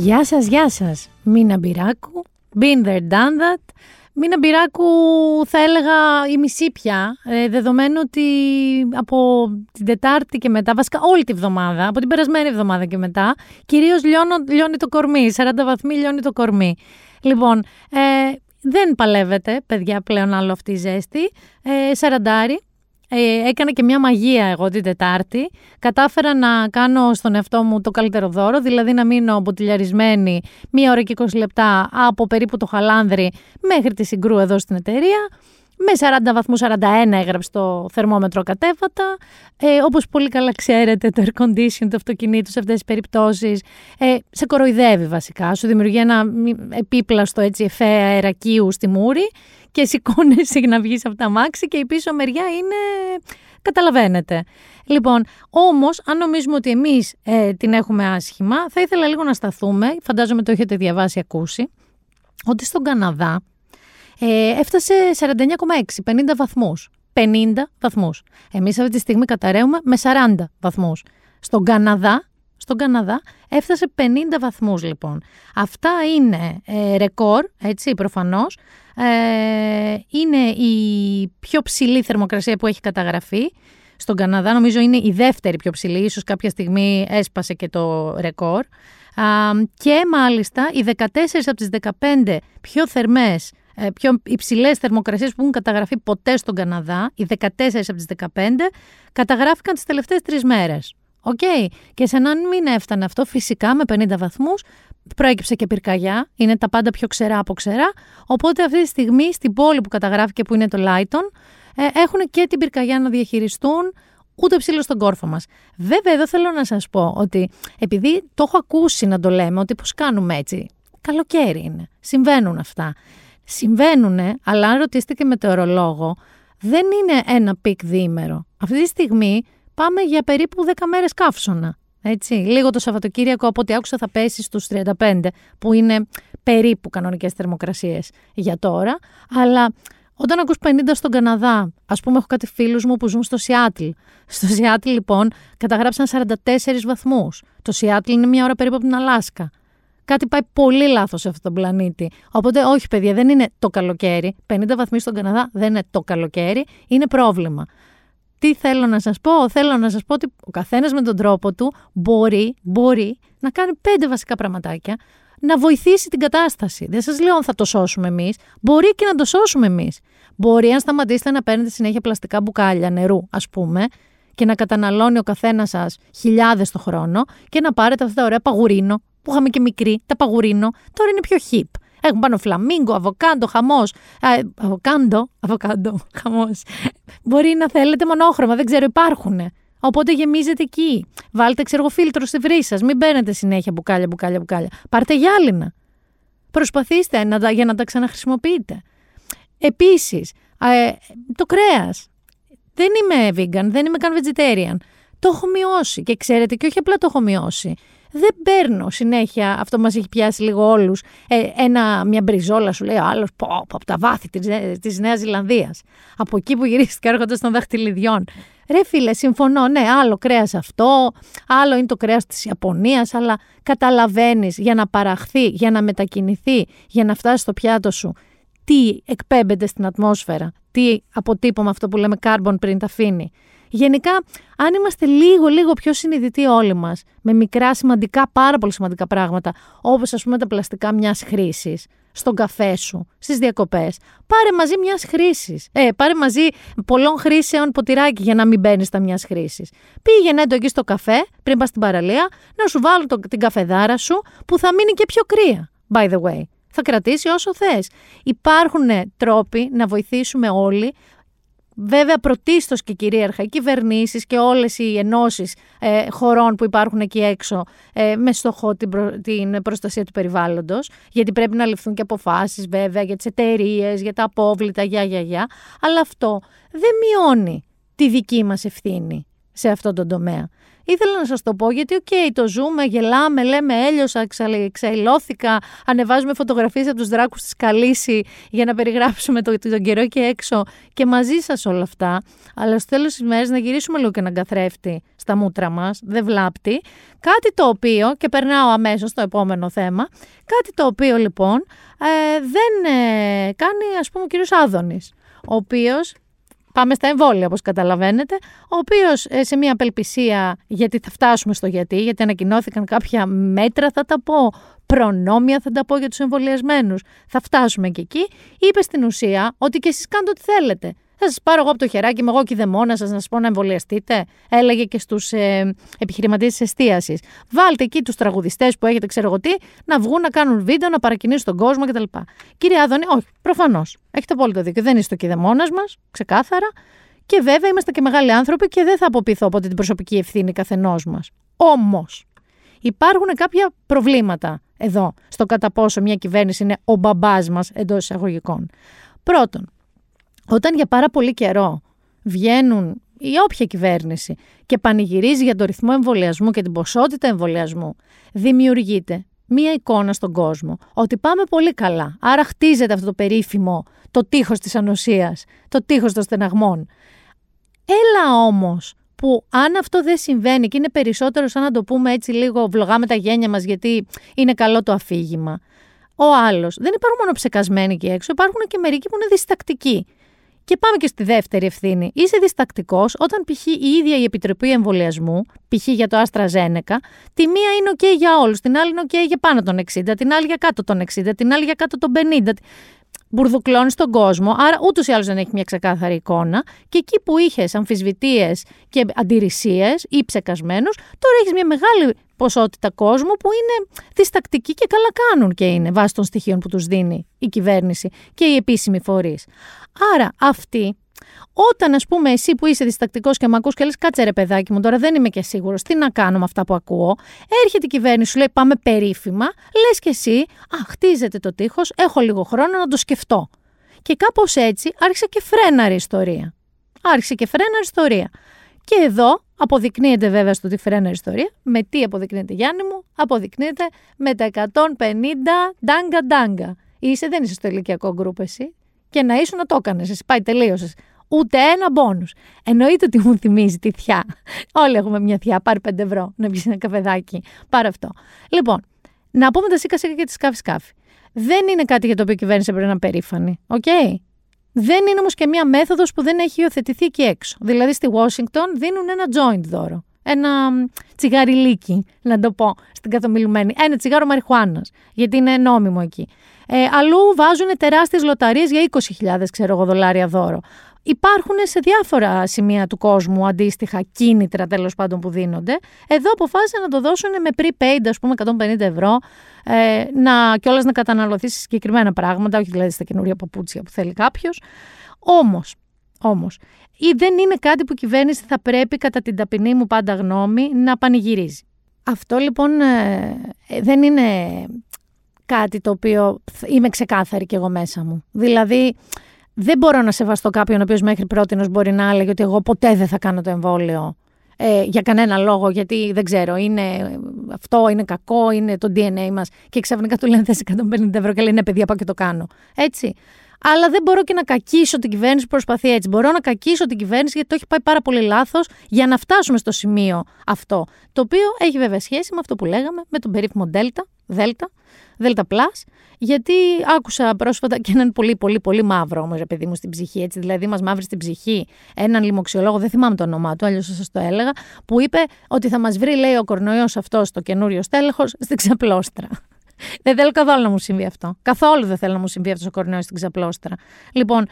Γεια σας, γεια σας. Μίνα Μπυράκου. Been there, done that. Μίνα Μπυράκου θα έλεγα η μισή πια, ε, δεδομένου ότι από την Τετάρτη και μετά, βασικά όλη τη βδομάδα, από την περασμένη εβδομάδα και μετά, κυρίως λιώνω, λιώνει το κορμί, 40 βαθμοί λιώνει το κορμί. Λοιπόν, ε, δεν παλεύετε, παιδιά, πλέον άλλο αυτή η ζέστη. Ε, σαραντάρι, ε, έκανα και μια μαγεία εγώ την Τετάρτη. Κατάφερα να κάνω στον εαυτό μου το καλύτερο δώρο, δηλαδή να μείνω μποτιλιαρισμένη μία ώρα και 20 λεπτά από περίπου το Χαλάνδρι μέχρι τη Συγκρού εδώ στην εταιρεία. Με 40 βαθμούς 41 έγραψε το θερμόμετρο κατέβατα. Ε, όπως πολύ καλά ξέρετε, το air condition του αυτοκινήτου σε αυτές τις περιπτώσεις ε, σε κοροϊδεύει βασικά. Σου δημιουργεί ένα επίπλαστο έτσι, εφέ αερακίου στη μούρη και σηκώνεσαι να βγεις από τα μάξι και η πίσω μεριά είναι. Καταλαβαίνετε. Λοιπόν, όμως, αν νομίζουμε ότι εμείς ε, την έχουμε άσχημα, θα ήθελα λίγο να σταθούμε. Φαντάζομαι το έχετε διαβάσει, ακούσει. Ότι στον Καναδά ε, έφτασε 49,6, 50 βαθμούς. 50 βαθμούς. Εμείς αυτή τη στιγμή καταραίουμε με 40 βαθμούς. Στον Καναδά, στον Καναδά έφτασε 50 βαθμούς λοιπόν. Αυτά είναι ε, ρεκόρ, έτσι προφανώς, ε, είναι η πιο ψηλή θερμοκρασία που έχει καταγραφεί. Στον Καναδά νομίζω είναι η δεύτερη πιο ψηλή, ίσως κάποια στιγμή έσπασε και το ρεκόρ. και μάλιστα οι 14 από τις 15 πιο θερμές, ε, πιο υψηλές θερμοκρασίες που έχουν καταγραφεί ποτέ στον Καναδά, οι 14 από τις 15, καταγράφηκαν τις τελευταίες τρεις μέρες. Οκ. Okay. Και σε έναν μην έφτανε αυτό, φυσικά με 50 βαθμούς, προέκυψε και πυρκαγιά. Είναι τα πάντα πιο ξερά από ξερά. Οπότε αυτή τη στιγμή στην πόλη που καταγράφηκε, που είναι το Λάιτον, ε, έχουν και την πυρκαγιά να διαχειριστούν ούτε ψύλλος στον κόρφο μας. Βέβαια, εδώ θέλω να σας πω ότι επειδή το έχω ακούσει να το λέμε, ότι πώς κάνουμε έτσι. Καλοκαίρι είναι. Συμβαίνουν αυτά. Συμβαίνουν, αλλά αν ρωτήσετε και μετεωρολόγο, δεν είναι ένα peak διήμερο. Αυτή τη στιγμή πάμε για περίπου 10 μέρες καύσωνα. Έτσι, λίγο το Σαββατοκύριακο από ό,τι άκουσα θα πέσει στους 35 που είναι περίπου κανονικές θερμοκρασίες για τώρα. Αλλά όταν ακούς 50 στον Καναδά, ας πούμε έχω κάτι φίλους μου που ζουν στο Σιάτλ. Στο Σιάτλ λοιπόν καταγράψαν 44 βαθμούς. Το Σιάτλ είναι μια ώρα περίπου από την Αλάσκα. Κάτι πάει πολύ λάθος σε αυτόν τον πλανήτη. Οπότε, όχι, παιδιά, δεν είναι το καλοκαίρι. 50 βαθμοί στον Καναδά δεν είναι το καλοκαίρι, είναι πρόβλημα. Τι θέλω να σας πω, θέλω να σας πω ότι ο καθένας με τον τρόπο του μπορεί, μπορεί να κάνει πέντε βασικά πραγματάκια, να βοηθήσει την κατάσταση. Δεν σας λέω αν θα το σώσουμε εμείς, μπορεί και να το σώσουμε εμείς. Μπορεί αν σταματήσετε να παίρνετε συνέχεια πλαστικά μπουκάλια νερού, ας πούμε, και να καταναλώνει ο καθένας σας χιλιάδες το χρόνο και να πάρετε αυτά τα ωραία παγουρίνο που είχαμε και μικρή, τα παγουρίνο, τώρα είναι πιο hip. Έχουν πάνω φλαμίγκο, αβοκάντο, χαμός. Αβοκάντο, αβοκάντο, χαμός. Μπορεί να θέλετε μονόχρωμα, δεν ξέρω, υπάρχουν. Οπότε γεμίζετε εκεί. Βάλτε, ξέρω φίλτρο στη βρύση σας. Μην παίρνετε συνέχεια μπουκάλια, μπουκάλια, μπουκάλια. Πάρτε γυάλινα. Προσπαθήστε να, για να τα ξαναχρησιμοποιείτε. Επίσης, ε, το κρέας. Δεν είμαι vegan, δεν είμαι καν vegetarian. Το έχω μειώσει και ξέρετε και όχι απλά το έχω μειώσει δεν παίρνω συνέχεια, αυτό μας έχει πιάσει λίγο όλους, ε, ένα, μια μπριζόλα σου λέει ο άλλος, πω, από τα βάθη της, της Νέας Ζηλανδίας. Από εκεί που γυρίστηκα έρχονται των δαχτυλιδιών. Ρε φίλε, συμφωνώ, ναι, άλλο κρέας αυτό, άλλο είναι το κρέας της Ιαπωνίας, αλλά καταλαβαίνεις για να παραχθεί, για να μετακινηθεί, για να φτάσει στο πιάτο σου, τι εκπέμπεται στην ατμόσφαιρα, τι αποτύπωμα αυτό που λέμε carbon print αφήνει. Γενικά, αν είμαστε λίγο, λίγο πιο συνειδητοί όλοι μας, με μικρά σημαντικά, πάρα πολύ σημαντικά πράγματα, όπως ας πούμε τα πλαστικά μιας χρήσης, στον καφέ σου, στις διακοπές, πάρε μαζί μιας χρήσης. Ε, πάρε μαζί πολλών χρήσεων ποτηράκι για να μην μπαίνεις στα μιας χρήσης. Πήγαινε το εκεί στο καφέ, πριν πας στην παραλία, να σου βάλω το, την καφεδάρα σου, που θα μείνει και πιο κρύα, by the way. Θα κρατήσει όσο θες. Υπάρχουν τρόποι να βοηθήσουμε όλοι Βέβαια, πρωτίστως και κυρίαρχα οι κυβερνήσεις και όλες οι ενώσεις ε, χωρών που υπάρχουν εκεί έξω ε, με στόχο την, την προστασία του περιβάλλοντος. Γιατί πρέπει να ληφθούν και αποφάσεις, βέβαια, για τις εταιρείες, για τα απόβλητα, για, για, για. Αλλά αυτό δεν μειώνει τη δική μας ευθύνη σε αυτό τον τομέα. Ήθελα να σας το πω γιατί, OK, okay, το ζούμε, γελάμε, λέμε έλειωσα, εξαϊλώθηκα, ανεβάζουμε φωτογραφίες από τους δράκους της Khaleesi για να περιγράψουμε το, τον καιρό και έξω και μαζί σας όλα αυτά. Αλλά στο τέλος της μέρας να γυρίσουμε λίγο και έναν καθρέφτη στα μούτρα μας, δεν βλάπτει. Κάτι το οποίο, και περνάω αμέσως στο επόμενο θέμα, κάτι το οποίο λοιπόν ε, δεν ε, κάνει ας πούμε ο κύριος Άδωνης, ο οποίος Πάμε στα εμβόλια, όπως καταλαβαίνετε. Ο οποίος ε, σε μια απελπισία, γιατί θα φτάσουμε στο γιατί, γιατί ανακοινώθηκαν κάποια μέτρα, θα τα πω, προνόμια θα τα πω για τους εμβολιασμένους. Θα φτάσουμε και εκεί. Είπε στην ουσία ότι και εσείς κάντε ό,τι θέλετε. Θα σας πάρω εγώ από το χεράκι, με εγώ και δαιμόνα σας να σας πω να εμβολιαστείτε. Έλεγε και στους ε, επιχειρηματίες της εστίασης. Βάλτε εκεί τους τραγουδιστές που έχετε, ξέρω εγώ τι, να βγουν να κάνουν βίντεο, να παρακινήσουν τον κόσμο κτλ. Κύριε Άδωνη, όχι, προφανώς. Έχετε απόλυτο δίκιο. Δεν είστε ο κηδεμόνας μας, ξεκάθαρα. Και βέβαια είμαστε και μεγάλοι άνθρωποι και δεν θα αποποιηθώ από την προσωπική ευθύνη καθενός μας. Όμως, υπάρχουν κάποια προβλήματα εδώ, στο κατά πόσο μια κυβέρνηση είναι ο μπαμπάς μας εντός εισαγωγικών. Πρώτον, όταν για πάρα πολύ καιρό βγαίνουν η όποια κυβέρνηση και πανηγυρίζει για το ρυθμό εμβολιασμού και την ποσότητα εμβολιασμού, δημιουργείται μία εικόνα στον κόσμο ότι πάμε πολύ καλά. Άρα χτίζεται αυτό το περίφημο, το τείχος της ανοσίας, το τείχος των στεναγμών. Έλα όμως που αν αυτό δεν συμβαίνει και είναι περισσότερο σαν να το πούμε έτσι λίγο βλογάμε τα γένια μας γιατί είναι καλό το αφήγημα. Ο άλλος, δεν υπάρχουν μόνο ψεκασμένοι εκεί έξω, υπάρχουν και μερικοί που είναι διστακτικοί. Και πάμε και στη δεύτερη ευθύνη. Είσαι διστακτικός όταν π.χ. η ίδια η Επιτροπή Εμβολιασμού, π.χ. για το Άστρα Ζένεκα, τη μία είναι OK για όλους, την άλλη είναι OK για πάνω των 60, την άλλη για κάτω των 60, την άλλη για κάτω των 50 μπουρδουκλώνεις τον κόσμο, άρα ούτως ή άλλως δεν έχει μια ξεκάθαρη εικόνα. Και εκεί που είχες αμφισβητείε και αντιρρησίες ή ψεκασμένους, τώρα έχεις μια μεγάλη ποσότητα κόσμου που είναι διστακτικοί και καλά κάνουν και είναι βάσει των στοιχείων που τους δίνει η κυβέρνηση και οι επίσημοι φορείς. Άρα αυτοί όταν, ας πούμε, εσύ που είσαι διστακτικός και με ακού και λες, κάτσε ρε παιδάκι μου, τώρα δεν είμαι και σίγουρος, τι να κάνω με αυτά που ακούω. Έρχεται η κυβέρνηση, σου λέει, πάμε περίφημα, λες και εσύ, Α, χτίζεται το τείχος, έχω λίγο χρόνο να το σκεφτώ. Και κάπως έτσι άρχισε και φρέναρη ιστορία. Άρχισε και φρέναρη ιστορία. Και εδώ αποδεικνύεται βέβαια στο τι φρέναρη ιστορία. Με τι αποδεικνύεται, Γιάννη μου, αποδεικνύεται με τα 150 ντάγκα ντάγκα. Είσαι, δεν είσαι στο ηλικιακό γκρουπ εσύ; Και να ήσουν να το έκανες. Εσύ πάει, τελείωσες ούτε ένα μπόνους. Εννοείται ότι μου θυμίζει τη θεία. Όλοι έχουμε μια θεία. Πάρει 5 ευρώ να βγεις ένα καφεδάκι. Πάρε αυτό. Λοιπόν, να πούμε τα σύκα σύκα και τη σκάφη σκάφη. Δεν είναι κάτι για το οποίο η κυβέρνηση πρέπει να είναι περήφανη. OK; Okay? Δεν είναι όμως και μια μέθοδος που δεν έχει υιοθετηθεί εκεί έξω. Δηλαδή στη Washington δίνουν ένα joint δώρο. Ένα τσιγαριλίκι, να το πω στην καθομιλουμένη. Ένα τσιγάρο μαριχουάνας. Γιατί είναι νόμιμο εκεί. Ε, αλλού βάζουν τεράστιες λοταρίες για 20.000 ξέρω εγώ, δολάρια δώρο. Υπάρχουν σε διάφορα σημεία του κόσμου αντίστοιχα κίνητρα τέλος πάντων που δίνονται. Εδώ αποφάσισαν να το δώσουν με prepaid, ας πούμε, 150 ευρώ, ε, να κιόλας να καταναλωθείς σε συγκεκριμένα πράγματα, όχι δηλαδή στα καινούρια παπούτσια που θέλει κάποιος. Όμως, όμως, ή δεν είναι κάτι που η κυβέρνηση θα πρέπει, κατά την ταπεινή μου πάντα γνώμη, να πανηγυρίζει. Αυτό λοιπόν ε, δεν είναι κάτι το οποίο είμαι ξεκάθαρη κι εγώ μέσα μου. Δηλαδή, δεν μπορώ να σεβαστώ κάποιον ο οποίος μέχρι πρώτη μπορεί να έλεγε ότι εγώ ποτέ δεν θα κάνω το εμβόλιο ε, για κανένα λόγο, γιατί δεν ξέρω, είναι αυτό, είναι κακό, είναι το DNA μας. Και ξαφνικά του λένε θες 150 ευρώ και λέει ναι, παιδιά, πάω και το κάνω. Έτσι. Αλλά δεν μπορώ και να κακίσω την κυβέρνηση που προσπαθεί έτσι. Μπορώ να κακίσω την κυβέρνηση γιατί το έχει πάει πάρα πολύ λάθος για να φτάσουμε στο σημείο αυτό. Το οποίο έχει βέβαια σχέση με αυτό που λέγαμε, με τον περίφημο Δέλτα, Δέλτα, Δέλτα Plus, γιατί άκουσα πρόσφατα και έναν πολύ πολύ πολύ μαύρο όμως, παιδί μου, στην ψυχή, έτσι, δηλαδή μας μαύρη στην ψυχή, έναν λοιμοξιολόγο, δεν θυμάμαι το όνομά του, αλλιώς θα σας το έλεγα, που είπε ότι θα μας βρει, λέει, ο κορονοϊός αυτός το καινούριο στέλεχος στην ξαπλώστρα. δεν θέλω καθόλου να μου συμβεί αυτό. Καθόλου δεν θέλω να μου συμβεί αυτός ο κορονοϊός στην ξαπλώστρα. Λοιπόν,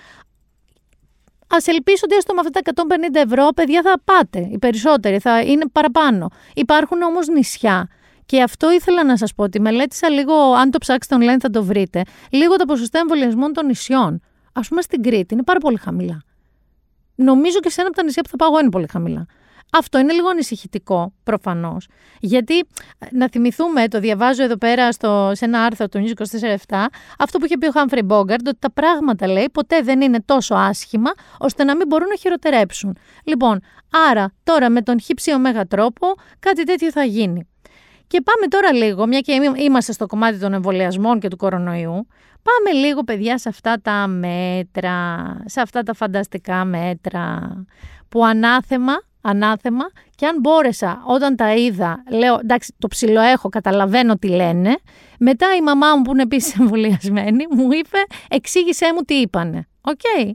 Α ελπίσω ότι έστω με αυτά τα 150 ευρώ, παιδιά, θα πάτε. Οι περισσότεροι θα είναι παραπάνω. Υπάρχουν όμως νησιά και αυτό ήθελα να σας πω ότι μελέτησα λίγο, αν το ψάξετε online θα το βρείτε, λίγο τα ποσοστά εμβολιασμών των νησιών. Α πούμε στην Κρήτη είναι πάρα πολύ χαμηλά. Νομίζω και σε ένα από τα νησιά που θα πάω εγώ είναι πολύ χαμηλά. Αυτό είναι λίγο ανησυχητικό, προφανώς. Γιατί να θυμηθούμε, το διαβάζω εδώ πέρα στο, σε ένα άρθρο του News 24 αυτό που είχε πει ο Χάμφρι Μπόγκαρντ, ότι τα πράγματα λέει ποτέ δεν είναι τόσο άσχημα, ώστε να μην μπορούν να χειροτερέψουν. Λοιπόν, άρα τώρα με τον χύψη ωμέγα τρόπο κάτι τέτοιο θα γίνει. Και πάμε τώρα λίγο, μια και είμαστε στο κομμάτι των εμβολιασμών και του κορονοϊού, πάμε λίγο παιδιά σε αυτά τα μέτρα, σε αυτά τα φανταστικά μέτρα που ανάθεμα, ανάθεμα και αν μπόρεσα όταν τα είδα, λέω εντάξει το ψιλοέχω, καταλαβαίνω τι λένε, μετά η μαμά μου που είναι επίσης εμβολιασμένη μου είπε εξήγησέ μου τι είπανε. OK. Okay.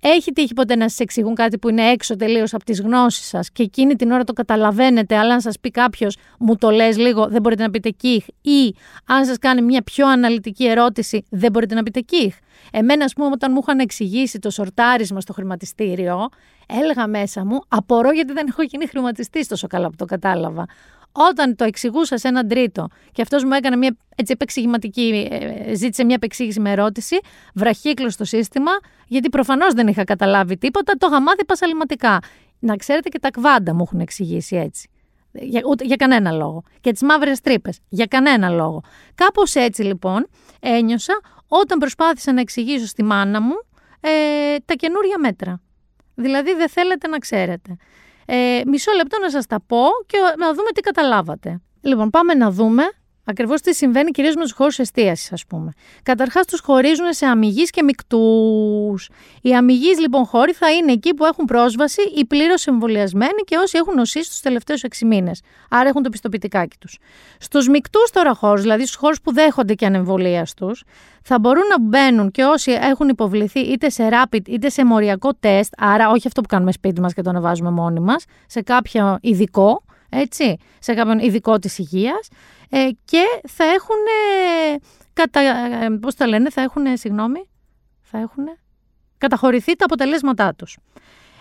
Έχει τύχει ποτέ να σας εξηγούν κάτι που είναι έξω τελείως από τις γνώσεις σας και εκείνη την ώρα το καταλαβαίνετε, αλλά αν σας πει κάποιος, μου το λες λίγο, δεν μπορείτε να πείτε κιχ. Ή αν σας κάνει μια πιο αναλυτική ερώτηση, δεν μπορείτε να πείτε κιχ. Εμένα, ας πούμε, όταν μου είχαν εξηγήσει το σορτάρισμα στο χρηματιστήριο, έλεγα μέσα μου, απορώ γιατί δεν έχω γίνει χρηματιστής τόσο καλά που το κατάλαβα. Όταν το εξηγούσα σε έναν τρίτο και αυτός μου έκανε μια έτσι, επεξηγηματική, ε, ζήτησε μια επεξήγηση με ερώτηση, βραχύκλος στο σύστημα, γιατί προφανώς δεν είχα καταλάβει τίποτα, το είχα μάθει πασαληματικά. Να ξέρετε και τα κβάντα μου έχουν εξηγήσει έτσι. Για, ούτε, για κανένα λόγο. Και τις μαύρες τρύπες. Για κανένα λόγο. Κάπως έτσι λοιπόν ένιωσα όταν προσπάθησα να εξηγήσω στη μάνα μου ε, τα καινούρια μέτρα. Δηλαδή δεν θέλετε να ξέρετε. Ε, μισό λεπτό να σας τα πω και να δούμε τι καταλάβατε. Λοιπόν, πάμε να δούμε Ακριβώς τι συμβαίνει κυρίως με τους χώρους εστίασης, ας πούμε. Καταρχάς, τους χωρίζουν σε αμυγεί και μεικτούς. Οι αμυγεί λοιπόν χώροι θα είναι εκεί που έχουν πρόσβαση οι πλήρως εμβολιασμένοι και όσοι έχουν νοσήσει τους τελευταίους 6 μήνες. Άρα έχουν το πιστοποιητικάκι τους. Στους μεικτούς τώρα χώρους, δηλαδή στους χώρους που δέχονται και ανεμβολίαστου, θα μπορούν να μπαίνουν και όσοι έχουν υποβληθεί είτε σε rapid είτε σε μοριακό τεστ, άρα όχι αυτό που κάνουμε σπίτι μας και το ανεβάζουμε μόνοι μας, σε κάποιο ειδικό, έτσι, σε κάποιον ειδικό της υγείας ε, και θα έχουν, κατα, ε, πώς τα λένε, θα έχουν, συγγνώμη, θα έχουν καταχωρηθεί τα αποτελέσματά τους.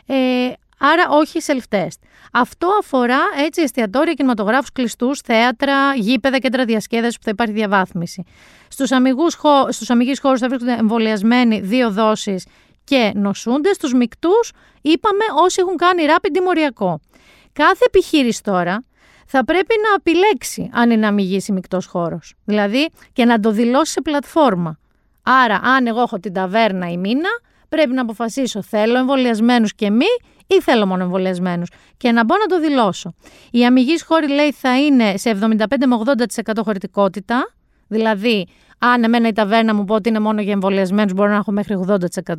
Ε, άρα όχι self-test. Αυτό αφορά έτσι εστιατόρια, κινηματογράφους κλειστούς, θέατρα, γήπεδα, κέντρα διασκέδασης που θα υπάρχει διαβάθμιση. Στους, αμυγούς, στους αμυγείς χώρους θα βρίσκονται εμβολιασμένοι δύο δόσεις και νοσούνται. Στους μικτούς είπαμε όσοι έχουν κάνει rapid μοριακό. Κάθε επιχείρηση τώρα θα πρέπει να επιλέξει αν είναι αμυγής ή μεικτός χώρος. Δηλαδή και να το δηλώσει σε πλατφόρμα. Άρα αν εγώ έχω την ταβέρνα ή μήνα, πρέπει να αποφασίσω θέλω εμβολιασμένους και μη ή θέλω μόνο εμβολιασμένους. Και να μπω να το δηλώσω. Η αμυγής χώρη λέει θα είναι σε 75 με 80% χωρητικότητα, δηλαδή αν εμένα η ταβέρνα μου πω ότι είναι μόνο για εμβολιασμένους, μπορώ να έχω μέχρι 80%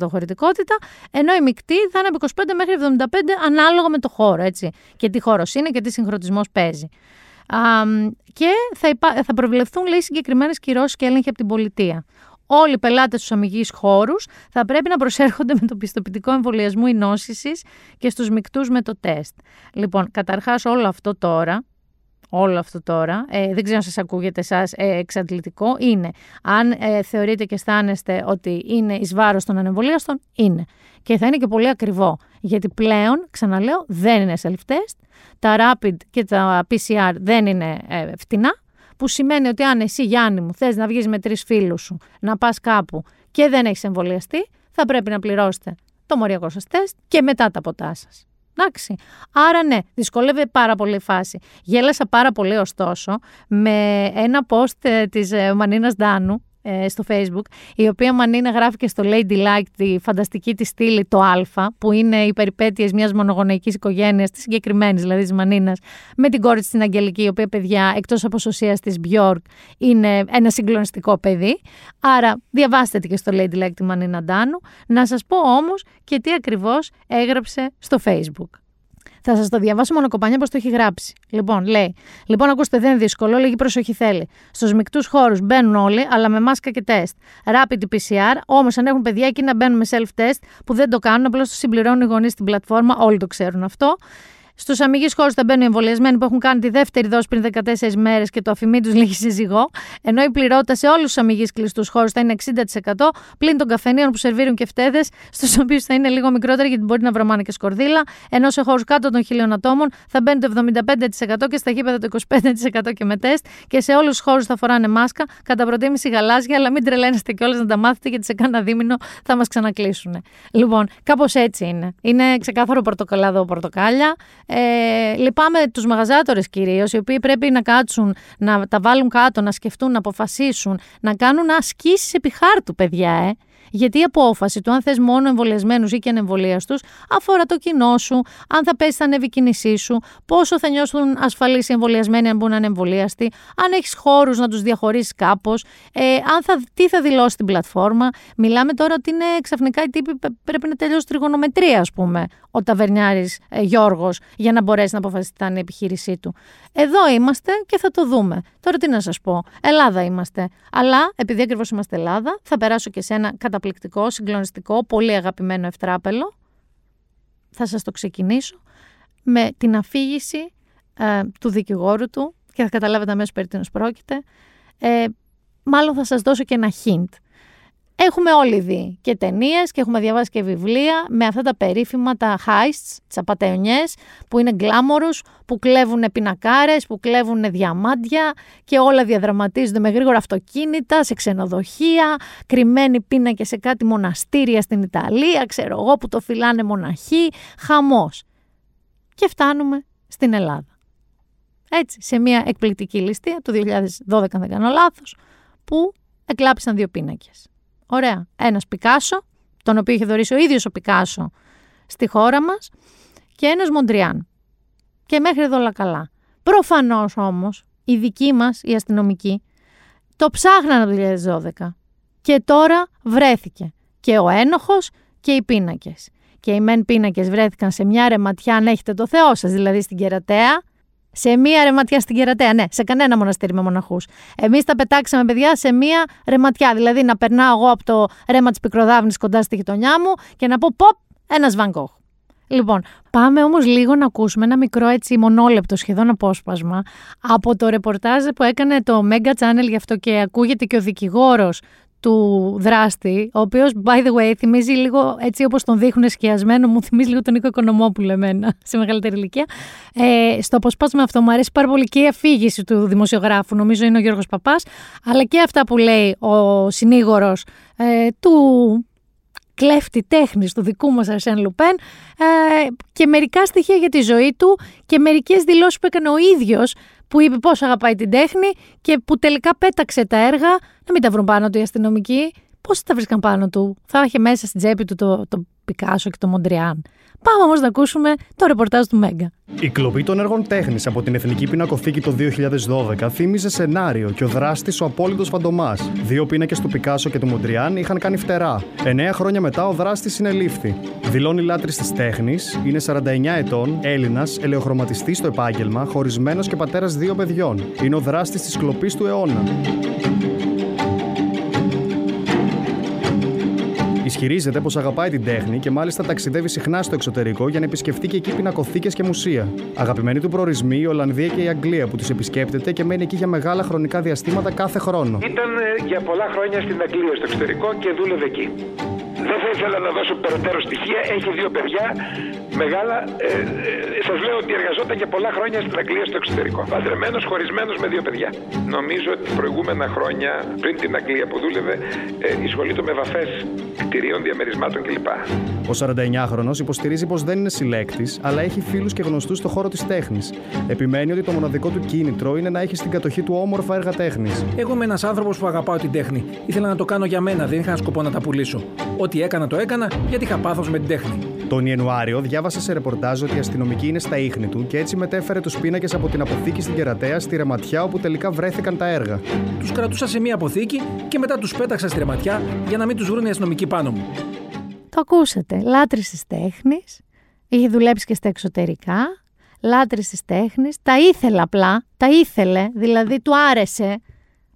χωρητικότητα. Ενώ η μεικτή θα είναι από 25 μέχρι 75 ανάλογα με το χώρο, έτσι. Και τι χώρος είναι και τι συγχρονισμός παίζει. Α, και θα, υπά... θα προβλεφθούν, λέει, συγκεκριμένες κυρώσεις και έλεγχοι από την πολιτεία. Όλοι οι πελάτες στους αμυγείς χώρους θα πρέπει να προσέρχονται με το πιστοποιητικό εμβολιασμού ή νόσησης και στους μεικτούς με το τεστ. Λοιπόν, καταρχάς όλο αυτό τώρα όλο αυτό τώρα, ε, δεν ξέρω αν σας ακούγεται εσάς ε, εξαντλητικό, είναι. Αν ε, θεωρείτε και αισθάνεστε ότι είναι εις βάρος των ανεμβολίαστων, είναι. Και θα είναι και πολύ ακριβό, γιατί πλέον, ξαναλέω, δεν είναι self-test, τα rapid και τα PCR δεν είναι ε, φτηνά, που σημαίνει ότι αν εσύ Γιάννη μου θες να βγεις με τρεις φίλους σου, να πας κάπου και δεν έχεις εμβολιαστεί, θα πρέπει να πληρώσετε το μοριακό σας τεστ και μετά τα ποτά σας. Εντάξει. Άρα ναι, δυσκολεύεται πάρα πολύ η φάση. Γέλασα πάρα πολύ ωστόσο με ένα post ε, της ε, Μανίνας Ντάνου ε, στο facebook, η οποία Μανίνα γράφει και στο Lady Like τη φανταστική της στήλη το Α, που είναι οι περιπέτειες μιας μονογονεϊκής οικογένειας, της συγκεκριμένης δηλαδή της Μανίνας, με την κόρη της την Αγγελική, η οποία παιδιά εκτός από σωσίας της Μπιόρκ είναι ένα συγκλονιστικό παιδί. Άρα διαβάστε τη και στο Lady Like τη Μανίνα Ντάνου. Να σας πω όμως και τι ακριβώς έγραψε στο facebook. Θα σας το διαβάσω μόνο κοπανιά πώ το έχει γράψει. Λοιπόν, λέει. Λοιπόν, ακούστε, δεν είναι δύσκολο, λίγη προσοχή θέλει. Στους μεικτούς χώρους μπαίνουν όλοι, αλλά με μάσκα και τεστ. Rapid PCR, όμως αν έχουν παιδιά εκεί να μπαίνουν με self-test που δεν το κάνουν, απλώς το συμπληρώνουν οι γονείς στην πλατφόρμα, όλοι το ξέρουν αυτό. Στους αμυγείς χώρους θα μπαίνουν οι εμβολιασμένοι που έχουν κάνει τη δεύτερη δόση πριν 14 μέρες και το αφημί τους λίγη συζυγό, ενώ η πληρότητα σε όλους τους αμυγείς κλειστούς χώρους θα είναι 60% πλην των καφενείων που σερβίρουν και φτέδε, στους οποίους θα είναι λίγο μικρότεροι γιατί μπορεί να βρωμάνε και σκορδίλα, ενώ σε χώρους κάτω των χιλίων ατόμων θα μπαίνει το 75% και στα γήπεδα το 25% και με τεστ και σε όλους τους χώρους θα φοράνε μάσκα, κατά προτίμηση γαλάζια, αλλά μην τρελαίνεστε κιόλας να τα μάθετε γιατί σε κάνα δίμηνο θα μας ξανακλείσουν. Λοιπόν, κάπως έτσι είναι. Είναι ξεκάθαρο πορτοκαλάδο πορτοκάλια. Ε, λυπάμαι τους μαγαζάτορες κυρίως, οι οποίοι πρέπει να κάτσουν, να τα βάλουν κάτω, να σκεφτούν, να αποφασίσουν, να κάνουν ασκήσεις επί χάρτου, παιδιά, ε. Γιατί η απόφαση του αν θες μόνο εμβολιασμένους ή και ανεμβολίαστου αφορά το κοινό σου, αν θα πέσει, θα ανέβει η κίνησή σου, πόσο θα νιώσουν ασφαλείς οι εμβολιασμένοι αν μπουν ανεμβολίαστοι, αν έχεις χώρους να τους διαχωρίσεις κάπως, ε, αν θα, τι θα δηλώσει την πλατφόρμα. Μιλάμε τώρα ότι είναι ξαφνικά οι τύποι πρέπει να τελειώσει τριγωνομετρία, ας πούμε, ο ταβερνιάρης ε, Γιώργος, για να μπορέσει να αποφασίσει τι θα είναι η επιχείρησή του. Εδώ είμαστε και θα το δούμε. Τώρα τι να σας πω. Ελλάδα είμαστε. Αλλά επειδή ακριβώς είμαστε Ελλάδα, θα περάσω και σε ένα καταπληκτικό, συγκλονιστικό, πολύ αγαπημένο ευτράπελο. Θα σας το ξεκινήσω με την αφήγηση ε, του δικηγόρου του και θα καταλάβετε αμέσως περί τίνος πρόκειται. Ε, μάλλον θα σας δώσω και ένα hint. Έχουμε όλοι δει και ταινίες και έχουμε διαβάσει και βιβλία με αυτά τα περίφημα, τα heists, τις απαταιωνιές, που είναι γκλάμορους, που κλέβουν πινακάρες, που κλέβουν διαμάντια και όλα διαδραματίζονται με γρήγορα αυτοκίνητα, σε ξενοδοχεία, κρυμμένοι πίνακες σε κάτι μοναστήρια στην Ιταλία, ξέρω εγώ, που το φυλάνε μοναχοί, χαμός. Και φτάνουμε στην Ελλάδα. Έτσι, σε μια εκπληκτική ληστεία του 2012, αν δεν κάνω λάθος, που εκλάπησαν δύο πίνακες. Ωραία. Ένας Πικάσο, τον οποίο είχε δωρήσει ο ίδιος ο Πικάσο στη χώρα μας, και ένας Μοντριάν. Και μέχρι εδώ όλα καλά. Προφανώς όμως, οι δικοί μας, οι αστυνομικοί, το ψάχναν το 2012. Και τώρα βρέθηκε και ο ένοχος και οι πίνακες. Και οι μεν πίνακες βρέθηκαν σε μια ρεματιά, αν έχετε το Θεό σας, δηλαδή στην Κερατέα, σε μία ρεματιά στην Κερατέα. Ναι, σε κανένα μοναστήρι με μοναχούς. Εμείς τα πετάξαμε, παιδιά, σε μία ρεματιά. Δηλαδή να περνάω εγώ από το ρέμα της Πικροδάβνη κοντά στη γειτονιά μου και να πω ποπ, ένας Βανκόχ. Λοιπόν, πάμε όμως λίγο να ακούσουμε ένα μικρό έτσι μονόλεπτο σχεδόν απόσπασμα από το ρεπορτάζ που έκανε το Mega Channel γι' αυτό και ακούγεται και ο δικηγόρος του δράστη, ο οποίος, by the way, θυμίζει λίγο έτσι όπως τον δείχνουν σκιασμένο, μου θυμίζει λίγο τον Νίκο Οικονομόπουλο εμένα, σε μεγαλύτερη ηλικία. Ε, στο αποσπάσμα αυτό μου αρέσει πάρα πολύ και η αφήγηση του δημοσιογράφου, νομίζω είναι ο Γιώργος Παπάς, αλλά και αυτά που λέει ο συνήγορος ε, του κλέφτη τέχνης του δικού μας Αρσέν Λουπέν ε, και μερικά στοιχεία για τη ζωή του και μερικές δηλώσεις που έκανε ο ίδιος που είπε πώς αγαπάει την τέχνη και που τελικά πέταξε τα έργα να μην τα βρουν πάνω του οι αστυνομικοί. Πώς τα βρίσκαν πάνω του; Θα είχε μέσα στην τσέπη του το, το Πικάσο και το Μοντριάν. Πάμε όμως να ακούσουμε το ρεπορτάζ του Μέγκα. Η κλοπή των έργων τέχνης από την Εθνική Πινακοθήκη το 2012 θύμιζε σενάριο και ο δράστης ο απόλυτος φαντομάς. Δύο πίνακες του Πικάσο και του Μοντριάν είχαν κάνει φτερά. Εννέα χρόνια μετά ο δράστης συνελήφθη. Δηλώνει λάτρης της τέχνης, είναι 49 ετών, Έλληνας, ελαιοχρωματιστής στο επάγγελμα, χωρισμένος και πατέρας δύο παιδιών. Είναι ο δράστης της κλοπής του αιώνα. Ισχυρίζεται πως αγαπάει την τέχνη και μάλιστα ταξιδεύει συχνά στο εξωτερικό για να επισκεφτεί και εκεί πινακοθήκες και μουσεία. Αγαπημένοι του προορισμοί η Ολλανδία και η Αγγλία που τους επισκέπτεται και μένει εκεί για μεγάλα χρονικά διαστήματα κάθε χρόνο. Ήταν ε, για πολλά χρόνια στην Αγγλία στο εξωτερικό και δούλευε εκεί. Δεν θα ήθελα να δώσω περαιτέρω στοιχεία. Έχει δύο παιδιά μεγάλα. Ε, ε, Σας λέω ότι εργαζόταν για πολλά χρόνια στην Αγγλία στο εξωτερικό. Παντρεμένος, χωρισμένος με δύο παιδιά. Νομίζω ότι προηγούμενα χρόνια, πριν την Αγγλία που δούλευε, ε, εισχολείται με βαφές κτηρίων, διαμερισμάτων κλπ. Ο 49χρονο υποστηρίζει πως δεν είναι συλλέκτης, αλλά έχει φίλους και γνωστούς στο χώρο της τέχνης. Επιμένει ότι το μοναδικό του κίνητρο είναι να έχει στην κατοχή του όμορφα έργα τέχνης. Εγώ είμαι ένας άνθρωπος που αγαπάω την τέχνη. Ήθελα να το κάνω για μένα, δεν είχα σκοπό να τα πουλήσω. Ό,τι έκανα το έκανα γιατί είχα πάθος με την τέχνη. Τον Ιανουάριο διάβασε σε ρεπορτάζ ότι η αστυνομική είναι στα ίχνη του και έτσι μετέφερε τους πίνακες από την αποθήκη στην Κερατέα στη Ρεματιά όπου τελικά βρέθηκαν τα έργα. Τους κρατούσα σε μία αποθήκη και μετά τους πέταξα στη Ρεματιά για να μην τους βρουν οι αστυνομικοί πάνω μου. Το ακούσατε. Λάτρη της τέχνης. Είχε δουλέψει και στα εξωτερικά. Λάτρη της τέχνης. Τα ήθελε απλά. Τα ήθελε. Δηλαδή του άρεσε.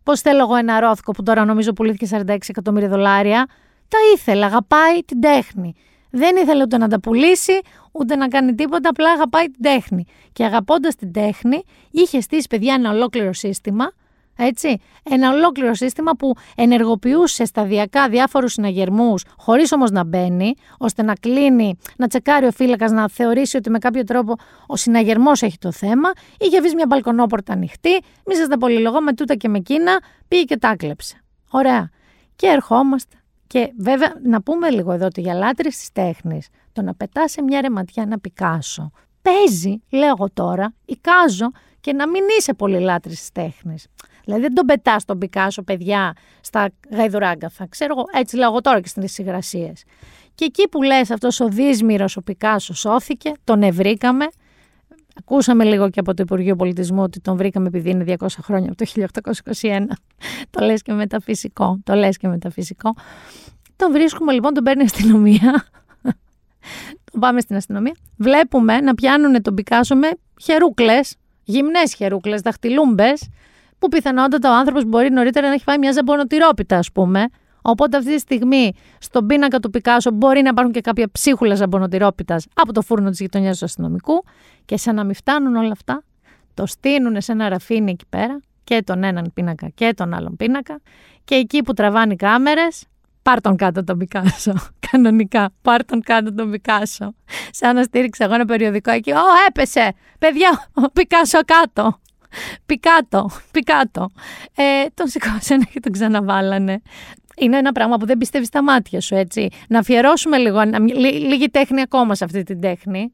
Πώς θέλω εγώ ένα ρόθκο που τώρα νομίζω πουλήθηκε 46 εκατομμύρια δολάρια. Τα ήθελε. Αγαπάει την τέχνη. Δεν ήθελε ούτε να τα πουλήσει, ούτε να κάνει τίποτα, απλά αγαπάει την τέχνη. Και αγαπώντας την τέχνη, είχε στήσει παιδιά ένα ολόκληρο σύστημα, έτσι, ένα ολόκληρο σύστημα που ενεργοποιούσε σταδιακά διάφορους συναγερμούς, χωρίς όμως να μπαίνει, ώστε να κλείνει, να τσεκάρει ο φύλακας, να θεωρήσει ότι με κάποιο τρόπο ο συναγερμός έχει το θέμα. Είχε βρει μια μπαλκονόπορτα ανοιχτή, μη σας τα πολυλογώ με τούτα και με εκείνα, πήγε και τα κλέψε. Ωραία. Και ερχόμαστε και βέβαια να πούμε λίγο εδώ ότι για λάτρε της τέχνης, το να πετάς σε μια ρεματιά ένα Πικάσο, παίζει, λέω εγώ τώρα, εικάζω και να μην είσαι πολύ λάτρης της τέχνης. Δηλαδή δεν τον πετάς τον Πικάσο, παιδιά, στα γαϊδουράγκαθα. Ξέρω εγώ, έτσι λέω εγώ τώρα και στις συγγρασίε. Και εκεί που λες αυτός ο δύσμυρος ο Πικάσος σώθηκε, τον ευρήκαμε. Ακούσαμε λίγο και από το Υπουργείο Πολιτισμού ότι τον βρήκαμε επειδή είναι 200 χρόνια από το 1821. το λες και μεταφυσικό, το λες και μεταφυσικό. Τον βρίσκουμε λοιπόν, τον παίρνει η αστυνομία. τον πάμε στην αστυνομία. Βλέπουμε να πιάνουν τον Πικάσο με χερούκλες, γυμνές χερούκλες, δαχτυλούμπες, που πιθανότατα ο άνθρωπος μπορεί νωρίτερα να έχει φάει μια ζαμπονοτυρόπιτα, ας πούμε. Οπότε αυτή τη στιγμή στον πίνακα του Πικάσο μπορεί να υπάρχουν και κάποια ψίχουλα ζαμπονοτυρόπιτας από το φούρνο της γειτονιάς του αστυνομικού. Και σαν να μην φτάνουν όλα αυτά, το στείλουν σε ένα ραφίνι εκεί πέρα και τον έναν πίνακα και τον άλλον πίνακα. Και εκεί που τραβάνε οι κάμερες, πάρ τον κάτω τον Πικάσο. Κανονικά, πάρ τον κάτω τον Πικάσο. Σαν να στήριξε εγώ ένα περιοδικό εκεί. Ω, έπεσε! Παιδιά, ο Πικάσο κάτω. Πικάτο, πικάτο. Ε, τον σηκώσανε και τον ξαναβάλανε. Είναι ένα πράγμα που δεν πιστεύεις στα μάτια σου, έτσι. Να αφιερώσουμε λίγο, λίγη τέχνη ακόμα σε αυτή την τέχνη.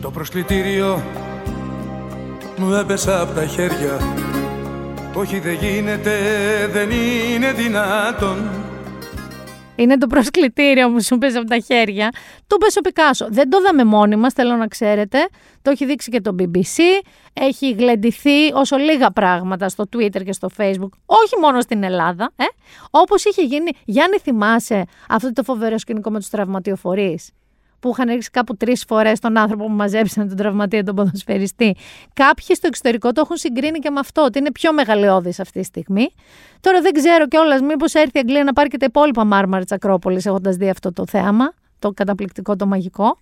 Το προσκλητήριο μου έπεσε από τα χέρια Όχι δεν γίνεται, δεν είναι δυνατόν είναι το προσκλητήριο μου, σου πέσει από τα χέρια. Του πες ο Πικάσο. Δεν το είδαμε μόνοι μας, θέλω να ξέρετε. Το έχει δείξει και το BBC. Έχει γλεντηθεί όσο λίγα πράγματα στο Twitter και στο Facebook. Όχι μόνο στην Ελλάδα. Ε; Όπως είχε γίνει. Γιάννη, θυμάσαι αυτό το φοβερό σκηνικό με τους τραυματιοφορείς; Που είχαν ρίξει κάπου τρεις φορές τον άνθρωπο που μαζέψαν τον τραυματία, τον ποδοσφαιριστή. Κάποιοι στο εξωτερικό το έχουν συγκρίνει και με αυτό, ότι είναι πιο μεγαλειώδης αυτή τη στιγμή. Τώρα δεν ξέρω κιόλας, μήπως έρθει η Αγγλία να πάρει και τα υπόλοιπα μάρμαρα της Ακρόπολης, έχοντας δει αυτό το θέαμα, το καταπληκτικό, το μαγικό.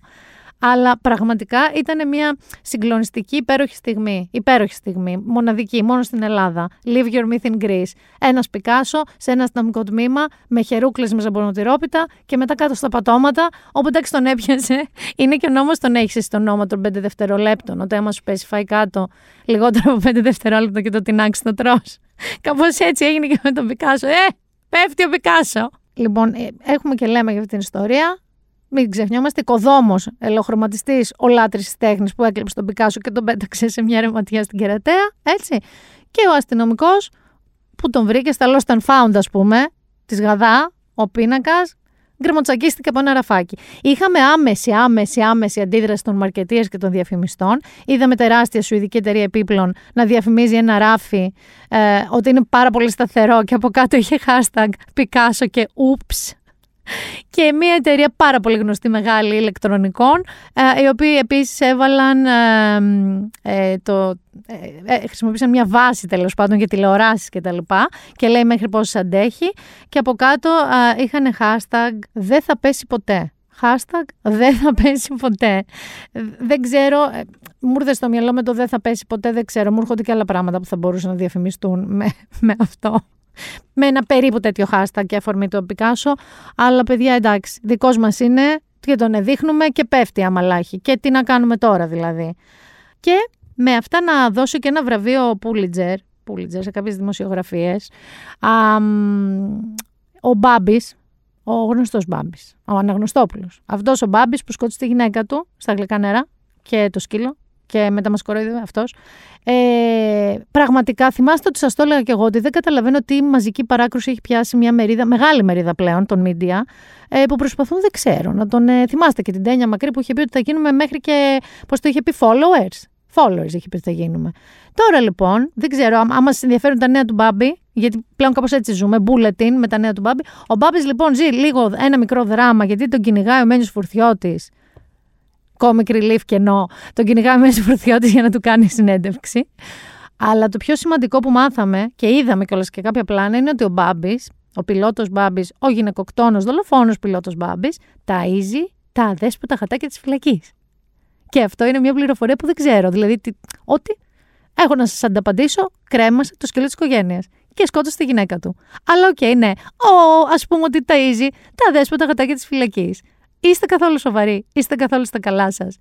Αλλά πραγματικά ήταν μια συγκλονιστική, υπέροχη στιγμή. Υπέροχη στιγμή. Μοναδική, μόνο στην Ελλάδα. Live your myth in Greece. Ένας Πικάσο σε ένα αστυνομικό τμήμα με χερούκλε με ζαμπονοτυρόπιτα και μετά κάτω στα πατώματα. Όπου εντάξει τον έπιασε. Είναι και ο νόμος τον έχεις στον νόμο των 5 δευτερολέπτων. Ότι άμα σου πέσει φάει κάτω λιγότερο από 5 δευτερόλεπτα και το τεινάξεις το τρώ. Κάπως έτσι έγινε και με τον Πικάσο. Ε, πέφτει ο Πικάσο. Λοιπόν, ε, έχουμε και λέμε για αυτή την ιστορία. Μην ξεχνιόμαστε, οικοδόμος, ελοχρωματιστής, ο λάτρης της τέχνης που έκλειψε τον Πικάσο και τον πέταξε σε μια ρεματιά στην Κερατέα. Έτσι. Και ο αστυνομικός που τον βρήκε στα Lost and Found, ας πούμε, της Γαδά, ο πίνακας, γκρεμοτσακίστηκε από ένα ραφάκι. Είχαμε άμεση, άμεση, άμεση αντίδραση των μαρκετία και των διαφημιστών. Είδαμε τεράστια σουηδική εταιρεία επίπλων να διαφημίζει ένα ράφι ε, ότι είναι πάρα πολύ σταθερό και από κάτω είχε hashtag Picasso και oops και μια εταιρεία πάρα πολύ γνωστή μεγάλη ηλεκτρονικών, ε, οι οποίοι επίσης έβαλαν ε, ε, το, χρησιμοποίησαν μια βάση τέλος πάντων για τηλεοράσεις και τα λοιπά και λέει μέχρι πόσες αντέχει και από κάτω είχαν hashtag δεν θα πέσει ποτέ. Hashtag δεν θα πέσει ποτέ. Δεν ξέρω, μου ήρθε στο μυαλό με το δεν θα πέσει ποτέ, δεν ξέρω. Μου έρχονται και άλλα πράγματα που θα μπορούσαν να διαφημιστούν με, με αυτό με ένα περίπου τέτοιο hashtag και αφορμή του Πικάσο. Αλλά παιδιά, εντάξει, δικός μας είναι και τον δείχνουμε και πέφτει αμαλάχη. Και τι να κάνουμε τώρα δηλαδή. Και με αυτά να δώσω και ένα βραβείο Πούλιτζερ, Πούλιτζερ σε κάποιες δημοσιογραφίες. Ο Μπάμπης, ο γνωστός Μπάμπης, ο Αναγνωστόπουλος. Αυτός ο Μπάμπης που σκότωσε τη γυναίκα του στα γλυκά νερά και το σκύλο και μετά μα κοροϊδεύει αυτός. Ε, πραγματικά θυμάστε ότι σας το έλεγα και εγώ ότι δεν καταλαβαίνω τι μαζική παράκρουση έχει πιάσει μια μερίδα, μεγάλη μερίδα πλέον των media, ε, που προσπαθούν, δεν ξέρω, να τον ε, θυμάστε και την Τένια Μακρύ που είχε πει ότι θα γίνουμε μέχρι και, πώς το είχε πει, followers. Followers είχε πει ότι θα γίνουμε. Τώρα λοιπόν, δεν ξέρω, άμα σας ενδιαφέρουν τα νέα του Μπάμπη, γιατί πλέον κάπως έτσι ζούμε, bulletin με τα νέα του Μπάμπη. Ο Μπάμπης λοιπόν ζει λίγο ένα μικρό δράμα γιατί τον κυνηγάει ο Μένιος Φουρθιώτη comic relief κενό. Τον κυνηγάμε μέσα Φουρθιώτη για να του κάνει συνέντευξη. Αλλά το πιο σημαντικό που μάθαμε και είδαμε κιόλας και κάποια πλάνα είναι ότι ο Μπάμπης, ο πιλότος Μπάμπης, ο γυναικοκτόνος δολοφόνος πιλότος Μπάμπης, ταΐζει τα αδέσποτα γατάκια της φυλακής. Και αυτό είναι μια πληροφορία που δεν ξέρω. Δηλαδή, τι, ότι έχω να σας ανταπαντήσω, κρέμασε το σκύλο της οικογένειας και σκότωσε τη γυναίκα του. Αλλά OK, okay, ναι. Ο, ας πούμε ότι ταΐζει τα αδέσποτα χατάκια της φυλακής. Είστε καθόλου σοβαροί, είστε καθόλου στα καλά σας.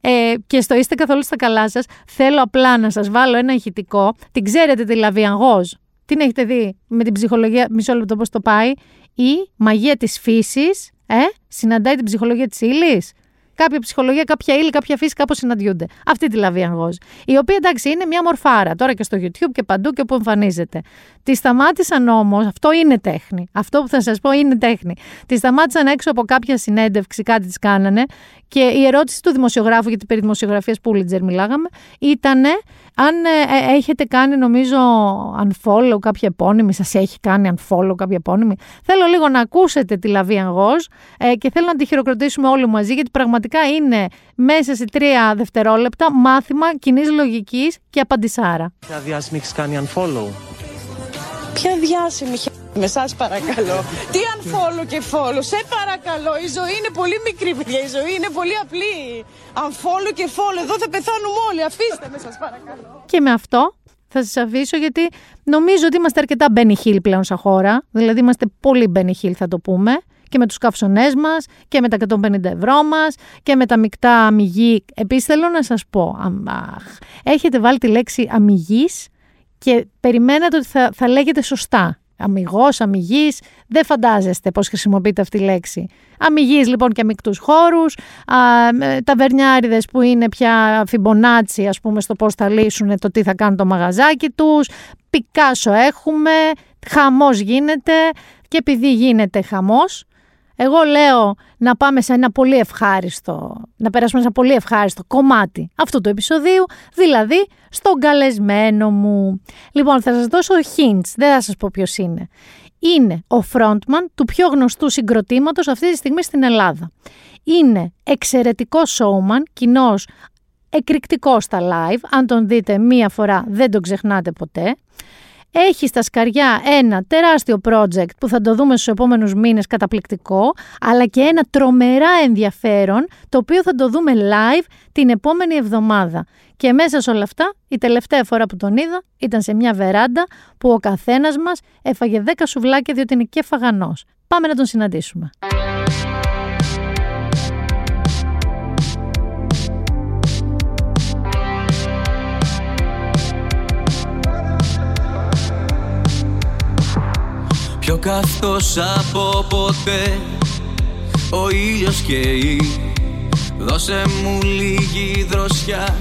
Ε, και στο είστε καθόλου στα καλά σας, θέλω απλά να σας βάλω ένα ηχητικό. Την ξέρετε τη Λαβιανγό. Την έχετε δει με την ψυχολογία, μισό λεπτό πώς το πάει. Η μαγεία της φύσης ε, συναντάει την ψυχολογία της ύλης. Κάποια ψυχολογία, κάποια ύλη, κάποια φύση κάπως συναντιούνται. Αυτή τη λαβή Γόζ. Η οποία εντάξει είναι μια μορφάρα τώρα και στο YouTube και παντού και όπου εμφανίζεται. Τη σταμάτησαν όμως, αυτό είναι τέχνη. Αυτό που θα σας πω είναι τέχνη. Τη σταμάτησαν έξω από κάποια συνέντευξη, κάτι της κάνανε και η ερώτηση του δημοσιογράφου, γιατί περί δημοσιογραφίας Πούλιτζερ μιλάγαμε, ήταν αν ε, ε, έχετε κάνει νομίζω unfollow κάποια επώνυμη, σας έχει κάνει unfollow κάποια επώνυμη. Θέλω λίγο να ακούσετε τη Λαβή Αγγός ε, και θέλω να τη χειροκροτήσουμε όλοι μαζί γιατί πραγματικά είναι μέσα σε τρία δευτερόλεπτα μάθημα κοινής λογικής και απαντησάρα. Ποια διάσημη έχεις κάνει unfollow; Ποια διάσημη με σας παρακαλώ. Τι unfollow και follow. Σε παρακαλώ. Η ζωή είναι πολύ μικρή, παιδιά. Η ζωή είναι πολύ απλή. Unfollow και follow. Εδώ θα πεθάνουμε όλοι. Αφήστε με σας παρακαλώ. Και με αυτό θα σας αφήσω γιατί νομίζω ότι είμαστε αρκετά Benny Hill πλέον σαν χώρα. Δηλαδή είμαστε πολύ Benny Hill θα το πούμε. Και με τους καυσονές μας και με τα 150 ευρώ μας και με τα μεικτά αμυγή. Επίσης θέλω να σας πω, αμάχ, έχετε βάλει τη λέξη αμυγής και περιμένετε ότι θα, θα λέγεται σωστά αμυγός, αμυγής, δεν φαντάζεστε πώς χρησιμοποιείται αυτή η λέξη. Αμυγής λοιπόν και αμυκτούς χώρους, α, ταβερνιάριδες που είναι πια φιμπονάτσι ας πούμε στο πώς θα λύσουν το τι θα κάνουν το μαγαζάκι τους, Πικάσο έχουμε, χαμός γίνεται και επειδή γίνεται χαμός εγώ λέω να πάμε σε ένα πολύ ευχάριστο, να περάσουμε σε ένα πολύ ευχάριστο κομμάτι αυτού του επεισοδίου, δηλαδή στον καλεσμένο μου. Λοιπόν, θα σας δώσω hints, δεν θα σας πω ποιος είναι. Είναι ο frontman του πιο γνωστού συγκροτήματος αυτή τη στιγμή στην Ελλάδα. Είναι εξαιρετικό showman, κοινός εκρηκτικός στα live, αν τον δείτε μία φορά δεν τον ξεχνάτε ποτέ έχει στα σκαριά ένα τεράστιο project που θα το δούμε στους επόμενους μήνες καταπληκτικό, αλλά και ένα τρομερά ενδιαφέρον, το οποίο θα το δούμε live την επόμενη εβδομάδα. Και μέσα σε όλα αυτά, η τελευταία φορά που τον είδα ήταν σε μια βεράντα που ο καθένας μας έφαγε 10 σουβλάκια διότι είναι και φαγανός. Πάμε να τον συναντήσουμε. Πιο καυτός από ποτέ ο ήλιος καίει Δώσε μου λίγη δροσιά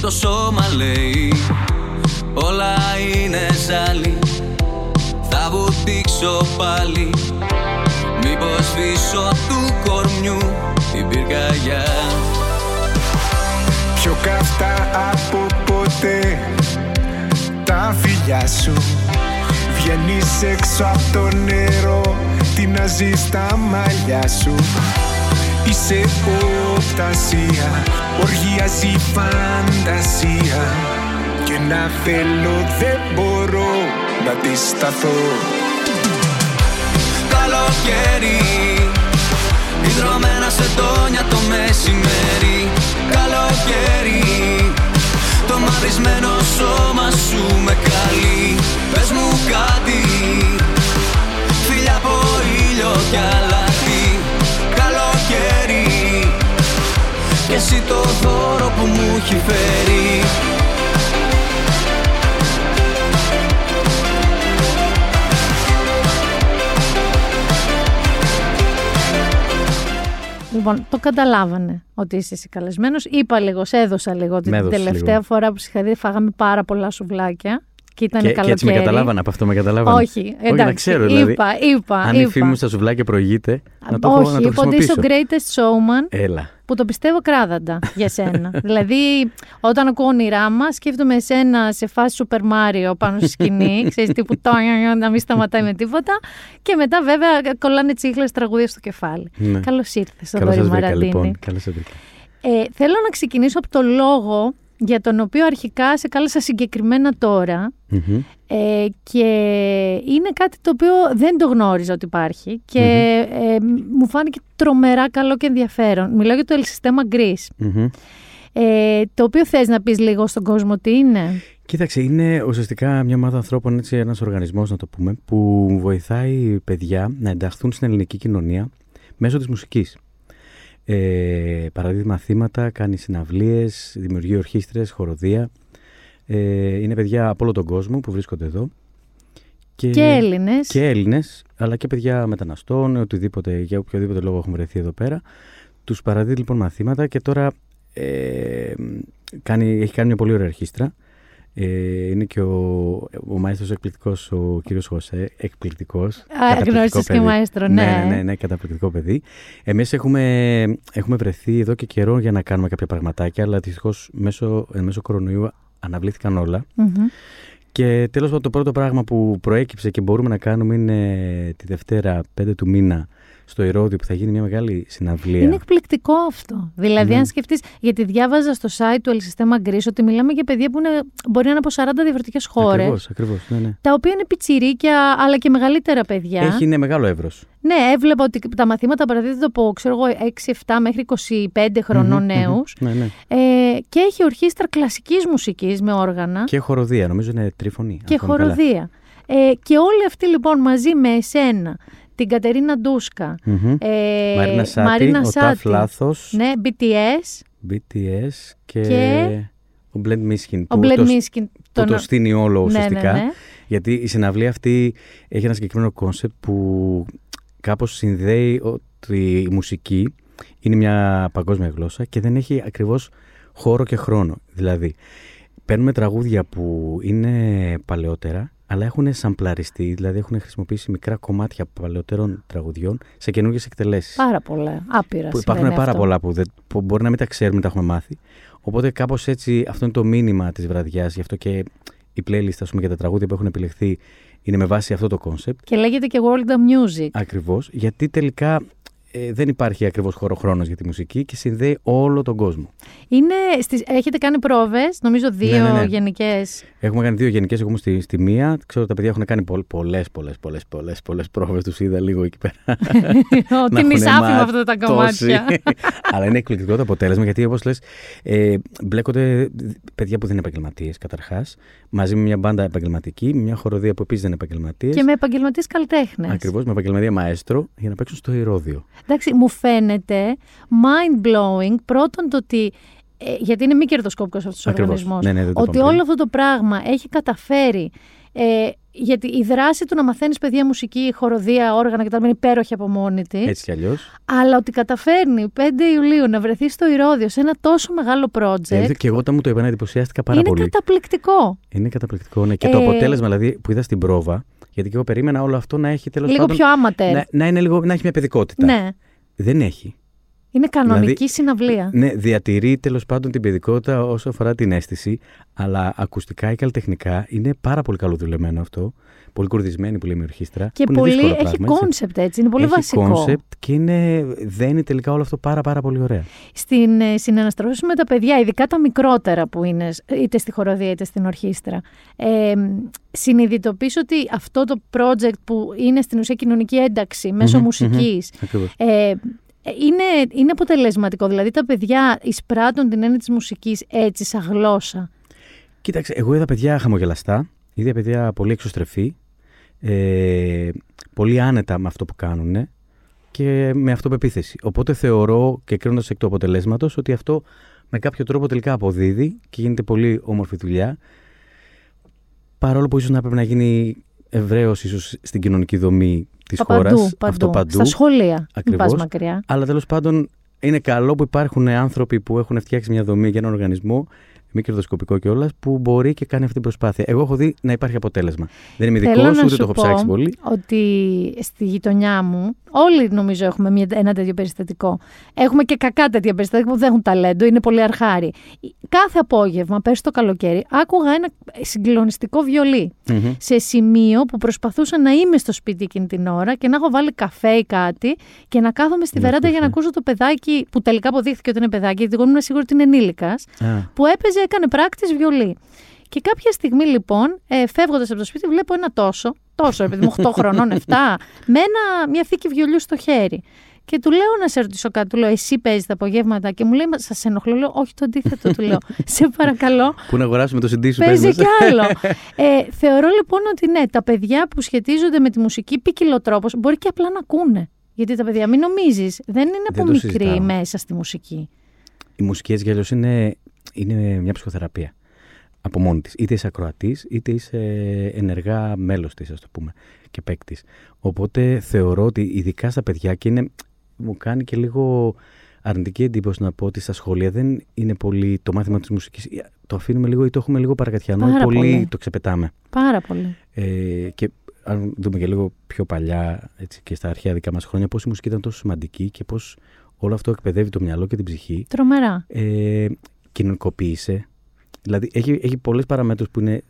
Το σώμα λέει Όλα είναι ζάλι Θα βουτήξω πάλι Μήπως σβήσω του κορμιού την πυρκαγιά. Πιο καυτά από ποτέ Τα φιλιά σου Βγαίνεις έξω από το νερό Τι να ζεις στα μαλλιά σου. Είσαι οπτασία Οργιάζει φαντασία. Και να θέλω δεν μπορώ Να τη σταθώ. Καλοκαίρι Ιδρωμένα σε τόνια το μεσημέρι. Καλοκαίρι το μαρισμένο σώμα σου με καλεί. Πες μου κάτι. Φίλια από ήλιο κι αλάτι Καλοκαίρι. Και εσύ το δώρο που μου έχει φέρει Λοιπόν, το καταλάβανε ότι είσαι εσύ καλεσμένος. Είπα λίγο, σε έδωσα λίγο την τελευταία φορά που είχα δει φάγαμε πάρα πολλά σουβλάκια. Και ήταν και, και έτσι με καταλάβανε, από αυτό με καταλάβανε. Όχι, εντάξει. Όχι, να ξέρω, δηλαδή. Είπα, είπα. Αν είπα. η φήμη μου στα σουβλάκια προηγείται, να το, Όχι, να το είπα ότι είσαι ο greatest showman. Έλα. Που το πιστεύω κράδαντα για σένα. δηλαδή, όταν ακούω όνειρά μας, σκέφτομαι εσένα σε φάση Super Mario πάνω στη σκηνή. ξέρεις τύπου τόνια, να μην σταματάει με τίποτα. Και μετά, βέβαια, κολλάνε τσίχλες τραγούδια στο κεφάλι. Ναι. Καλώς ήρθες, Θοδωρή Μαραντίνη. Λοιπόν. Καλώς ήρθε. Ε, θέλω να ξεκινήσω από το λόγο για τον οποίο αρχικά σε κάλεσα συγκεκριμένα ε, και είναι κάτι το οποίο δεν το γνώριζα ότι υπάρχει και ε, μου φάνηκε τρομερά καλό και ενδιαφέρον. Μιλάω για το El Sistema Greece. Ε, το οποίο θες να πεις λίγο στον κόσμο τι είναι; Κοίταξε, είναι ουσιαστικά μια ομάδα ανθρώπων, έτσι, ένας οργανισμός να το πούμε, που βοηθάει παιδιά να ενταχθούν στην ελληνική κοινωνία μέσω της μουσικής. Ε, παραδίδει μαθήματα, κάνει συναυλίες, δημιουργεί ορχήστρες, χοροδία. Ε, είναι παιδιά από όλο τον κόσμο που βρίσκονται εδώ Και, και Έλληνες. Και Έλληνες, αλλά και παιδιά μεταναστών, οτιδήποτε, για οποιοδήποτε λόγο έχουν βρεθεί εδώ πέρα. Τους παραδίδει λοιπόν μαθήματα και τώρα ε, κάνει, έχει κάνει μια πολύ ωραία αρχίστρα. Ε, είναι και ο, ο μαέστρος εκπληκτικός, ο κύριος Χωσέ, εκπληκτικός. Γνώρισες και μαέστρο, ναι. ναι. Ναι, ναι, καταπληκτικό παιδί. Εμείς έχουμε, έχουμε βρεθεί εδώ και καιρό για να κάνουμε κάποια πραγματάκια, αλλά δυστυχώς μέσω, μέσω κορονοϊού αναβλήθηκαν όλα. Και τέλος πάντων το πρώτο πράγμα που προέκυψε και μπορούμε να κάνουμε είναι τη Δευτέρα 5 του μήνα στο Ηρώδιο που θα γίνει μια μεγάλη συναυλία. Είναι εκπληκτικό αυτό. Δηλαδή, ναι. αν σκεφτείς, γιατί διάβαζα στο site του El Sistema ότι μιλάμε για παιδιά που είναι, μπορεί να είναι από 40 διαφορετικές χώρες. Ακριβώς, ακριβώς. Ναι, ναι. Τα οποία είναι πιτσιρίκια, αλλά και μεγαλύτερα παιδιά. Έχει είναι μεγάλο εύρος. Ναι, έβλεπα ότι τα μαθήματα παραδίδονται από 6-7 μέχρι 25 χρονων νέους. Ναι, ναι. Ε, και έχει ορχήστρα κλασικής μουσικής με όργανα. Και χοροδία, νομίζω είναι τρίφωνη. Και χοροδία. Ε, και όλοι αυτοί λοιπόν μαζί με εσένα, την Κατερίνα Ντούσκα, mm-hmm. ε, Μαρίνα Σάττι, Μαρίνα ο Ταφ Λάθος, ναι, BTS, BTS και, και... ο Blend Mishkin που, το, Mishkin, που τον... το στήνει όλο ναι, ουσιαστικά. Ναι, ναι, Γιατί η συναυλία αυτή έχει ένα συγκεκριμένο concept που κάπως συνδέει ότι η μουσική είναι μια παγκόσμια γλώσσα και δεν έχει ακριβώς χώρο και χρόνο. Δηλαδή, παίρνουμε τραγούδια που είναι παλαιότερα αλλά έχουν σαμπλαριστεί, δηλαδή έχουν χρησιμοποιήσει μικρά κομμάτια παλαιότερων τραγουδιών σε καινούργιες εκτελέσεις. Πάρα πολλά, άπειρα. Που υπάρχουν πάρα αυτό. πολλά που, δεν, που μπορεί να μην τα ξέρουμε, τα έχουμε μάθει. Οπότε κάπως έτσι αυτό είναι το μήνυμα της βραδιάς. Γι' αυτό και η playlist ας πούμε, για τα τραγούδια που έχουν επιλεχθεί είναι με βάση αυτό το concept. Και λέγεται και World of Music. Ακριβώς. Γιατί τελικά ε, δεν υπάρχει ακριβώς χώρο-χρόνος για τη μουσική και συνδέει όλο τον κόσμο. Είναι στις, έχετε κάνει πρόβες, νομίζω δύο ναι, ναι, ναι. γενικές. Έχουμε κάνει δύο γενικές, εγώ στη, στη μία. Ξέρω ότι τα παιδιά έχουν κάνει πολλές, πολλές, πολλές, πολλές, πολλές, πολλές πρόβες. Τους είδα λίγο εκεί πέρα. Ότι νησάφι με αυτά τα κομμάτια. Αλλά είναι εκπληκτικό το αποτέλεσμα γιατί όπως λες ε, μπλέκονται παιδιά που δεν είναι επαγγελματίες καταρχάς μαζί με μια μπάντα επαγγελματική, μια χοροδία που επίσης δεν είναι επαγγελματίες. Και με επαγγελματίες καλλιτέχνες. Ακριβώς, με επαγγελματία μαέστρο για να παίξουν στο ηρώδιο. Εντάξει, μου φαίνεται mind blowing πρώτον το ότι. Ε, γιατί είναι μη κερδοσκόπικος αυτός ο οργανισμός. Ναι, ναι, ότι όλο αυτό το πράγμα έχει καταφέρει ε, γιατί η δράση του να μαθαίνεις παιδιά μουσική, χοροδία, όργανα κτλ. είναι υπέροχη από μόνη της. Έτσι κι αλλιώς. Αλλά ότι καταφέρνει 5 Ιουλίου να βρεθεί στο Ηρώδιο σε ένα τόσο μεγάλο project. Ε, και εγώ όταν μου το είπα, εντυπωσιάστηκα πάρα είναι πολύ. Είναι καταπληκτικό. Είναι καταπληκτικό. Ναι. Και ε... το αποτέλεσμα δηλαδή που είδα στην πρόβα, γιατί και εγώ περίμενα όλο αυτό να έχει τέλος πάντων. Λίγο πιο amateur. Να, να, είναι λίγο, να έχει μια παιδικότητα. Ναι. Δεν έχει. Είναι κανονική δηλαδή, συναυλία. Ναι, διατηρεί τέλος πάντων την παιδικότητα όσο αφορά την αίσθηση, αλλά ακουστικά ή καλλιτεχνικά είναι πάρα πολύ καλοδουλεμένο αυτό. Πολύ κουρδισμένη που λέμε ορχήστρα. Και πολύ έχει concept έτσι, είναι πολύ έχει βασικό. Έχει concept και είναι, δένει τελικά όλο αυτό πάρα, πάρα πολύ ωραία. Στην ε, συναναστροφή με τα παιδιά, ειδικά τα μικρότερα που είναι είτε στη χοροδία είτε στην ορχήστρα, ε, συνειδητοποιείς ότι αυτό το project που είναι στην ουσία κοινωνική ένταξη μέσω μουσικής, ε, είναι, είναι αποτελεσματικό. Δηλαδή τα παιδιά εισπράττουν την έννοια της μουσικής έτσι σαν γλώσσα. Κοίταξε, εγώ είδα παιδιά χαμογελαστά, είδα παιδιά πολύ εξωστρεφή, ε, πολύ άνετα με αυτό που κάνουν και με αυτοπεποίθηση. Οπότε θεωρώ και κρίνοντας εκ του αποτελέσματος ότι αυτό με κάποιο τρόπο τελικά αποδίδει και γίνεται πολύ όμορφη δουλειά. Παρόλο που ίσως να πρέπει να γίνει ευρέως στην κοινωνική δομή της χώρας. Αυτό παντού. Στα σχολεία. Ακριβώς. μακριά. Αλλά τέλος πάντων είναι καλό που υπάρχουν άνθρωποι που έχουν φτιάξει μια δομή για έναν οργανισμό μη κερδοσκοπικό κιόλας, που μπορεί και κάνει αυτή την προσπάθεια. Εγώ έχω δει να υπάρχει αποτέλεσμα. Δεν είμαι ειδικός, ούτε το έχω ψάξει πολύ. Ότι στη γειτονιά μου, όλοι νομίζω έχουμε μια, ένα τέτοιο περιστατικό. Έχουμε και κακά τέτοια περιστατικά που δεν έχουν ταλέντο, είναι πολύ αρχάρι. Κάθε απόγευμα, πέρσι το καλοκαίρι, άκουγα ένα συγκλονιστικό Σε σημείο που προσπαθούσα να είμαι στο σπίτι εκείνη την ώρα και να έχω βάλει καφέ ή κάτι και να κάθομαι στη βεράντα για να ακούσω το παιδάκι που τελικά αποδείχθηκε ότι είναι παιδάκι, γιατί εγώ ήμουν σίγουρη ότι είναι ενήλικας, που έπαιζε έκανε πράκτης βιολί. Και κάποια στιγμή λοιπόν, ε, φεύγοντας από το σπίτι, βλέπω ένα τόσο, τόσο επειδή μου 8 χρονών, 7, με ένα, μια θήκη βιολιού στο χέρι. Και του λέω να σε ρωτήσω κάτι, του λέω Εσύ παίζεις τα απογεύματα και μου λέει Σας ενοχλώ, λέω Όχι, το αντίθετο, του λέω. σε παρακαλώ. Πού να αγοράσουμε το CD σου, Παίζει κι άλλο. ε, θεωρώ λοιπόν ότι ναι, τα παιδιά που σχετίζονται με τη μουσική ποικιλοτρόπως μπορεί και απλά να ακούνε. Γιατί τα παιδιά, μην νομίζεις, δεν είναι από μικρή μέσα στη μουσική. Η μουσική έτσι κι είναι είναι μια ψυχοθεραπεία. από μόνη της. Είτε είσαι ακροατής, είτε είσαι ενεργά μέλος της, ας το πούμε, και παίκτης. Οπότε θεωρώ ότι ειδικά στα παιδιά και είναι, μου κάνει και λίγο αρνητική εντύπωση να πω ότι στα σχολεία δεν είναι πολύ το μάθημα της μουσικής. Το αφήνουμε λίγο ή το έχουμε λίγο παρακατιανό ή πολύ, πολύ το ξεπετάμε. Πάρα πολύ. Ε, και αν δούμε και λίγο πιο παλιά έτσι, και στα αρχαία δικά μας χρόνια, πώς η μουσική ήταν τόσο σημαντική και πώς όλο αυτό εκπαιδεύει το μυαλό και την ψυχή. Τρομερά. Ε, κοινωνικοποίησε. Δηλαδή έχει, έχει πολλές παραμέτρους που είναι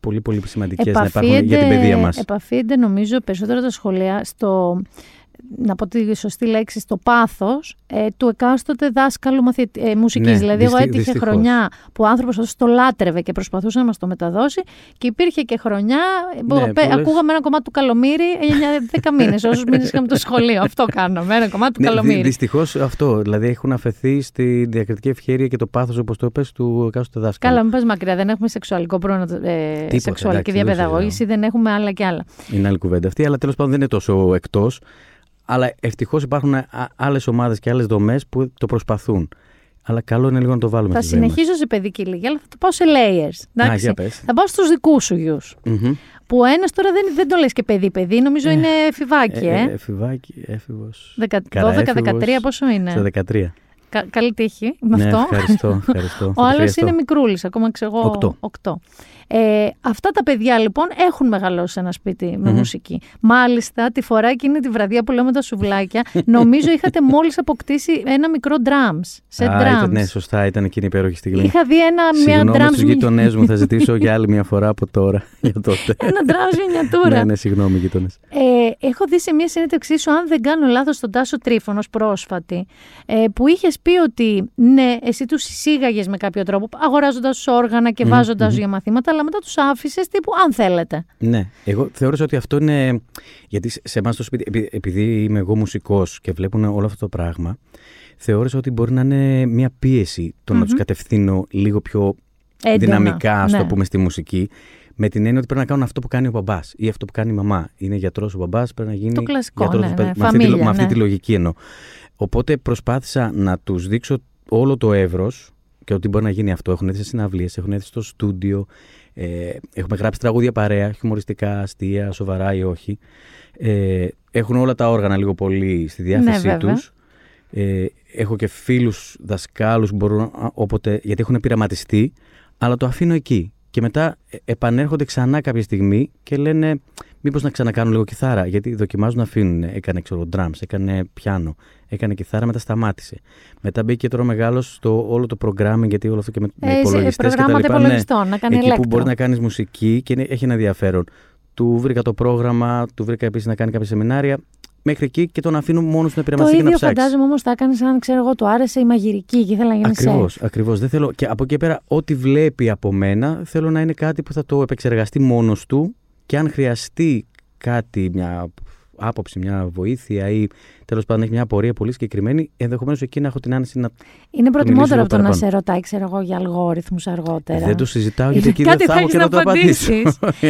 πολύ πολύ σημαντικές να υπάρχουν για την παιδεία μας. Επαφείται νομίζω περισσότερο τα σχολεία στο να πω τη σωστή λέξη, στο πάθος ε, του εκάστοτε δάσκαλου μαθητη, ε, μουσικής. Ναι, δηλαδή, εγώ έτυχε δυστυχώς. χρονιά που ο άνθρωπος αυτός το λάτρευε και προσπαθούσε να μας το μεταδώσει και υπήρχε και χρονιά που ναι, πολλές... ακούγαμε ένα κομμάτι του Καλομήρη 9-10 μήνες. Όσους μήνε είχαμε το σχολείο. αυτό κάναμε, ένα κομμάτι του ναι, Καλομήρη. Δυστυχώς αυτό. Δηλαδή, έχουν αφαιθεί στη διακριτική ευχαίρεια και το πάθος, όπως το είπες, του εκάστοτε δάσκαλου. Καλά, μην πας μακριά. Δεν έχουμε σεξουαλικό πρόβλημα, ε, σεξουαλική διαπαιδαγώγηση, δεν έχουμε άλλα και άλλα. Είναι άλλη κουβέντα αυτή, αλλά τέλος πάντων δεν είναι τόσο εκτός. Αλλά ευτυχώς υπάρχουν άλλες ομάδες και άλλες δομές που το προσπαθούν. Αλλά καλό είναι λίγο να το βάλουμε Θα συνεχίσω σε παιδική ηλικία, αλλά θα το πάω σε layers. Α, για πες. Θα πάω στους δικούς σου γιους. Mm-hmm. Που ο ένας τώρα δεν, δεν το λες και παιδί-παιδί, νομίζω ε, είναι εφηβάκι, ε. ε, ε εφηβάκι, έφηβος. 12-13, πόσο είναι; Στο 13. Κα, καλή τύχη με ναι, αυτό. Ευχαριστώ, ευχαριστώ. ο άλλος είναι μικρούλης, ακόμα ξέρω εγώ. 8. Ε, αυτά τα παιδιά λοιπόν έχουν μεγαλώσει σε ένα σπίτι με μουσική. Μάλιστα, τη φορά εκείνη τη βραδιά που λέμε τα σουβλάκια, νομίζω είχατε μόλις αποκτήσει ένα μικρό drums. Σε Α, drums. Ήταν, ναι, σωστά, ήταν εκείνη η υπέροχη στιγμή. Είχα δει ένα συγγνώμη μια drums. Στου γείτονέ μου θα ζητήσω για άλλη μια φορά από τώρα. Για τότε. ένα drums μiniατούρα. ναι, ναι, συγγνώμη γείτονε. Ε, έχω δει σε μια συνέντευξή σου, αν δεν κάνω λάθος, τον Τάσο Τρίφωνος πρόσφατη, ε, που είχε πει ότι ναι, εσύ τους εισήγαγες με κάποιο τρόπο, αγοράζοντας όργανα και βάζοντας για μαθήματα, αλλά μετά τους άφησες τύπου αν θέλετε. Ναι. Εγώ θεώρησα ότι αυτό είναι. Γιατί σε εμάς το σπίτι, επειδή είμαι εγώ μουσικός και βλέπουν όλο αυτό το πράγμα, θεώρησα ότι μπορεί να είναι μια πίεση το να τους κατευθύνω λίγο πιο δυναμικά, ας το ναι. πούμε, στη μουσική. Με την έννοια ότι πρέπει να κάνουν αυτό που κάνει ο μπαμπάς ή αυτό που κάνει η μαμά. Είναι γιατρός ο μπαμπάς, πρέπει να γίνει. Το κλασικό. Γιατρός, ναι, ναι. Με, αυτή, με αυτή τη λογική εννοώ. Οπότε προσπάθησα να τους δείξω όλο το εύρος και ότι μπορεί να γίνει αυτό. Έχουν έρθει σε συναυλίες, έχουν έρθει στο στούντιο, ε, έχουμε γράψει τραγούδια παρέα, χιουμοριστικά, αστεία, σοβαρά ή όχι. Ε, έχουν όλα τα όργανα λίγο πολύ στη διάθεσή ναι, τους. Ε, έχω και φίλους δασκάλους που μπορούν όποτε, γιατί έχουν πειραματιστεί, αλλά το αφήνω εκεί. Και μετά ε, επανέρχονται ξανά κάποια στιγμή και λένε μήπως να ξανακάνουν λίγο κιθάρα. Γιατί δοκιμάζουν να αφήνουν. Έκανε ξέρω, drums, έκανε πιάνο, έκανε κιθάρα, μετά σταμάτησε. Μετά μπήκε τώρα μεγάλος στο όλο το programming, γιατί όλο αυτό και με, ε, υπολογιστές και τα λοιπά. Ναι, να κάνει εκεί που μπορείς να κάνεις μουσική και έχει ένα ενδιαφέρον. Του βρήκα το πρόγραμμα, του βρήκα επίσης να κάνει κάποια σεμινάρια. Μέχρι εκεί και τον αφήνω μόνος στην επηρεασία και να ψάξει. Το ίδιο φαντάζομαι όμως θα έκανε αν ξέρω εγώ του άρεσε η μαγειρική και ήθελα να γίνεις Ακριβώς, ακριβώς. Δεν θέλω. Και από εκεί πέρα, ό,τι βλέπει από μένα, θέλω να είναι κάτι που θα το επεξεργαστεί μόνος του και αν χρειαστεί κάτι, μια άποψη, μια βοήθεια ή τέλος πάντων έχει μια απορία πολύ συγκεκριμένη, ενδεχομένως εκεί να έχω την άνεση να. Είναι προτιμότερο από το να σε ρωτάει, ξέρω εγώ, για αλγόριθμους αργότερα. Δεν το συζητάω γιατί εκεί δεν θα έχω και να, το απαντήσω.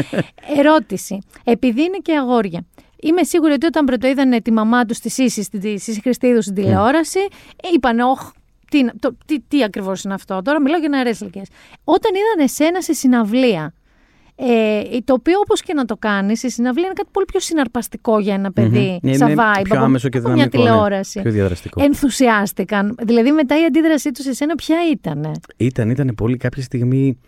Ερώτηση. Επειδή είναι και αγόρια. Είμαι σίγουρη ότι όταν πρωτοείδανε τη μαμά τους στη Σύση, στη Σύση Χριστίδου στην τηλεόραση, είπαν, Ωχ, τι, το, τι, τι ακριβώς είναι αυτό. Τώρα μιλάω για νεαρές ηλικίες. Όταν είδαν εσένα σε συναυλία, ε, το οποίο όπως και να το κάνεις, η συναυλία είναι κάτι πολύ πιο συναρπαστικό για ένα παιδί. Mm-hmm. Σαν vibe, πιο άμεσο και δυναμικό, μια ναι. τηλεόραση. Ναι, πιο διαδραστικό. Ενθουσιάστηκαν. Δηλαδή μετά η αντίδρασή τους σε σένα ποια ήταν. Ήταν, ήταν πολύ κάποια στιγμή.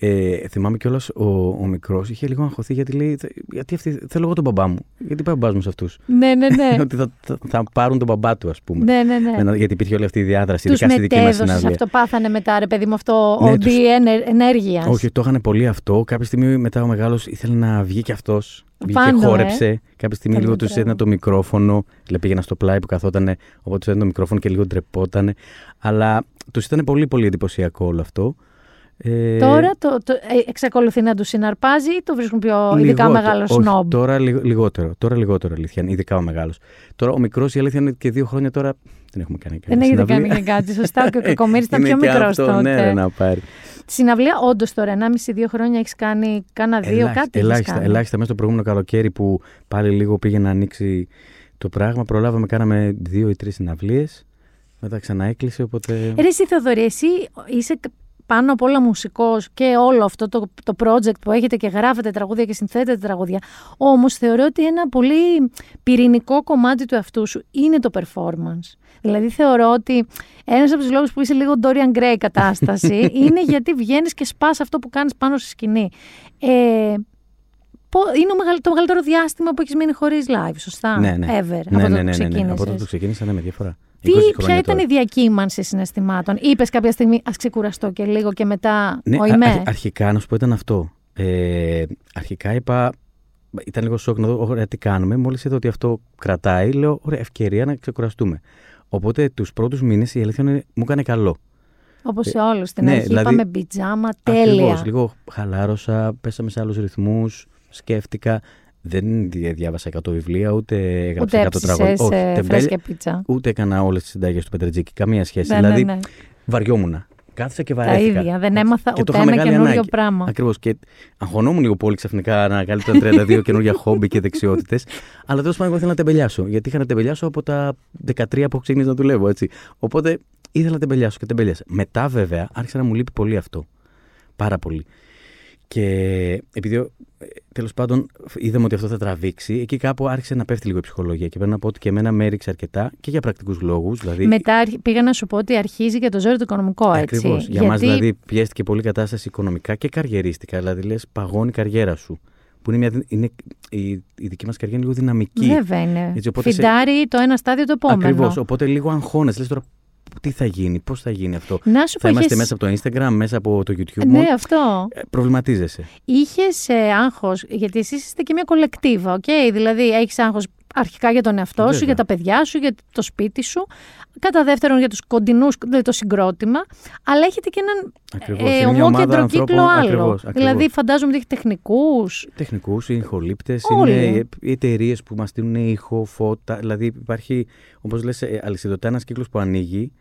Ε, θυμάμαι κιόλας ο, ο μικρός είχε λίγο αγχωθεί γιατί λέει: Γιατί αυτή, θέλω εγώ τον μπαμπά μου. Γιατί πάει ο μπαμπάς μου σε αυτούς. Ναι, ναι, ναι. ότι θα, θα, θα, πάρουν τον μπαμπά του, ας πούμε. Ναι, ναι, ναι. γιατί υπήρχε όλη αυτή η διάδραση. Τους ειδικά στη δική μας συνάδεια. αυτό πάθανε μετά, ρε παιδί μου, αυτό ναι, οντί ενέργειας. Όχι, το είχαν πολύ αυτό. Κάποια στιγμή μετά ο μεγάλος ήθελε να βγει κι αυτός. Βγήκε, χόρεψε. Ε. Κάποια στιγμή λίγο τους έδινε το μικρόφωνο. Δηλαδή πήγαινα στο πλάι που καθόταν, οπότε τους έδινε το μικρόφωνο και λίγο ντρεπότανε. Αλλά τους ήταν πολύ πολύ εντυπωσιακό όλο αυτό. Ε... Τώρα το, το, ε, εξακολουθεί να τους συναρπάζει ή το βρίσκουν πιο ειδικά μεγάλος σνόμπ; Τώρα λιγότερο. Τώρα λιγότερο αλήθεια, ειδικά ο μεγάλος. Τώρα ο μικρός η αλήθεια είναι ότι και δύο χρόνια τώρα δεν έχουμε κάνει κάτι. Δεν έχετε κάνει και κάτι. Σωστά. και ο Κακομήρη ήταν πιο μικρός τότε. Ναι, να πάρει. Τη συναυλία, όντως τώρα, 1,5-2 χρόνια έχεις κάνει κάνα δύο, ελάχιστα, κάτι. Ελάχιστα, κάνει. ελάχιστα μέσα στο προηγούμενο καλοκαίρι που πάλι λίγο πήγε να ανοίξει το πράγμα. Προλάβαμε, κάναμε δύο ή τρεις συναυλίες. Μετά ξανά έκλεισε, οπότε. Ρε, εσύ Θεοδωρή, εσύ είσαι πάνω απ' όλα μουσικός και όλο αυτό το, το project που έχετε και γράφετε τραγούδια και συνθέτετε τραγούδια. Όμως θεωρώ ότι ένα πολύ πυρηνικό κομμάτι του εαυτού σου είναι το performance. Δηλαδή θεωρώ ότι ένας από τους λόγους που είσαι λίγο Dorian Gray κατάσταση είναι γιατί βγαίνεις και σπάς αυτό που κάνεις πάνω στη σκηνή. Ε, είναι το μεγαλύτερο διάστημα που έχεις μείνει χωρίς live, σωστά; Ναι, ναι. Ever. Ναι, από ναι, το ναι, που ναι, ναι. Από ξεκίνησες. τότε που ξεκίνησα, ναι, με διαφορά. Τι, 20 χρόνια ποια ήταν τώρα. η διακύμανση συναισθημάτων; Είπες κάποια στιγμή, ας ξεκουραστώ και λίγο και μετά. Ναι, ο α- ημέ. αρχ- αρχικά να σου πω ήταν αυτό. Ε, αρχικά είπα, ήταν λίγο σοκ να δω, ωραία, τι κάνουμε. Μόλις είδα ότι αυτό κρατάει, λέω, ωραία, ευκαιρία να ξεκουραστούμε. Οπότε τους πρώτους μήνες η αλήθεια είναι μου έκανε καλό. Όπως σε όλους. Στην ναι, αρχή δηλαδή- είπαμε πιτζάμα, τέλεια. Ακριβώς, λίγο χαλάρωσα, πέσαμε σε άλλους ρυθμούς, σκέφτηκα. Δεν δι- διάβασα 100 βιβλία, ούτε έγραψα Ούτε 100 τραγούδια. έψησες Όχι, ε, τεμπέλια, φρέσκια πίτσα. Ούτε έκανα όλες τις συνταγές του Πετρετζίκη. Καμία σχέση. Ναι, δηλαδή, ναι, ναι. βαριόμουν. Κάθισα και Τα βαρέθηκα. ίδια. Δεν έμαθα Και το ούτε είχα ένα μεγάλη καινούριο ανάγκη. πράγμα. Ακριβώς. Και αγχωνόμουν λίγο πολύ ξαφνικά να ανακαλύπτω 32 καινούργια χόμπι και δεξιότητες. Αλλά τέλος πάντων εγώ ήθελα να τεμπελιάσω. Γιατί είχα να τεμπελιάσω από τα 13 που έχω ξεκινήσει να δουλεύω, έτσι. Οπότε ήθελα να τεμπελιάσω και τεμπελιάσα. Μετά βέβαια άρχισε να μου λείπει πολύ αυτό. Πάρα πολύ. Και επειδή τέλος πάντων είδαμε ότι αυτό θα τραβήξει, εκεί κάπου άρχισε να πέφτει λίγο η ψυχολογία. Και πρέπει να πω ότι και εμένα με έριξε αρκετά και για πρακτικούς λόγους. Δηλαδή, Μετά αρχ- πήγα να σου πω ότι αρχίζει και το ζόρι το οικονομικό, έτσι. Ακριβώς. Για Γιατί μας δηλαδή πιέστηκε πολύ η κατάσταση οικονομικά και καριερίστικα. Δηλαδή λες, παγώνει η καριέρα σου. Που είναι, μια, δυ- είναι η, η δική μας καριέρα είναι λίγο δυναμική. Βέβαια είναι. Έτσι, οπότε σε- Φιντάρει το ένα στάδιο το επόμενο. Ακριβώς. Οπότε λίγο αγχώνεσαι. Λες τώρα τι θα γίνει, πώς θα γίνει αυτό; Να σου θα πω, είμαστε είχες- μέσα από το Instagram, μέσα από το YouTube; Ναι, μόνο. αυτό. Ε, Προβληματίζεσαι. Είχες ε, άγχος, γιατί εσείς είστε και μια κολεκτίβα, οκ; Δηλαδή, έχεις άγχος αρχικά για τον εαυτό σου, Βέβαια. για τα παιδιά σου, για το σπίτι σου. Κατά δεύτερον, για τους κοντινούς, δηλαδή το συγκρότημα. Αλλά έχετε και έναν Ακριβώς. ε, Είναι μια ομάδα ομόκεντρο ανθρώπων- κύκλο άλλο. ακριβώς, ακριβώς. Δηλαδή, φαντάζομαι ότι έχει τεχνικούς. Τεχνικούς, ηχολήπτες, Όλοι. είναι οι εταιρείες που μας στείλουν ήχο, φώτα. Δηλαδή υπάρχει, όπως λες, αλυσιδωτά ένας κύκλος που ανοίγει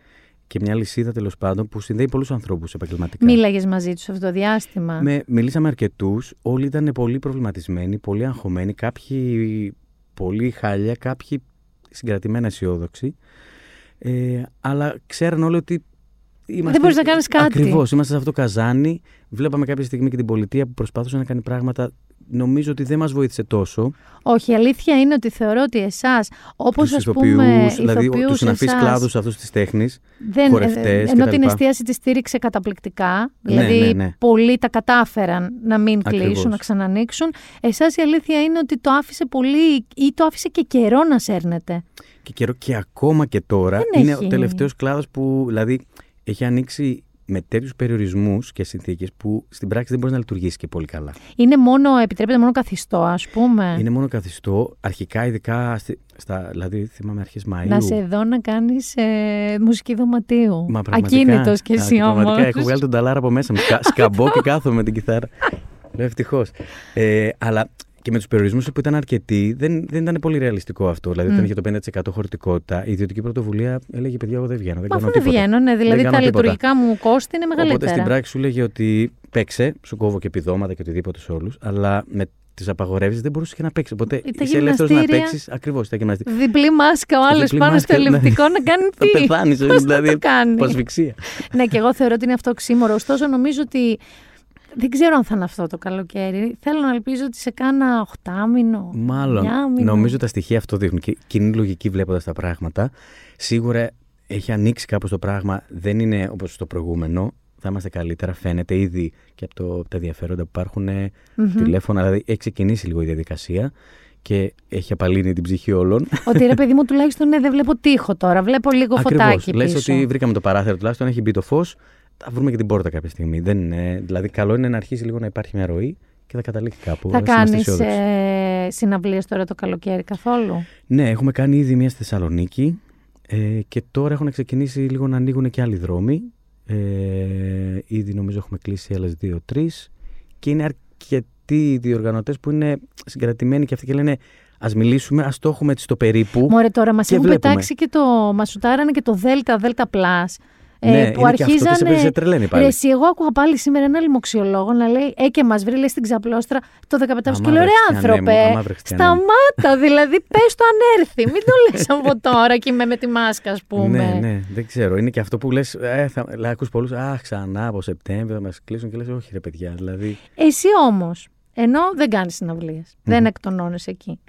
και μια λυσίδα τέλος πάντων που συνδέει πολλούς ανθρώπους επαγγελματικά. Μίλαγες μαζί τους αυτό το διάστημα. Με, μιλήσαμε αρκετούς. Όλοι ήταν πολύ προβληματισμένοι, πολύ αγχωμένοι. Κάποιοι πολύ χάλια, κάποιοι συγκρατημένα αισιόδοξοι. Ε, αλλά ξέραν όλοι ότι. Είμαστε... μπορείς να κάνεις κάτι. Ακριβώς. Είμαστε σε αυτό το καζάνι. Βλέπαμε κάποια στιγμή και την πολιτεία που προσπαθούσε να κάνει πράγματα. Νομίζω ότι δεν μας βοήθησε τόσο. Όχι, η αλήθεια είναι ότι θεωρώ ότι εσάς, όπως Τους ας ηθοποιούς, πούμε. δηλαδή ηθοποιούς τους συναφείς εσάς, κλάδους αυτούς της τέχνης. Δεν, χορευτές ε, κτλ. ενώ την εστίαση τη στήριξε καταπληκτικά. Ναι, δηλαδή, ναι, ναι. πολλοί τα κατάφεραν να μην Ακριβώς. κλείσουν, να ξανανοίξουν. Εσάς η αλήθεια είναι ότι το άφησε πολύ ή το άφησε και καιρό να σέρνετε. Και, καιρό, και ακόμα και τώρα Δεν είναι έχει. ο τελευταίος κλάδος που δηλαδή έχει ανοίξει με τέτοιους περιορισμούς και συνθήκες που στην πράξη δεν μπορείς να λειτουργήσει και πολύ καλά. Είναι μόνο, επιτρέπεται μόνο καθιστό, ας πούμε. Είναι μόνο καθιστό, αρχικά ειδικά στη- στα, δηλαδή θυμάμαι αρχές Μαΐου. Να σε δω να κάνεις ε, μουσική δωματίου. Μα πραγματικά, Ακίνητος κι α, εσύ όμω. Πραγματικά έχω βγάλει τον ταλάρα από μέσα μου. Σκα- σκαμπώ και κάθομαι με την κιθάρα. Λέω ευτυχώς. Ε, αλλά και με τους περιορισμούς που ήταν αρκετοί, δεν, δεν ήταν πολύ ρεαλιστικό αυτό. Δηλαδή, όταν Μμ. είχε το 50% χωρητικότητα, η ιδιωτική πρωτοβουλία έλεγε: Παιδιά, εγώ δεν βγαίνω. Δεν Μα κάνω αφού δεν τίποτα. βγαίνω, ναι, δηλαδή Δεν τα κάνω τίποτα». λειτουργικά μου κόστη είναι μεγαλύτερα. Οπότε στην πράξη σου λέγε ότι παίξε, σου κόβω και επιδόματα και οτιδήποτε σε όλους, αλλά με τις απαγορεύσεις δεν μπορούσες και να παίξεις. Οπότε Ή τα είσαι ελεύθερος να γυμναστήρια. παίξεις ακριβώς τα γυμναστήρια. Διπλή μάσκα ο άλλος Διπλή πάνω στο μάσκα, ναι. ελλειπτικό να κάνει Θα τι; πεθάνεις, Πώς θα δηλαδή. το κάνει; από ασφυξία. ναι, και εγώ θεωρώ ότι είναι αυτό οξύμορο. Ωστόσο, νομίζω ότι. Δεν ξέρω αν θα είναι αυτό το καλοκαίρι. Θέλω να ελπίζω ότι σε κάνα οχτάμινο. Μάλλον. εννιάμινο. Νομίζω τα στοιχεία αυτό δείχνουν. Και κοινή λογική βλέποντας τα πράγματα. Σίγουρα έχει ανοίξει κάπως το πράγμα. Δεν είναι όπως το προηγούμενο. Θα είμαστε καλύτερα. Φαίνεται ήδη και από, το, από τα ενδιαφέροντα που υπάρχουν ε, Μμμ. τηλέφωνα. Δηλαδή έχει ξεκινήσει λίγο η διαδικασία και έχει απαλύνει την ψυχή όλων. Ότι ρε παιδί μου, τουλάχιστον ναι, δεν βλέπω τείχο τώρα. Βλέπω λίγο φωτάκι Λες πίσω. ότι βρήκαμε το παράθυρο τουλάχιστον, έχει μπει το φως. Θα βρούμε και την πόρτα κάποια στιγμή. Δεν είναι, δηλαδή, καλό είναι να αρχίσει λίγο να υπάρχει μια ροή και θα καταλήξει κάπου. Θα Ας είμαστε κάνεις αισιόδοξοι. ε, συναυλίες τώρα το καλοκαίρι καθόλου; Ναι, έχουμε κάνει ήδη μία στη Θεσσαλονίκη ε, και τώρα έχουν ξεκινήσει λίγο να ανοίγουν και άλλοι δρόμοι. Ε, ήδη νομίζω έχουμε κλείσει άλλες δύο-τρει και είναι αρκετοί οι διοργανωτές που είναι συγκρατημένοι και αυτοί και λένε Α μιλήσουμε, ας το έχουμε έτσι στο περίπου. Μωρέ τώρα, μας και έχουν βλέπουμε. πετάξει και το. Μας σουτάρανε και το Δέλτα, Δέλτα Plus. Ε, Ναι, που είναι και αυτό και σε- αρχίζανε. σε τρελαίνει πάλι. Ρε, εσύ, εγώ άκουγα πάλι σήμερα ένα λοιμοξιολόγο να λέει Ε, και μας βρει λέει, στην ξαπλώστρα το 15 Αμά και λέω βρε, ρε Χριστιανέ μου, άνθρωπε. αμά βρε, Χριστιανέ μου». Σταμάτα, δηλαδή, πες το αν έρθει. Μην το λες από τώρα και είμαι με τη μάσκα, ας πούμε. Ναι, ναι, δεν ξέρω. Είναι και αυτό που λες. Ε, θα, δηλαδή, ακούς πολλούς. Αχ, ξανά από Σεπτέμβριο θα μας κλείσουν και λες, Όχι, ρε παιδιά. Δηλαδή. Εσύ όμως, ενώ δεν κάνεις συναυλίες, δεν εκτονώνεσαι εκεί.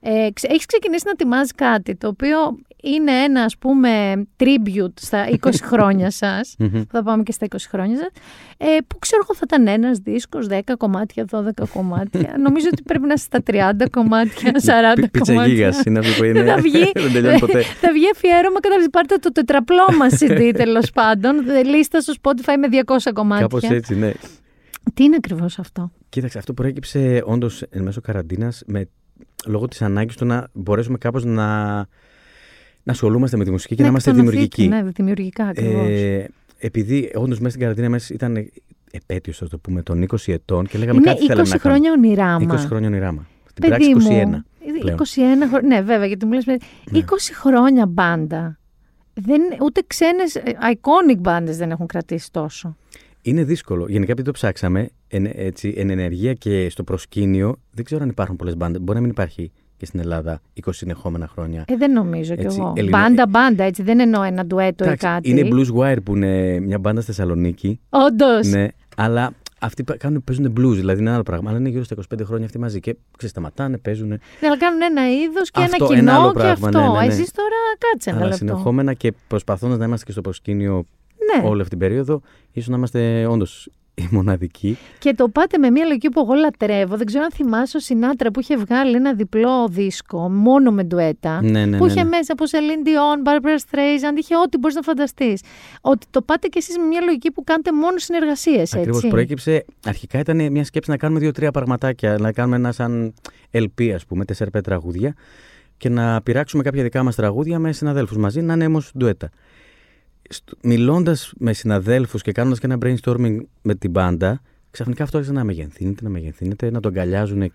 Ε, ξε- έχεις ξεκινήσει να ετοιμάζεις κάτι το οποίο είναι ένα ας πούμε tribute στα 20 χρόνια σας Μμμ. θα πάμε και στα 20 χρόνια σας ε, που ξέρω εγώ θα ήταν ένας δίσκος 10 κομμάτια, 12 κομμάτια νομίζω ότι πρέπει να είσαι στα 30 κομμάτια, 40 Πι- Πίτσα κομμάτια γίγας είναι αυτό που είναι. θα βγει, δεν τελειώνει ποτέ. θα βγει αφιέρωμα κατά πάρτε το τετραπλό μας CD τέλος πάντων λίστα στο Spotify με 200 κομμάτια Κάπως έτσι, ναι. τι είναι ακριβώς αυτό; Κοίταξε, αυτό προέκυψε όντως εν μέσω καραντίνας λόγω της ανάγκης του να μπορέσουμε κάπως να, να ασχολούμαστε με τη μουσική και να, είμαστε εκτονωθείτε, δημιουργικοί. ναι, δημιουργικά ακριβώς Ε, επειδή όντως μέσα στην καραντίνα μας ήταν επέτειος, α το πούμε, των 20 ετών και λέγαμε Είναι κάτι 20 θέλαμε να χρόνια κάνουμε. ονειρά 20 μας. χρόνια ονειράμα. Στην Παιδί πράξη 21. μου, πλέον. 21 χρόνια. Ναι, βέβαια, γιατί μου λες, 20 χρόνια μπάντα. Δεν, ούτε ξένες ε, iconic μπάντες δεν έχουν κρατήσει τόσο. Είναι δύσκολο. Γενικά, επειδή το ψάξαμε, εν, έτσι, εν ενεργεία και στο προσκήνιο, δεν ξέρω αν υπάρχουν πολλές μπάντε. Μπορεί να μην υπάρχει και στην Ελλάδα 20 συνεχόμενα χρόνια. Ε, δεν νομίζω κι Έτσι, εγώ. Ελληνο- Μπάντα, μπάντα, έτσι. Δεν εννοώ ένα ντουέτο ή Εντάξει, κάτι. Είναι Blues Wire που είναι μια μπάντα στη Θεσσαλονίκη. Όντως. Ναι, αλλά αυτοί πα- κάνουν, παίζουν blues, δηλαδή είναι ένα άλλο πράγμα. Αλλά είναι γύρω στα 25 χρόνια αυτοί μαζί και ξεσταματάνε, παίζουν. Ναι, αλλά κάνουν ένα είδος και Αυτό, ένα ένα κοινό άλλο και πράγμα, αυτό. ναι, ναι, ναι. Εσείς τώρα κάτσε ένα αλλά λεπτό. συνεχόμενα και προσπαθώντας να είμαστε και στο προσκήνιο Ναι. όλη αυτή την περίοδο, ίσως να είμαστε όντως οι μοναδικοί. Και το πάτε με μια λογική που εγώ λατρεύω. Δεν ξέρω αν θυμάσαι ο Σινάτρα που είχε βγάλει ένα διπλό δίσκο μόνο με ντουέτα. Ναι, ναι, που ναι, είχε ναι. μέσα από Celine Dion, Barbara Streisand, είχε ό,τι μπορείς να φανταστείς. Ότι το πάτε κι εσείς με μια λογική που κάνετε μόνο συνεργασίες, Ακριβώς έτσι. προέκυψε. Αρχικά ήταν μια σκέψη να κάνουμε δύο-τρία πραγματάκια. Να κάνουμε ένα σαν LP, ας πούμε, 4-5 τραγούδια και να πειράξουμε κάποια δικά μας τραγούδια με συναδέλφους μαζί, να είναι όμω ντουέτα. Μιλώντας με συναδέλφους και κάνοντας και ένα brainstorming με την μπάντα, ξαφνικά αυτό άρχισε να μεγενθύνεται, να μεγενθύνεται, να τον αγκαλιάζουν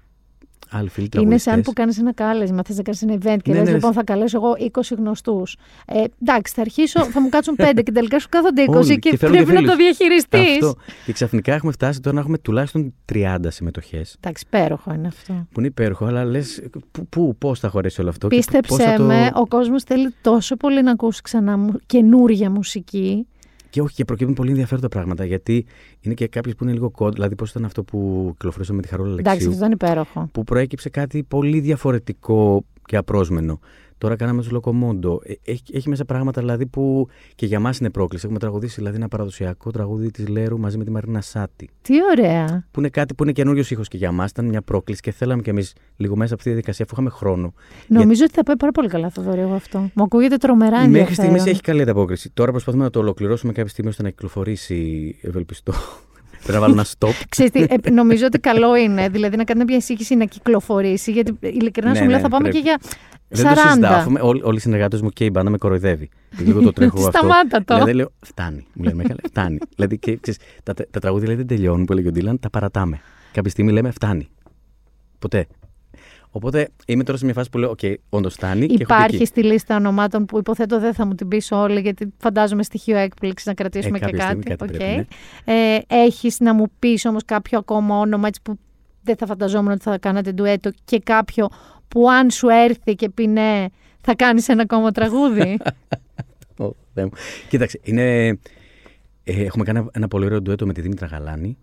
άλλοι φίλοι Είναι σαν τραγουδιστές. που κάνεις ένα κάλεσμα, θες να κάνεις ένα event και Ναι, λες, ναι, λοιπόν ρε. θα καλέσω εγώ 20 γνωστούς. Ε, εντάξει, θα αρχίσω, θα μου κάτσουν 5 και τελικά σου κάθονται 20 Όλοι, και, φέρουν πρέπει να φίλους. το διαχειριστείς. Αυτό. Και ξαφνικά έχουμε φτάσει τώρα να έχουμε τουλάχιστον 30 συμμετοχές. Εντάξει, υπέροχο είναι αυτό. Που είναι υπέροχο, αλλά λες, πού, πού, πώς θα χωρέσει όλο αυτό. και πώς Πίστεψε θα το- με, ο κόσμος θέλει τόσο πολύ να ακούσει ξανά μου, καινούρια μουσική. Και όχι, και προκύπτουν πολύ ενδιαφέροντα πράγματα. Γιατί είναι και κάποιες που είναι λίγο κοντ. Δηλαδή, πώς ήταν αυτό που κυκλοφορήσαμε με τη Χαρούλα Εντάξει, Αλεξίου. αυτό ήταν υπέροχο. Που προέκυψε κάτι πολύ διαφορετικό και απρόσμενο. Τώρα κάναμε το Λοκομόντο. Ε, Έχει, έχει μέσα πράγματα δηλαδή που και για μας είναι πρόκληση. Έχουμε τραγουδήσει δηλαδή ένα παραδοσιακό τραγούδι της Λέρου μαζί με τη Μαρίνα Σάτι. Τι ωραία. Που είναι κάτι που είναι καινούριος ήχος και για μας. Ήταν μια πρόκληση και θέλαμε κι εμείς λίγο μέσα από αυτή τη διαδικασία, αφού είχαμε χρόνο. Νομίζω ότι θα πάει πάρα πολύ καλά, Θοδωρή, εγώ αυτό. Μου ακούγεται τρομερά Μέχρι ενδιαφέρον. στιγμής έχει καλή ανταπόκριση. Τώρα προσπαθούμε να το ολοκληρώσουμε κάποια στιγμή ώστε να κυκλοφορήσει. Ευελπιστώ. Πρέπει να βάλω ένα stop. Ξέρεις τι, ε, νομίζω ότι καλό είναι, δηλαδή να κάνει μια εισήγηση να κυκλοφορήσει, γιατί ειλικρινά Ναι, σου μιλάω ναι, θα πάμε πρέπει. και για 40. Δεν το συζητάω. αφού με- Όλοι, όλοι οι συνεργάτες μου και η μπάντα με κοροϊδεύει. Και λίγο το τρέχω αυτό. Σταμάτα το. Δηλαδή λέω, φτάνει. Μου λένε, Μεγάλε, φτάνει. δηλαδή, και, ξέρεις, τα, τα τραγούδια λέει, δεν τελειώνουν που έλεγε ο Ντίλαν, τα παρατάμε. Κάποια στιγμή λέμε, φτάνει. Ποτέ. Οπότε είμαι τώρα σε μια φάση που λέω: Οκ, όντως φτάνει. και έχω πει Υπάρχει εκεί. στη λίστα ονομάτων που υποθέτω δεν θα μου την πει όλη, γιατί φαντάζομαι στοιχείο έκπληξης να κρατήσουμε Ε, και κάποια κάτι. στιγμή κάτι Οκ. πρέπει, ε, Έχεις να μου πεις όμως κάποιο ακόμα όνομα έτσι που δεν θα φανταζόμουν ότι θα κάνατε ντουέτο και κάποιο που αν σου έρθει και πει ναι, θα κάνεις ένα ακόμα τραγούδι. Ω, Θεέ μου. Κοίταξε, είναι. Ε, έχουμε κάνει ένα πολύ ωραίο ντουέτο με τη Δήμητρα Γαλάνη.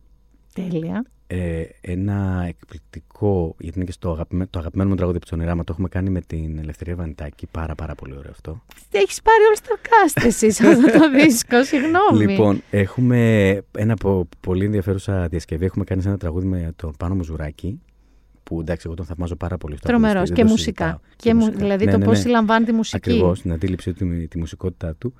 Τέλεια. Ε, ένα εκπληκτικό, γιατί είναι και στο αγαπημένο, το αγαπημένο μου τραγούδι από το όνειρά μου, το έχουμε κάνει με την Ελευθερία Βανιτάκη. Πάρα πάρα πολύ ωραίο αυτό. Έχεις πάρει όλο το cast εσύ σε αυτό το δίσκο, συγγνώμη. Λοιπόν, έχουμε ένα πο- πολύ ενδιαφέρουσα διασκευή. Έχουμε κάνει σε ένα τραγούδι με τον Πάνο Μουζουράκη. Που εντάξει, εγώ τον θαυμάζω πάρα πολύ. στο Τρομερός τραγούδι, και δεν το μουσικά. συζητάω. Και μου- δηλαδή το πώς συλλαμβάνει τη μουσική. Ακριβώς, την αντίληψή του, τη, τη μουσικότητά του.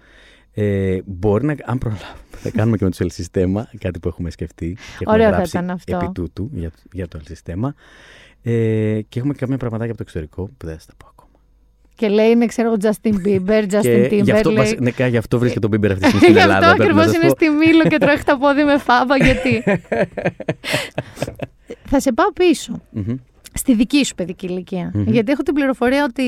Ε, μπορεί να, αν προλάβουμε, θα κάνουμε και με το El Sistema, κάτι που έχουμε σκεφτεί. Και έχουμε Ωραίο θα γράψει ήταν αυτό. Επί τούτου για, για το El Sistema. Ε, και έχουμε και κάποια πραγματάκια από το εξωτερικό που δεν θα στα πω ακόμα. Και λέει είναι, ξέρω εγώ, Justin Bieber, Justin και Timberlake. γι' αυτό, βασι- ναι, κα- γι' αυτό βρίσκεται τον Bieber αυτή τη στιγμή στην Γι' Ελλάδα. αυτό πρέπει να ακριβώς σας είναι πω. στη Μήλο και τρέχει τα πόδι με φάβα. Γιατί; θα σε πάω πίσω. Μμμ. Στη δική σου παιδική ηλικία. Μμμ. Γιατί έχω την πληροφορία ότι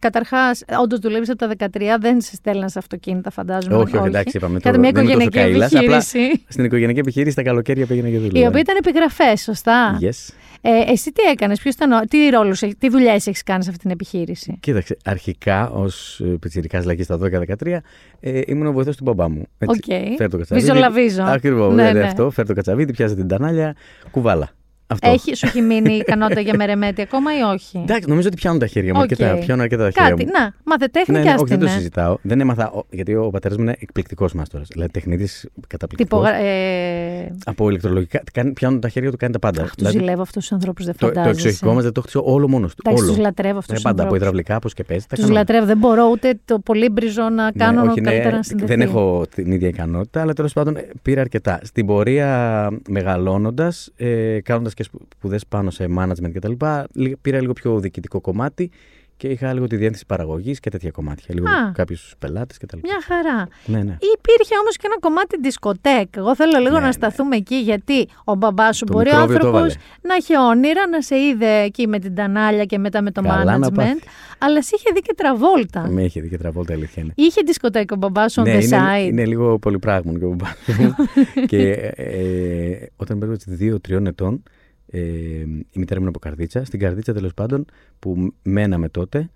καταρχάς, όντως δουλεύεις από τα 13, δεν σε στέλναν σε αυτοκίνητα, φαντάζομαι. όχι, όχι, εντάξει, είπαμε Κατά τώρα. μια δεν είμαι τόσο οικογενειακή καήλας, απλά επιχείρηση. Στην οικογενειακή επιχείρηση τα καλοκαίρια πήγαινα και δούλευα. Η οποία ήταν επιγραφές, σωστά. Yes. Ε, εσύ τι έκανες, ήταν, ο- τι ρόλους, έχ- τι δουλειές έχεις κάνει σε αυτή την επιχείρηση; Κοίταξε, αρχικά ως πιτσιρικάς δηλαδή στα 12-13, ε, ήμουν ο βοηθός του μπαμπά μου. Οκ. Φέρ το κατσαβίδι. Βυζολαβίζω. Ακριβώς, Ναι, ναι, ναι, ναι. αυτό. Φέρ' το κατσαβίδι, πιάσε την τανάλια, κουβάλα. Αυτό. Έχει, σου έχει μείνει η ικανότητα για μερεμέτη ακόμα ή όχι; Εντάξει, νομίζω ότι πιάνουν τα χέρια μου. Οκ. Αρκετά, πιάνουν αρκετά τα χέρια Κάτι, μου. να, μάθε τέχνη ναι, και ναι, όχι, δεν το άσ' τηνε. συζητάω. Δεν έμαθα, ο- γιατί ο πατέρας μου είναι εκπληκτικός μάστορας. Δηλαδή τεχνίτης καταπληκτικός. Τυπογρα... Ε... Από ηλεκτρολογικά. κάνει- Πιάνουν τα χέρια του, κάνει τα πάντα. Αχ, του ζηλεύω αυτούς τους ανθρώπους, δεν το, το φαντάζεσαι. εξοχικό μας δεν το χτίσω όλο μόνος του. Εντάξει, όλο. τους λατρεύω αυτούς Ε, τους πάντα από ανθρώπους. υδραυλικά, πώ και παίζει. τα Τους κάνω όλα. λατρεύω. Δεν μπορώ ούτε το πολύ μπριζό να κάνω Ναι, όχι, ναι, καλύτερα να συνδεθεί. δεν έχω την ίδια ικανότητα, αλλά τέλος πάντων ε, πήρα αρκετά. Στην πορεία μεγαλώνοντας, ε, κάνοντας και σπουδές πάνω σε management κτλ., λι- πήρα λίγο πιο διοικητικό κομμάτι και είχα λίγο τη διεύθυνση παραγωγής και τέτοια κομμάτια. Λίγο Α. κάποιους πελάτες κτλ. Μια χαρά. Ναι, ναι. Υπήρχε όμως και ένα κομμάτι δισκοτέκ. Εγώ θέλω λίγο Ναι, να ναι. σταθούμε εκεί, γιατί ο μπαμπάς σου Το μπορεί ο μικρόβιο το άνθρωπος έβαλε. να έχει όνειρα, να σε είδε εκεί με την τανάλια και μετά με το Καλά να management. πάθει. Αλλά σε είχε δει και τραβόλτα. Με είχε δει και τραβόλτα, η αλήθεια είναι. Είχε δισκοτέκ ο μπαμπάς σου on ναι, the είναι, side; είναι λίγο πολυπράγμων και ο μπαμπάς μου. και ε, όταν πέρασα δύο-τριών ετών, ε, η μητέρα μου είναι από Καρδίτσα. Στην Καρδίτσα τέλος πάντων που μέναμε τότε,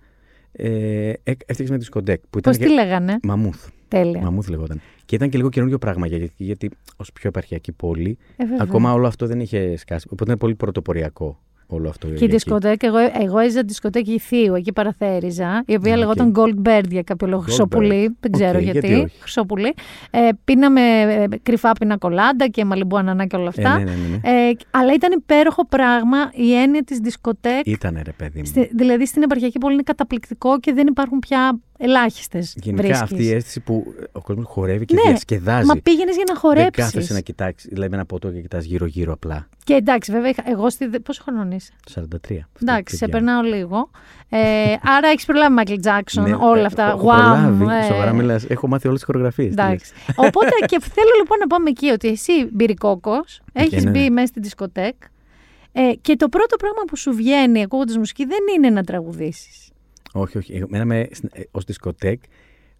ε, έφτιαξε με δισκοτέκ. Που Πώς ήταν τη και... λέγανε; Μαμούθ. Τέλεια. Μαμούθ λεγόταν. Και ήταν και λίγο καινούριο πράγμα γιατί, γιατί ως πιο επαρχιακή πόλη, Ε, βέβαια. ακόμα όλο αυτό δεν είχε σκάσει. Οπότε είναι πολύ πρωτοποριακό όλο αυτό. Και η για εκεί. δισκοτέκ, εγώ, εγώ έζησα δισκοτέκη Θείου, εκεί παραθέριζα, η οποία Α, οκ. λεγόταν Goldberg για κάποιο λόγο. Goldberg. Χρυσόπολη, δεν ξέρω Οκ, γιατί. γιατί όχι. Χρυσόπολη. Ε, πίναμε ε, κρυφά πίνα κολάντα και μαλλιμπού ανανά και όλα αυτά. Ε, ναι, ναι, ναι, ναι. Ε, αλλά ήταν υπέροχο πράγμα η έννοια της δισκοτέκ. Ήτανε ρε παιδί μου. Στη, δηλαδή στην επαρχιακή πόλη είναι καταπληκτικό και δεν υπάρχουν πια ελάχιστες. Γενικά αυτή η αίσθηση που ο κόσμος χορεύει και Ναι, διασκεδάζει. Μα πήγαινες για να Δεν χορέψεις. κάθεσαι να κοιτάξεις, δηλαδή με ένα ποτό και κοιτάς γύρω-γύρω απλά. Και εντάξει, βέβαια, είχα- εγώ στη. Πόσο χρονών είσαι; Το 43. Εντάξει, σε παιδιά. περνάω λίγο. Ε, άρα έχεις προλάβει Μάικλ Τζάξον, Ναι, όλα ε, αυτά. Έχω Wow, προλάβει, ε. σοβαρά μιλάς. Έχω μάθει όλες τις χορογραφίες. Εντάξει. Οπότε και θέλω λοιπόν να πάμε εκεί ότι εσύ μπυρικόκο, έχεις ναι. μπει μέσα στην δισκοτέκ ε, και το πρώτο πράγμα που σου βγαίνει ακούγοντας μουσική δεν είναι να τραγουδήσεις. Όχι, όχι. Εμένα με, ως δισκοτέκ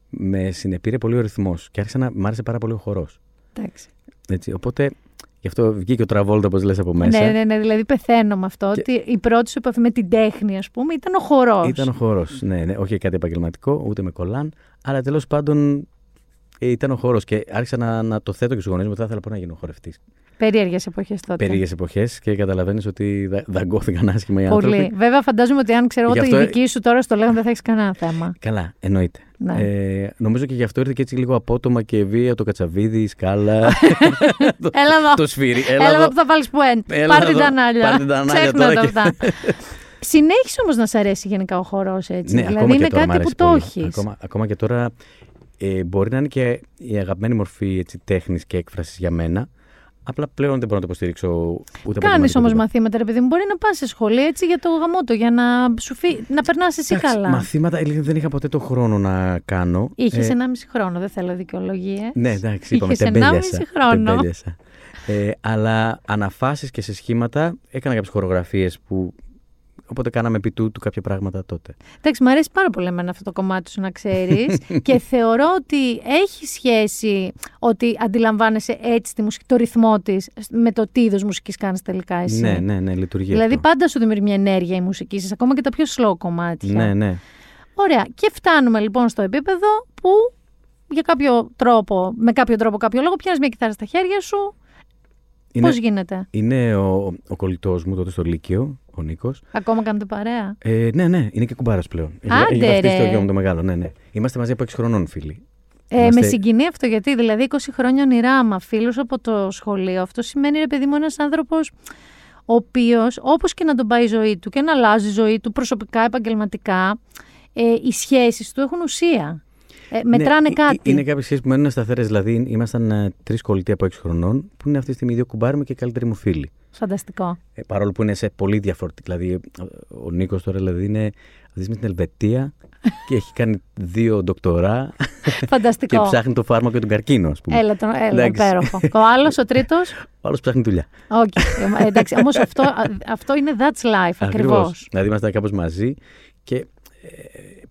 με συνεπήρε πολύ ο ρυθμός και άρχισα να μ' άρεσε πάρα πολύ ο χορός. Εντάξει. Οπότε γι' αυτό βγήκε ο Τραβόλτα, όπως λες από μέσα. Ναι, ναι, ναι, δηλαδή πεθαίνω με αυτό. Και- Ότι η πρώτη σου επαφή με την τέχνη, ας πούμε, ήταν ο χορός. Ήταν ο χορός. Ναι, ναι, όχι κάτι επαγγελματικό, ούτε με κολάν. Αλλά τέλος πάντων ε, ήταν ο χορός. Και άρχισα να, να το θέτω και στους γονείς μου ότι θα ήθελα να γίνω χορευτής. Περίεργες εποχές τότε. Περίεργες εποχές και καταλαβαίνεις ότι δα, δαγκώθηκαν άσχημα οι Πολύ. άνθρωποι. Βέβαια, φαντάζομαι ότι αν ξέρω εγώ Γι' το αυτό- η δική σου τώρα στο λέγον δεν θα έχεις κανένα θέμα. Καλά, εννοείται. Ναι. Ε, νομίζω και γι' αυτό ήρθε και έτσι λίγο απότομα και βία το κατσαβίδι, η σκάλα. το, Έλα εδώ. το σφύρι. Έλα, εδώ που θα βάλεις πουέντ. Έλα Πάρ την εδώ. τανάλια. Πάρ' την τανάλια Ξέχνα τώρα τα και- αυτά. Συνέχισε όμως να σ' αρέσει γενικά ο χορός έτσι. Ναι, δηλαδή ακόμα είναι και τώρα μ' κάτι που αρέσει το πολύ. έχεις. Ακόμα, ακόμα και τώρα ε, μπορεί να είναι και η αγαπημένη μορφή έτσι, τέχνης και έκφρασης για μένα. Απλά πλέον δεν μπορώ να το υποστηρίξω ούτε Κάνεις επαγγελματικά, όμως τίποτα. μαθήματα, ρε παιδί μου. Μπορεί να πας σε σχολή έτσι για το γαμότο, για να, σου φύ... να περνάς εσύ Εντάξει, καλά. Μαθήματα ειλικρινά, δεν είχα ποτέ το χρόνο να κάνω. Είχες Ε, 1,5 χρόνο, δεν θέλω δικαιολογίες. Ναι, εντάξει, είπαμε, Είχες 1,5 τεμπέλιασα. χρόνο. τεμπέλιασα. Ε, αλλά αναφάσεις και σε σχήματα έκανα κάποιες χορογραφίες που οπότε κάναμε επί τούτου κάποια πράγματα τότε. Εντάξει, μου αρέσει πάρα πολύ εμένα αυτό το κομμάτι σου να ξέρεις. και θεωρώ ότι έχει σχέση ότι αντιλαμβάνεσαι έτσι τη μουσική, το ρυθμό της με το τι είδος μουσικής κάνεις τελικά εσύ. Ναι, ναι, ναι, λειτουργεί Δηλαδή αυτό. πάντα σου δημιουργεί μια ενέργεια η μουσική σας, ακόμα και τα πιο slow κομμάτια. Ναι, ναι. Ωραία. Και φτάνουμε λοιπόν στο επίπεδο που για κάποιο τρόπο, με κάποιο τρόπο, κάποιο λόγο, πιάνεις μια κιθάρα στα χέρια σου. Είναι, Πώς γίνεται, είναι ο, ο κολλητός μου τότε στο Λύκειο, ο Νίκος. ακόμα κάνετε παρέα; Ε, ναι, ναι, είναι και κουμπάρας πλέον. Έχει- Άντε, έχει βαφτίσει ρε. το γιο μου το μεγάλο, ναι, ναι. Είμαστε μαζί από 6 χρονών φίλοι. Ε, Με Είμαστε- συγκινεί αυτό γιατί δηλαδή 20 χρόνια ονειράμα φίλους από το σχολείο. Αυτό σημαίνει ρε παιδί μου ένας άνθρωπος ο οποίος όπως και να τον πάει η ζωή του και να αλλάζει η ζωή του προσωπικά, επαγγελματικά, ε, οι σχέσεις του έχουν ουσία. Ε, μετράνε ναι, κάτι. Είναι κάποιες σχέσεις που μένουν σταθερές. Δηλαδή, ήμασταν ε, τρεις κολλητοί από 6 χρονών, που είναι αυτή τη στιγμή δύο κουμπάρι μου και καλύτεροι μου φίλοι. Φανταστικό. Ε, παρόλο που είναι σε πολύ διαφορετική. Δηλαδή, ο Νίκος τώρα δηλαδή είναι αυτή την Ελβετία και έχει κάνει δύο ντοκτορά. Φανταστικό. και ψάχνει το φάρμακο για τον καρκίνο, ας πούμε. Έλα, τον, έλα υπέροχο. ο άλλος, ο τρίτος; Ο άλλος ψάχνει δουλειά. Okay. Ε, εντάξει, όμως αυτό, αυτό είναι that's life, ακριβώς. Δηλαδή, είμαστε κάπως μαζί και ε,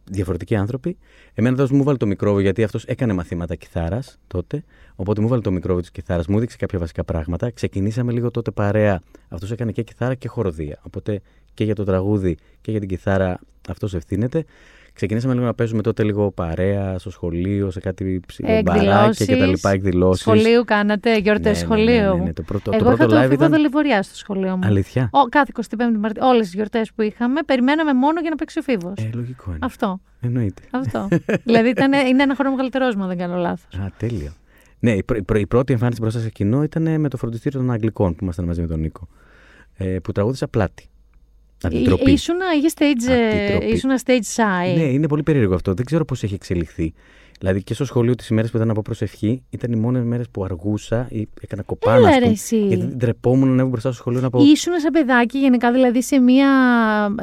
διαφορετικοί άνθρωποι. Εμένα εδώ μου βάλει το μικρόβιο γιατί αυτός έκανε μαθήματα κιθάρας τότε. Οπότε μου βάλει το μικρόβιο της κιθάρας, μου έδειξε κάποια βασικά πράγματα. Ξεκινήσαμε λίγο τότε παρέα. Αυτός έκανε και κιθάρα και χοροδία. Οπότε και για το τραγούδι και για την κιθάρα αυτός ευθύνεται. Ξεκινήσαμε λίγο να παίζουμε τότε λίγο παρέα στο σχολείο, σε κάτι μπαράκια και τα λοιπά, εκδηλώσεις. Σχολείου κάνατε, γιορτές ναι, σχολείου. Ναι, ναι, ναι, το πρώτο, Εγώ το πρώτο είχα live το ήταν... δολιβοριά στο σχολείο μου. Αλήθεια; Ο, κάθε 25η Μαρτίου, όλες τις γιορτές που είχαμε, περιμέναμε μόνο για να παίξει ο φίβος. Ε, λογικό είναι. Αυτό. Εννοείται. Αυτό. δηλαδή ήταν, είναι ένα χρόνο μεγαλύτερός μου, αν δεν κάνω λάθος. Α, τέλειο. Ναι, η, πρω, η πρώτη εμφάνιση μπροστά σε κοινό ήταν με το φροντιστήριο των Αγγλικών που ήμασταν μαζί με τον Νίκο. Ε, που τραγούδισα πλάτη. Αντιτροπή. Ήσουνα, stage, ήσουνα stage shy. Ναι, είναι πολύ περίεργο αυτό. Δεν ξέρω πώς έχει εξελιχθεί. Δηλαδή και στο σχολείο τις ημέρε που ήταν από προσευχή ήταν οι μόνες μέρες που αργούσα ή έκανα κοπάνα. Έλα, ρε, εσύ. Γιατί ντρεπόμουν να έβγαινε μπροστά στο σχολείο να πω. Ήσουν σαν παιδάκι γενικά, δηλαδή σε, μια,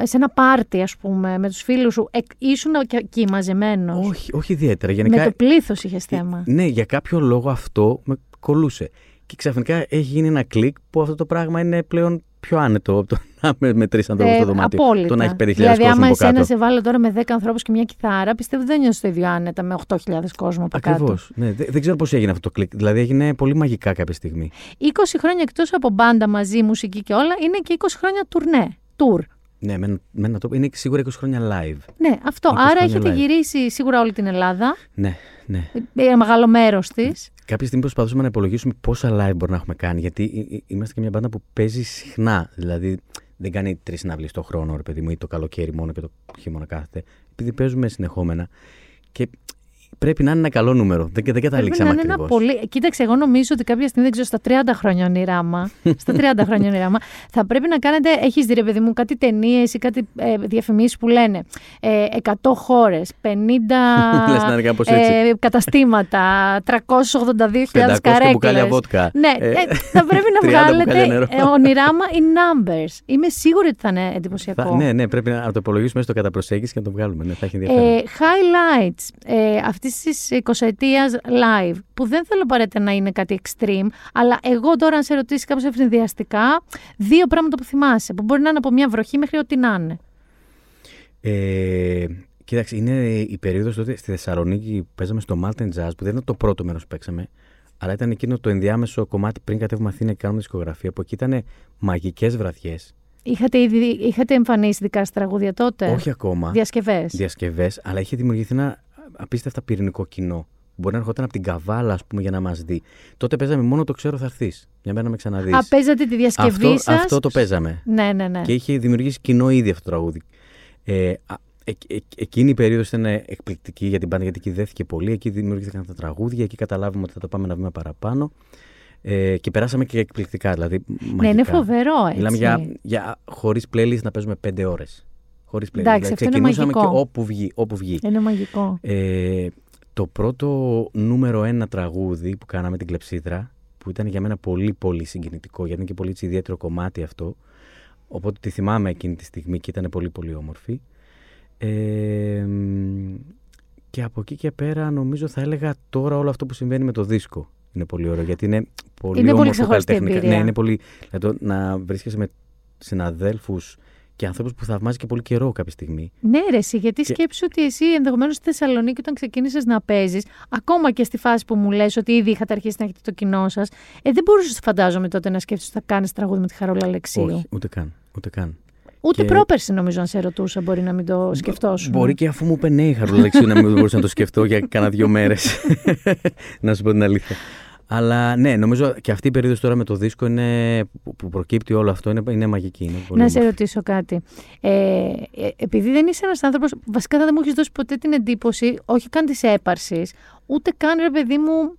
σε ένα πάρτι, ας πούμε, με τους φίλους σου. Ε, ήσουν εκεί μαζεμένος. Όχι, όχι ιδιαίτερα. Γενικά, με το πλήθος είχες θέμα. Ναι, για κάποιο λόγο αυτό με κολούσε. Και ξαφνικά έχει γίνει ένα κλικ που αυτό το πράγμα είναι πλέον πιο άνετο από το να με τρει ανθρώπου ε, στο δωμάτιο. Απόλυτα. Το να έχει 5.000 δηλαδή, κόσμο άμα εσένα σε βάλω τώρα με 10 ανθρώπους και μια κιθάρα, πιστεύω δεν νιώθω το ίδιο άνετα με 8.000 κόσμο από Ακριβώς. κάτω. Ναι, δεν, δεν ξέρω πώς έγινε αυτό το κλικ. Δηλαδή έγινε πολύ μαγικά κάποια στιγμή. 20 χρόνια εκτός από μπάντα μαζί, μουσική και όλα, είναι και 20 χρόνια τουρνέ. Tour. Ναι, με, με ένα το, είναι σίγουρα 20 χρόνια live. Ναι, αυτό. Άρα έχετε live. γυρίσει σίγουρα όλη την Ελλάδα. Ναι, ναι. Ένα μεγάλο μέρος της. Κάποια στιγμή προσπαθούσαμε να υπολογίσουμε πόσα live μπορεί να έχουμε κάνει. Γιατί είμαστε και μια μπάντα που παίζει συχνά. Δηλαδή δεν κάνει τρεις συναυλίες το χρόνο, ρε παιδί μου, ή το καλοκαίρι μόνο και το χειμώνα κάθεται. Επειδή παίζουμε συνεχόμενα. Και πρέπει να είναι ένα καλό νούμερο. Δεν, δεν καταλήξαμε ακριβώ. Ένα πολύ... Κοίταξε, εγώ νομίζω ότι κάποια στιγμή, δεν ξέρω, στα 30 χρόνια ονειράμα, στα 30 χρόνια ονειράμα, θα πρέπει να κάνετε, έχεις δει ρε παιδί μου, κάτι ταινίες ή κάτι ε, διαφημίσεις που λένε ε, 100 χώρες, 50 ε, καταστήματα, 382.000 καρέκλες. μπουκάλια βότκα. Ναι, ε, θα πρέπει να βγάλετε ε, ονειράμα in numbers. Είμαι σίγουρη ότι θα είναι εντυπωσιακό. Θα, ναι, ναι, πρέπει να το υπολογίσουμε στο κατά προσέγγιση και να το βγάλουμε. Ναι, θα έχει ενδιαφέρον. Ε, highlights. Ε, αυτή τη 20 ετία live, που δεν θέλω απαραίτητα να είναι κάτι extreme, αλλά εγώ τώρα, αν σε ρωτήσει κάπω ευνηδιαστικά, δύο πράγματα που θυμάσαι, που μπορεί να είναι από μια βροχή μέχρι ό,τι να είναι. Ε, κοίταξε, είναι η περίοδος τότε στη Θεσσαλονίκη που παίζαμε στο Malten Jazz, που δεν ήταν το πρώτο μέρος που παίξαμε, αλλά ήταν εκείνο το ενδιάμεσο κομμάτι πριν κατέβουμε Αθήνα και κάνουμε δισκογραφία, που εκεί ήταν μαγικές βραδιές. Είχατε, ήδη, είχατε εμφανίσει δικά σας τραγούδια τότε; Όχι ακόμα. Διασκευές; Διασκευές, αλλά είχε δημιουργηθεί ένα απίστευτα πυρηνικό κοινό. Μπορεί να ερχόταν από την Καβάλα, ας πούμε, για να μας δει. Τότε παίζαμε μόνο το ξέρω θα έρθεις. Μια μέρα να με ξαναδείς. Α, παίζατε τη διασκευή σας; Αυτό, αυτό το παίζαμε. Ναι, ναι, ναι. Και είχε δημιουργήσει κοινό ήδη αυτό το τραγούδι. Ε, ε, ε, εκείνη η περίοδος ήταν εκπληκτική για την πάντα, γιατί εκεί δέθηκε πολύ. Εκεί δημιουργήθηκαν τα τραγούδια, εκεί καταλάβουμε ότι θα το πάμε ένα βήμα παραπάνω. Ε, και περάσαμε και εκπληκτικά. Δηλαδή, ναι, είναι φοβερό έτσι. Μιλάμε για, για χωρίς playlist να παίζουμε πέντε ώρες. Χωρίς playlist. Εντάξει, δηλαδή, αυτό είναι μαγικό. και όπου βγει. Όπου βγει. Είναι μαγικό. Ε, το πρώτο νούμερο ένα τραγούδι που κάναμε την κλεψίδρα, που ήταν για μένα πολύ πολύ συγκινητικό, γιατί είναι και πολύ ιδιαίτερο κομμάτι αυτό. Οπότε τη θυμάμαι εκείνη τη στιγμή και ήταν πολύ πολύ όμορφη. Ε, και από εκεί και πέρα νομίζω θα έλεγα τώρα όλο αυτό που συμβαίνει με το δίσκο. Είναι πολύ ωραίο γιατί είναι πολύ είναι όμορφο πολύ καλλιτεχνικά. Ναι, είναι πολύ. Δηλαδή, να βρίσκεσαι με συναδέλφους και ανθρώπου που θαυμάζει και πολύ καιρό κάποια στιγμή. Ναι, ρε, εσύ, γιατί και... σκέψου ότι εσύ ενδεχομένως στη Θεσσαλονίκη, όταν ξεκίνησες να παίζεις, ακόμα και στη φάση που μου λες ότι ήδη είχατε αρχίσει να έχετε το κοινό σας, ε, δεν μπορούσες, φαντάζομαι, τότε να σκέφτεσαι ότι θα κάνεις τραγούδι με τη Χαρόλα Αλεξίου. Όχι, ούτε καν. Ούτε καν. Ούτε και... πρόπερση νομίζω, αν σε ρωτούσα, μπορεί να μην το σκεφτόσουν. Μπορεί και αφού μου είπε ναι η Χαρόλα Αλεξίου να μην μπορούσα να το σκεφτώ για κάνα δύο μέρες. να σου πω την αλήθεια. Αλλά ναι, νομίζω και αυτή η περίοδος τώρα με το δίσκο είναι, που προκύπτει όλο αυτό είναι, είναι μαγική. Είναι πολύ να σε ρωτήσω κάτι. Ε, ε, επειδή δεν είσαι ένας άνθρωπος, βασικά δεν μου έχεις δώσει ποτέ την εντύπωση, όχι καν της έπαρσης, ούτε καν ρε παιδί μου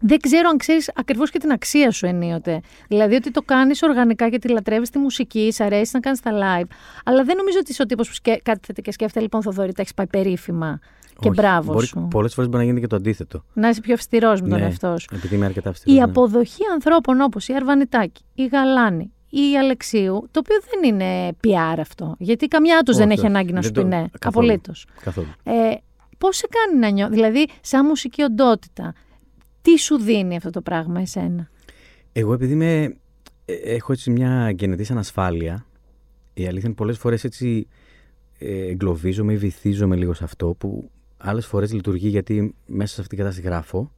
δεν ξέρω αν ξέρεις ακριβώς και την αξία σου ενίοτε. Δηλαδή ότι το κάνεις οργανικά και τη λατρεύεις τη μουσική, σ' αρέσει να κάνεις τα live. Αλλά δεν νομίζω ότι είσαι ο τύπος που σκέ... κάθεται και σκέφτεται, λοιπόν, Θοδωρή, τα έχεις πάει περίφημα. Και Όχι, μπράβο μπορεί, σου. Πολλές φορές μπορεί να γίνει και το αντίθετο. Να είσαι πιο αυστηρός με τον Ναι, εαυτό σου. Επειδή είμαι αρκετά αυστηρός. Η ναι. αποδοχή ανθρώπων όπως η Αρβανιτάκη, η Γαλάνη ή η Αλεξίου, το οποίο δεν είναι PR αυτό. Γιατί καμιά τους δεν Όχι, έχει όχι. ανάγκη να Δεν σου το- πει ναι. καθόλου. Απολύτως. Καθόλου. Ε, Πώς σε κάνει να νιώθεις, δηλαδή, σαν μουσική οντότητα, τι σου δίνει αυτό το πράγμα εσένα; Εγώ επειδή είμαι, ε, έχω έτσι μια γενετής ανασφάλεια, η αλήθεια είναι πολλές φορές έτσι ε, εγκλωβίζομαι ή βυθίζομαι λίγο σε αυτό που άλλες φορές λειτουργεί γιατί μέσα σε αυτήν την κατάσταση γράφω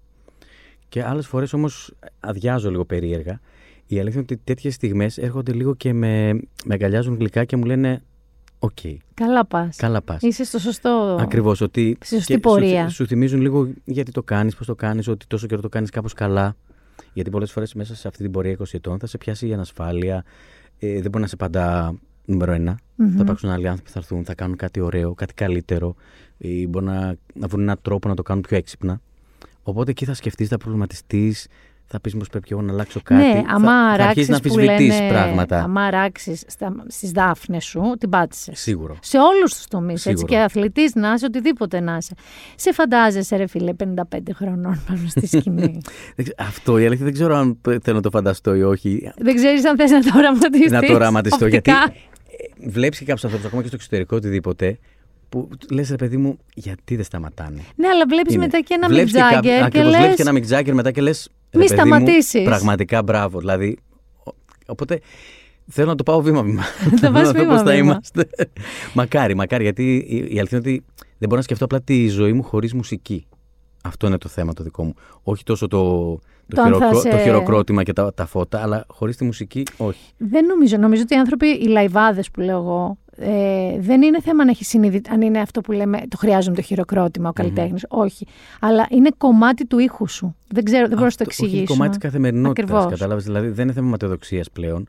και άλλες φορές όμως αδειάζω λίγο περίεργα. Η αλήθεια είναι ότι τέτοιες στιγμές έρχονται λίγο και με, με αγκαλιάζουν γλυκά και μου λένε «OK, Καλά πας. καλά πας». Είσαι στο σωστό. Ακριβώς, ότι Στη σωστή και πορεία. Σου, σου θυμίζουν λίγο γιατί το κάνεις, πώς το κάνεις, ότι τόσο καιρό το κάνεις κάπως καλά. Γιατί πολλές φορές μέσα σε αυτή την πορεία 20 ετών θα σε πιάσει η ανασφάλεια. Ε, δεν μπορεί να είσαι πάντα νούμερο ένα. Μμμ. Θα υπάρξουν άλλοι άνθρωποι που θα έρθουν, θα κάνουν κάτι ωραίο, κάτι καλύτερο. Ή μπορεί να, να βρουν έναν τρόπο να το κάνουν πιο έξυπνα. Οπότε εκεί θα σκεφτείς, θα προβληματιστείς, θα πεις μήπως πρέπει και εγώ να αλλάξω κάτι. Ναι, θα, άμα θα αράξεις αρχίσεις να που αμφισβητείς λένε, πράγματα. Άμα αράξεις στα, στις δάφνες σου, την πάτησες. Σίγουρο. Σε όλους τους τομείς, έτσι, Σίγουρο. και αθλητής να είσαι, οτιδήποτε να είσαι. Σε φαντάζεσαι, ρε φίλε, 55 χρονών πάνω στη σκηνή. Δεν ξε- Αυτό η αλήθεια δεν ξέρω αν π- θέλω να το φανταστώ ή όχι. Δεν ξέρεις αν θες να το οραματιστείς. να το οραματιστώ. Γιατί οπτικά. Βλέπεις και κάποιους ανθρώπους, ακόμα και στο εξωτερικό οτιδήποτε, που λες, ρε παιδί μου, γιατί δεν σταματάνε; Ναι, αλλά βλέπεις Είναι. μετά και ένα Βλέπεις Mick Jagger κάποιο- και ακριβώς, λες... βλέπεις και ένα Mick Jagger μετά και λες. Μη σταματήσεις. Πραγματικά μπράβο. Δηλαδή, ο- οπότε θέλω να το πάω βήμα-βήμα. Το πας Να δω πώς βήμα-βήμα. θα είμαστε. μακάρι, μακάρι. Γιατί η, η αλήθεια είναι ότι δεν μπορώ να σκεφτώ απλά τη ζωή μου χωρίς μουσική. Αυτό είναι το θέμα το δικό μου. Όχι τόσο το, το, Το αν θα χειροκρό- σε- το χειροκρότημα και τα, τα φώτα, αλλά χωρίς τη μουσική, όχι. Δεν νομίζω. Νομίζω ότι οι άνθρωποι, οι λαϊβάδες που λέω εγώ, ε, δεν είναι θέμα να έχει συνειδητή, αν είναι αυτό που λέμε, το χρειάζομαι το χειροκρότημα ο καλλιτέχνης. Όχι. Αλλά είναι κομμάτι του ήχου σου. Δεν ξέρω, δεν μπορώ να σου το Αυτό- όχι, εξηγήσω. Είναι κομμάτι της καθημερινότητας. Ακριβώς. Κατάλαβες. Δηλαδή δεν είναι θέμα ματαιοδοξίας πλέον.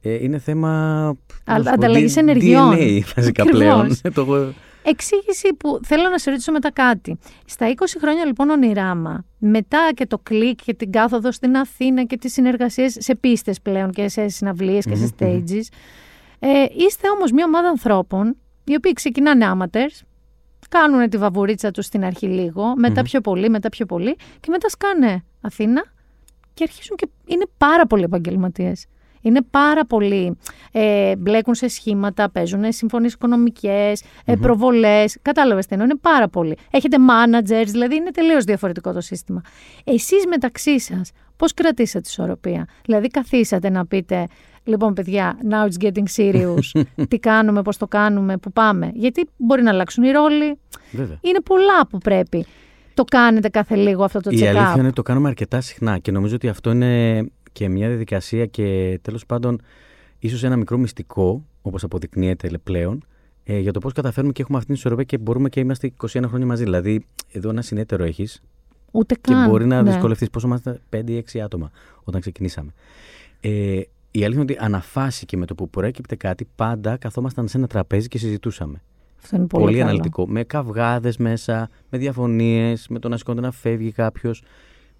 Ε, είναι θέμα. Α- πώς να σου πω, ανταλλαγής D- ενεργειών. DNA, βασικά Ακριβώς. πλέον. Το- Εξήγηση που θέλω να σε ρωτήσω μετά κάτι. Στα 20 χρόνια λοιπόν ονειράμα, μετά και το κλικ και την κάθοδο στην Αθήνα και τις συνεργασίες σε πίστες πλέον και σε συναυλίες και σε Μμμ, μμμ. stages, ε, είστε όμως μια ομάδα ανθρώπων οι οποίοι ξεκινάνε amateurs, κάνουν τη βαβουρίτσα τους στην αρχή λίγο, μετά Μμμ. πιο πολύ, μετά πιο πολύ και μετά σκάνε Αθήνα και αρχίζουν και είναι πάρα πολλοί επαγγελματίες. Είναι πάρα πολλοί. Ε, μπλέκουν σε σχήματα, παίζουν συμφωνίες οικονομικές, ε, Μμμ. προβολές. Κατάλαβες τι εννοώ. Είναι πάρα πολλοί. Έχετε managers, δηλαδή είναι τελείως διαφορετικό το σύστημα. Εσείς μεταξύ σας, πώς κρατήσατε ισορροπία; Δηλαδή, καθίσατε να πείτε, λοιπόν, παιδιά, now it's getting serious. τι κάνουμε, πώς το κάνουμε, πού πάμε. Γιατί μπορεί να αλλάξουν οι ρόλοι. Βέβαια. Είναι πολλά που πρέπει. Το κάνετε κάθε λίγο αυτό το Η check-up. αλήθεια είναι ότι το κάνουμε αρκετά συχνά και νομίζω ότι αυτό είναι και μια διαδικασία και τέλος πάντων ίσως ένα μικρό μυστικό, όπως αποδεικνύεται πλέον, ε, για το πώς καταφέρουμε και έχουμε αυτήν την ισορροπία και μπορούμε και είμαστε 21 χρόνια μαζί. Δηλαδή, εδώ ένα συνέτερο έχεις Ούτε και καν. μπορεί να ναι. δυσκολευτείς πόσο είμαστε 5 ή 6 άτομα όταν ξεκινήσαμε. Ε, η αλήθεια είναι ότι αναφάσει και με το που προέκυπτε κάτι, πάντα καθόμασταν σε ένα τραπέζι και συζητούσαμε. Αυτό είναι πολύ, Πολύ, καλό. αναλυτικό. Με καυγάδες μέσα, με διαφωνίες, με το να σηκώνεται να φεύγει κάποιος,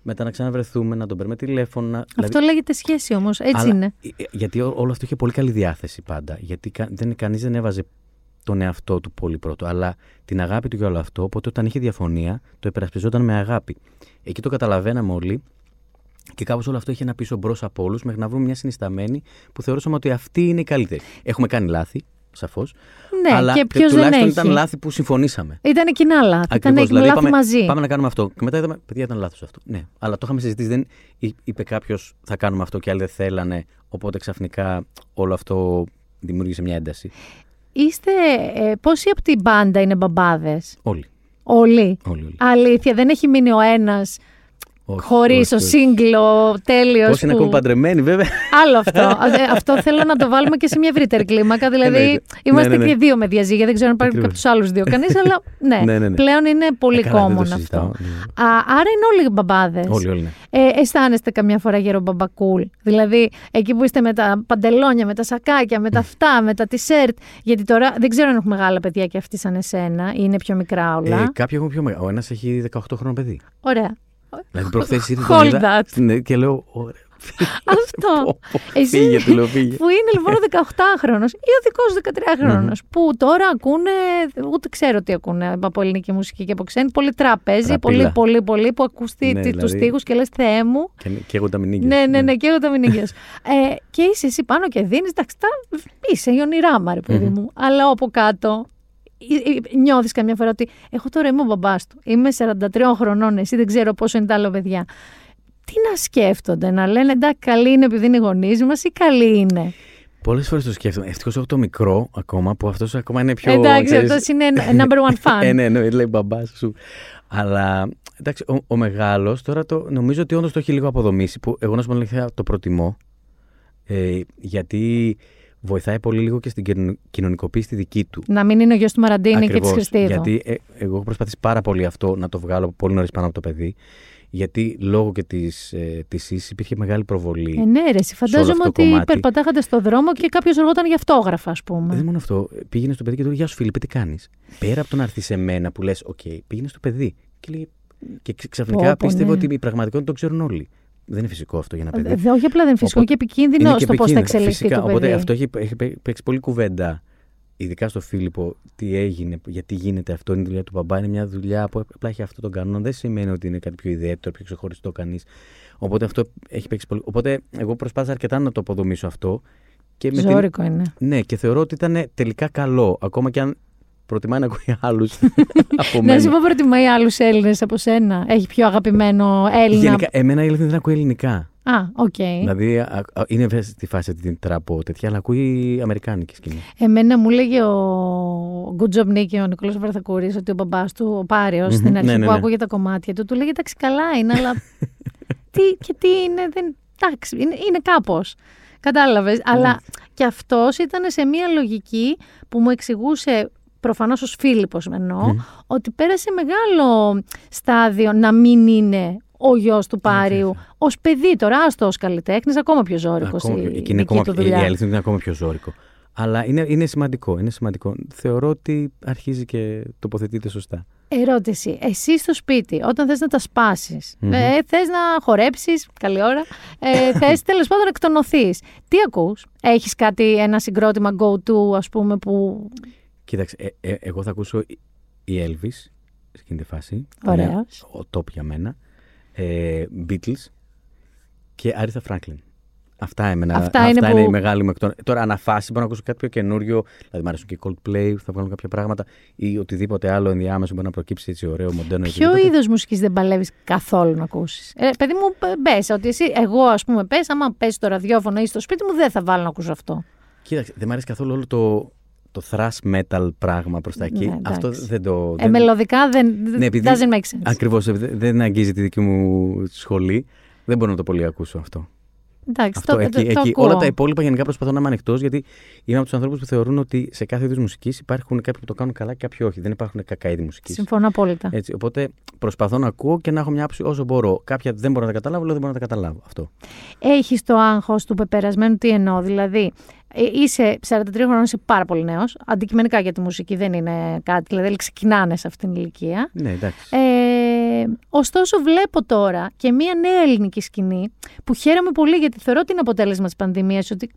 μετά να ξαναβρεθούμε, να τον παίρνουμε τηλέφωνα. Αυτό λέγεται σχέση όμως. Έτσι Δηλαδή- αλλά- είναι. ε, Γιατί ό- όλο αυτό είχε πολύ καλή διάθεση πάντα. Γιατί κα- δεν, κανείς δεν έβαζε τον εαυτό του πολύ πρώτο, αλλά την αγάπη του για όλο αυτό. Οπότε όταν είχε διαφωνία, το υπερασπιζόταν με αγάπη. Εκεί το καταλαβαίναμε όλοι και κάπως όλο αυτό είχε ένα πίσω μπρος από όλους μέχρι να βρούμε μια συνισταμένη που θεωρούσαμε ότι αυτή είναι η καλύτερη. Έχουμε κάνει λάθη, σαφώς. Ναι, αλλά και τε- ποιος δεν τουλάχιστον έχει. ήταν λάθη που συμφωνήσαμε. Ήταν κοινά λάθη. Ήταν Ακριβώς, δηλαδή λάθη πάμε, μαζί. Πάμε να κάνουμε αυτό. Και μετά είδαμε, παιδιά, ήταν λάθος αυτό. Ναι, αλλά το είχαμε συζητήσει. Δεν εί- είπε κάποιος, θα κάνουμε αυτό και άλλοι δεν θέλανε. Οπότε ξαφνικά όλο αυτό δημιούργησε μια ένταση. Είστε. Ε, πόσοι από την μπάντα είναι μπαμπάδες; Όλοι. Όλοι. Όλοι, όλοι. Αλήθεια, δεν έχει μείνει ο ένας Όχι, χωρίς όχι, ο όχι. σύγκλο τέλειος. Όσοι είναι ακόμη παντρεμένοι, βέβαια. Άλλο αυτό. Ε, αυτό θέλω να το βάλουμε και σε μια ευρύτερη κλίμακα. Δηλαδή, Εννοείται. είμαστε Ναι, ναι, ναι. και δύο με διαζύγια. Δεν ξέρω αν υπάρχει Ακριβώς. από τους άλλους δύο κανείς, αλλά ναι, Ναι, ναι, ναι. πλέον είναι πολύ Ε, καλά, δεν το common συζητάω, αυτό. ναι. Α, άρα είναι όλοι μπαμπάδες. Όλοι, όλοι, ναι. Ε, αισθάνεστε καμιά φορά γερομπαμπακούλ. Δηλαδή, εκεί που είστε με τα παντελόνια, με τα σακάκια, με τα αυτά, με τα t-shirt. Γιατί τώρα δεν ξέρω αν έχουν μεγάλα παιδιά και αυτοί σαν εσένα, ή είναι πιο μικρά όλα. Ε, κάποιοι έχουν πιο μεγάλο. Ο ένας έχει 18 χρόνο παιδί. Ωραία. Δηλαδή προχθές ήρθε Hold τον είδα, that. ναι, και λέω, ωραία. Αυτό. Εσύ Φύγε, του λέω, φύγε. που είναι λοιπόν ο 18χρονος ή ο δικός σου 13χρονος που τώρα ακούνε, ούτε ξέρω τι ακούνε από ελληνική μουσική και από ξένη, πολύ τραπέζι, Τραπίλα. πολύ πολύ πολύ που ακούς τι- Ναι, τι- τους δηλαδή. στίχους και λες Θεέ μου. Και, και εγώ τα μηνύγκες. Ναι, ναι, ναι, και εγώ τα μηνύγες. ε, και είσαι εσύ πάνω και δίνεις, εντάξει, τα, είσαι η ονειρά ρε παιδί μου. Αλλά από κάτω νιώθεις καμιά φορά ότι εγώ τώρα είμαι ο μπαμπάς του. Είμαι 43 χρονών, εσύ δεν ξέρω πόσο είναι τα άλλα παιδιά. Τι να σκέφτονται, να λένε εντάξει, καλή είναι επειδή είναι οι γονείς μας ή καλή είναι. Πολλές φορές το σκέφτομαι. Ευτυχώς έχω το μικρό ακόμα, που αυτός ακόμα είναι πιο. εντάξει, ξέρεις, αυτός είναι number one fan. ε, ναι, ναι, λέει μπαμπάς σου. Αλλά εντάξει, ο, ο μεγάλος τώρα το, νομίζω ότι όντως το έχει λίγο αποδομήσει. Που εγώ να σου πω την αλήθεια, το προτιμώ. Ε, γιατί βοηθάει πολύ λίγο και στην κοινων- κοινωνικοποίηση τη δική του. Να μην είναι ο γιος του Μαραντίνη και της Ακριβώς, Χριστίδου. Γιατί ε, εγώ έχω προσπαθήσει πάρα πολύ αυτό να το βγάλω πολύ νωρίς πάνω από το παιδί. Γιατί λόγω και της ε, της ίσης υπήρχε μεγάλη προβολή. Ε, ναι, ρε, εσύ φαντάζομαι αυτό το ότι κομμάτι. περπατάγατε στο δρόμο και κάποιος εργόταν για αυτόγραφα, ας πούμε. Δεν μόνο αυτό. Πήγαινε στο παιδί και του λέει: Γεια σου, Φίλιππε, τι κάνεις; Πέρα από το να έρθει σε μένα που λες: Οκ, πήγαινε στο παιδί. Και, λέει, και ξ- ξαφνικά Πω, πω, πίστευε ναι. ότι η πραγματικότητα το ξέρουν όλοι. Δεν είναι φυσικό αυτό για ένα παιδί. Ε, δε- όχι απλά δεν είναι φυσικό, Οπότε- και επικίνδυνο είναι και στο πώς θα επικίνδυνο, εξελιχθεί φυσικά. το Οπότε παιδί. αυτό έχει, έχει παί- παίξει πολύ κουβέντα. Ειδικά στο Φίλιππο, τι έγινε, γιατί γίνεται αυτό, είναι η δουλειά του μπαμπά. Είναι μια δουλειά που απλά έχει αυτό τον κανόνα. Δεν σημαίνει ότι είναι κάτι πιο ιδιαίτερο, πιο ξεχωριστό κανείς. Οπότε αυτό έχει παίξει πολύ. Οπότε εγώ προσπάθησα αρκετά να το αποδομήσω αυτό. Και με την- Ζόρικο είναι. Ναι, και θεωρώ ότι ήταν τελικά καλό. Ακόμα και αν προτιμάει να ακούει άλλους από Να σου μένα. πω προτιμάει άλλους Έλληνες από σένα. Έχει πιο αγαπημένο Έλληνα. Γενικά, εμένα η αλήθεια δεν ακούει ελληνικά. Α, οκ. Δηλαδή, α- α- είναι βέβαια στη φάση ότι την τραπώ τέτοια, αλλά ακούει αμερικάνικη σκηνή. Εμένα μου έλεγε ο Good Job Nick, ο Νικόλας Βαρθακούρης, ότι ο μπαμπάς του, ο Πάριος, Μμμ, στην αρχή ναι, ναι, που ναι. άκουγε τα κομμάτια του, του λέγε εντάξει καλά είναι, αλλά τι και τι είναι, δεν, εντάξει, είναι, είναι κάπως. Κατάλαβες, αλλά και αυτός ήταν σε μια λογική που μου εξηγούσε προφανώς ως Φίλιππος εννοώ, ότι πέρασε μεγάλο στάδιο να μην είναι ο γιος του Πάριου, ως παιδί τώρα, άστο ως καλλιτέχνης, ακόμα πιο ζώρικος Ακόμα η, πιο- η εκεί είναι δική ακόμα, του πιο- η δουλειά. αλήθεια είναι ότι είναι ακόμα πιο ζώρικο. Αλλά είναι, είναι σημαντικό, είναι σημαντικό. Θεωρώ ότι αρχίζει και τοποθετείται σωστά. Ερώτηση. Εσύ στο σπίτι, όταν θες να τα σπάσεις, Μμμ. ε, θες να χορέψεις, καλή ώρα, ε, θες τέλος πάντων να εκτονωθείς. Τι ακούς; Έχεις κάτι, ένα συγκρότημα go-to, ας πούμε, που... Κοίταξε, ε, ε, εγώ θα ακούσω η Elvis σε εκείνη τη φάση. Ωραίος. Είναι Ο top για μένα. Ε, Beatles και Άριθα Franklin. Αυτά, εμένα, Αυτά είναι που- η μεγάλη μου εκτό- Τώρα αναφάση μπορώ να ακούσω κάτι πιο καινούριο. Δηλαδή, μου αρέσουν και Coldplay, θα βγάλουν κάποια πράγματα ή οτιδήποτε άλλο ενδιάμεσο μπορεί να προκύψει έτσι ωραίο, μοντέρνο. Ποιο οτιδήποτε. είδος μουσικής δεν παλεύεις καθόλου να ακούσεις; Ε, παιδί μου, μπες, ότι εσύ, εγώ ας πούμε πες, άμα πες στο ραδιόφωνο ή στο σπίτι μου, δεν θα βάλω να ακούσω αυτό. Κοίταξε, δεν μου αρέσει καθόλου όλο το, το thrash metal πράγμα προς τα εκεί. Ναι, Αυτό εντάξει. δεν το. Ε, μελωδικά δεν Ναι, επειδή- doesn't make sense. Ακριβώς, δεν αγγίζει τη δική μου σχολή. Δεν μπορώ να το πολύ ακούσω αυτό. Εντάξει, Αυτό, το, εκεί, το, το εκεί. ακούω. Όλα τα υπόλοιπα γενικά προσπαθώ να είμαι ανοιχτός γιατί είμαι από τους ανθρώπους που θεωρούν ότι σε κάθε είδους μουσικής υπάρχουν κάποιοι που το κάνουν καλά και κάποιοι όχι. Δεν υπάρχουν κακά είδη μουσικής. Συμφωνώ απόλυτα. Έτσι, οπότε προσπαθώ να ακούω και να έχω μια άποψη όσο μπορώ. Κάποια δεν μπορώ να τα καταλάβω, αλλά δεν μπορώ να τα καταλάβω. Αυτό. Έχεις το άγχος του πεπερασμένου, τι εννοώ. Δηλαδή, ε, είσαι 43 χρονών, είσαι πάρα πολύ νέος. Αντικειμενικά για τη μουσική δεν είναι κάτι, δηλαδή ξεκινάνε σε αυτήν την ηλικία. Ναι, εντάξει. Ε, ωστόσο, βλέπω τώρα και μία νέα ελληνική σκηνή που χαίρομαι πολύ γιατί θεωρώ ότι είναι αποτέλεσμα της πανδημίας. Ότι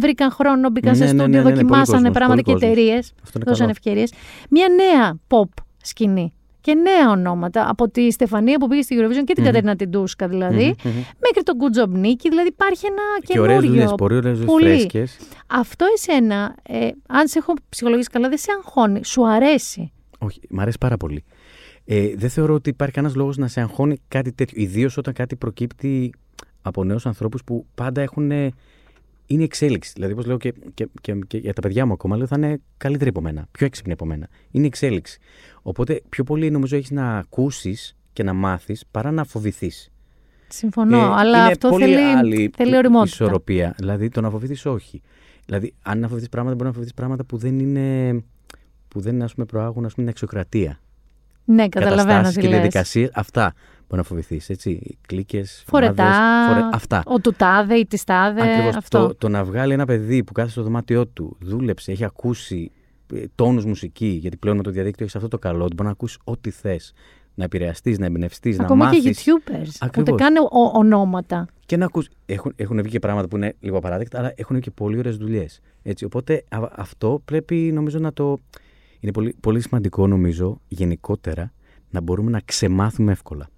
βρήκαν χρόνο, μπήκαν Ναι, σε ναι, ναι, στούντιο, ναι, ναι, πολύ δοκιμάσανε κόσμος, πράγματα και πολύ κόσμος. εταιρείες. Αυτό είναι Δώσαν καλό. ευκαιρίες. Μία νέα pop σκηνή. Και νέα ονόματα. Από τη Στεφανία που πήγε στη Eurovision και την Μμμ. Κατερίνα Τιντούσκα δηλαδή. Μμμ, μμμ. Μέχρι τον Good Job Nicky. Δηλαδή υπάρχει ένα Και ωραίες δουλειέ, καινούριο. πολύ ωραίες δουλειέ, πολύ. φρέσκες. Αυτό εσένα, ε, αν σε έχω ψυχολογήσει καλά, δεν σε αγχώνει. Σου αρέσει; Όχι, μ' αρέσει πάρα πολύ. Ε, δεν θεωρώ ότι υπάρχει κανένας λόγος να σε αγχώνει κάτι τέτοιο. Ιδίως όταν κάτι προκύπτει από νέους ανθρώπους που πάντα έχουν. Ε, είναι εξέλιξη. Δηλαδή, όπως λέω και, και, και, και για τα παιδιά μου ακόμα, λέω θα είναι καλύτεροι από μένα, πιο έξυπνοι από μένα. Είναι εξέλιξη. Οπότε, πιο πολύ νομίζω έχεις να ακούσεις και να μάθεις παρά να φοβηθείς. Συμφωνώ. αλλά Ε, είναι αυτό πολύ θέλει, άλλη θέλει οριμότητα. ισορροπία. Δηλαδή, το να φοβηθείς, όχι. Δηλαδή, αν να φοβηθείς πράγματα, μπορεί να φοβηθείς πράγματα που δεν είναι. που δεν ας πούμε, προάγουν ας πούμε, την αξιοκρατία. Ναι, καταλαβαίνω Καταστάσεις τι και λες. διαδικασίες. Αυτά μπορεί να φοβηθείς. Έτσι. Κλίκες. Φορετά, Αυτά. ο του τάδε ή τη τάδε. Ακριβώς. Αυτό. Το, το να βγάλει ένα παιδί που κάθεται στο δωμάτιό του, δούλεψε, έχει ακούσει τόνους μουσική, γιατί πλέον με το διαδίκτυο έχεις αυτό το καλό, ότι μπορεί να ακούσεις ό,τι θες. να επηρεαστείς, να εμπνευστείς, να Ακόμα μάθεις. και YouTubers. Ακριβώς. Ούτε καν ο- ονόματα. Και να ακούς, έχουν, έχουν βγει και πράγματα που είναι λίγο απαράδεκτα, αλλά έχουν και πολύ ωραίες δουλειές. Οπότε α- αυτό πρέπει νομίζω να το. Είναι πολύ, πολύ σημαντικό νομίζω γενικότερα να μπορούμε να ξεμάθουμε εύκολα.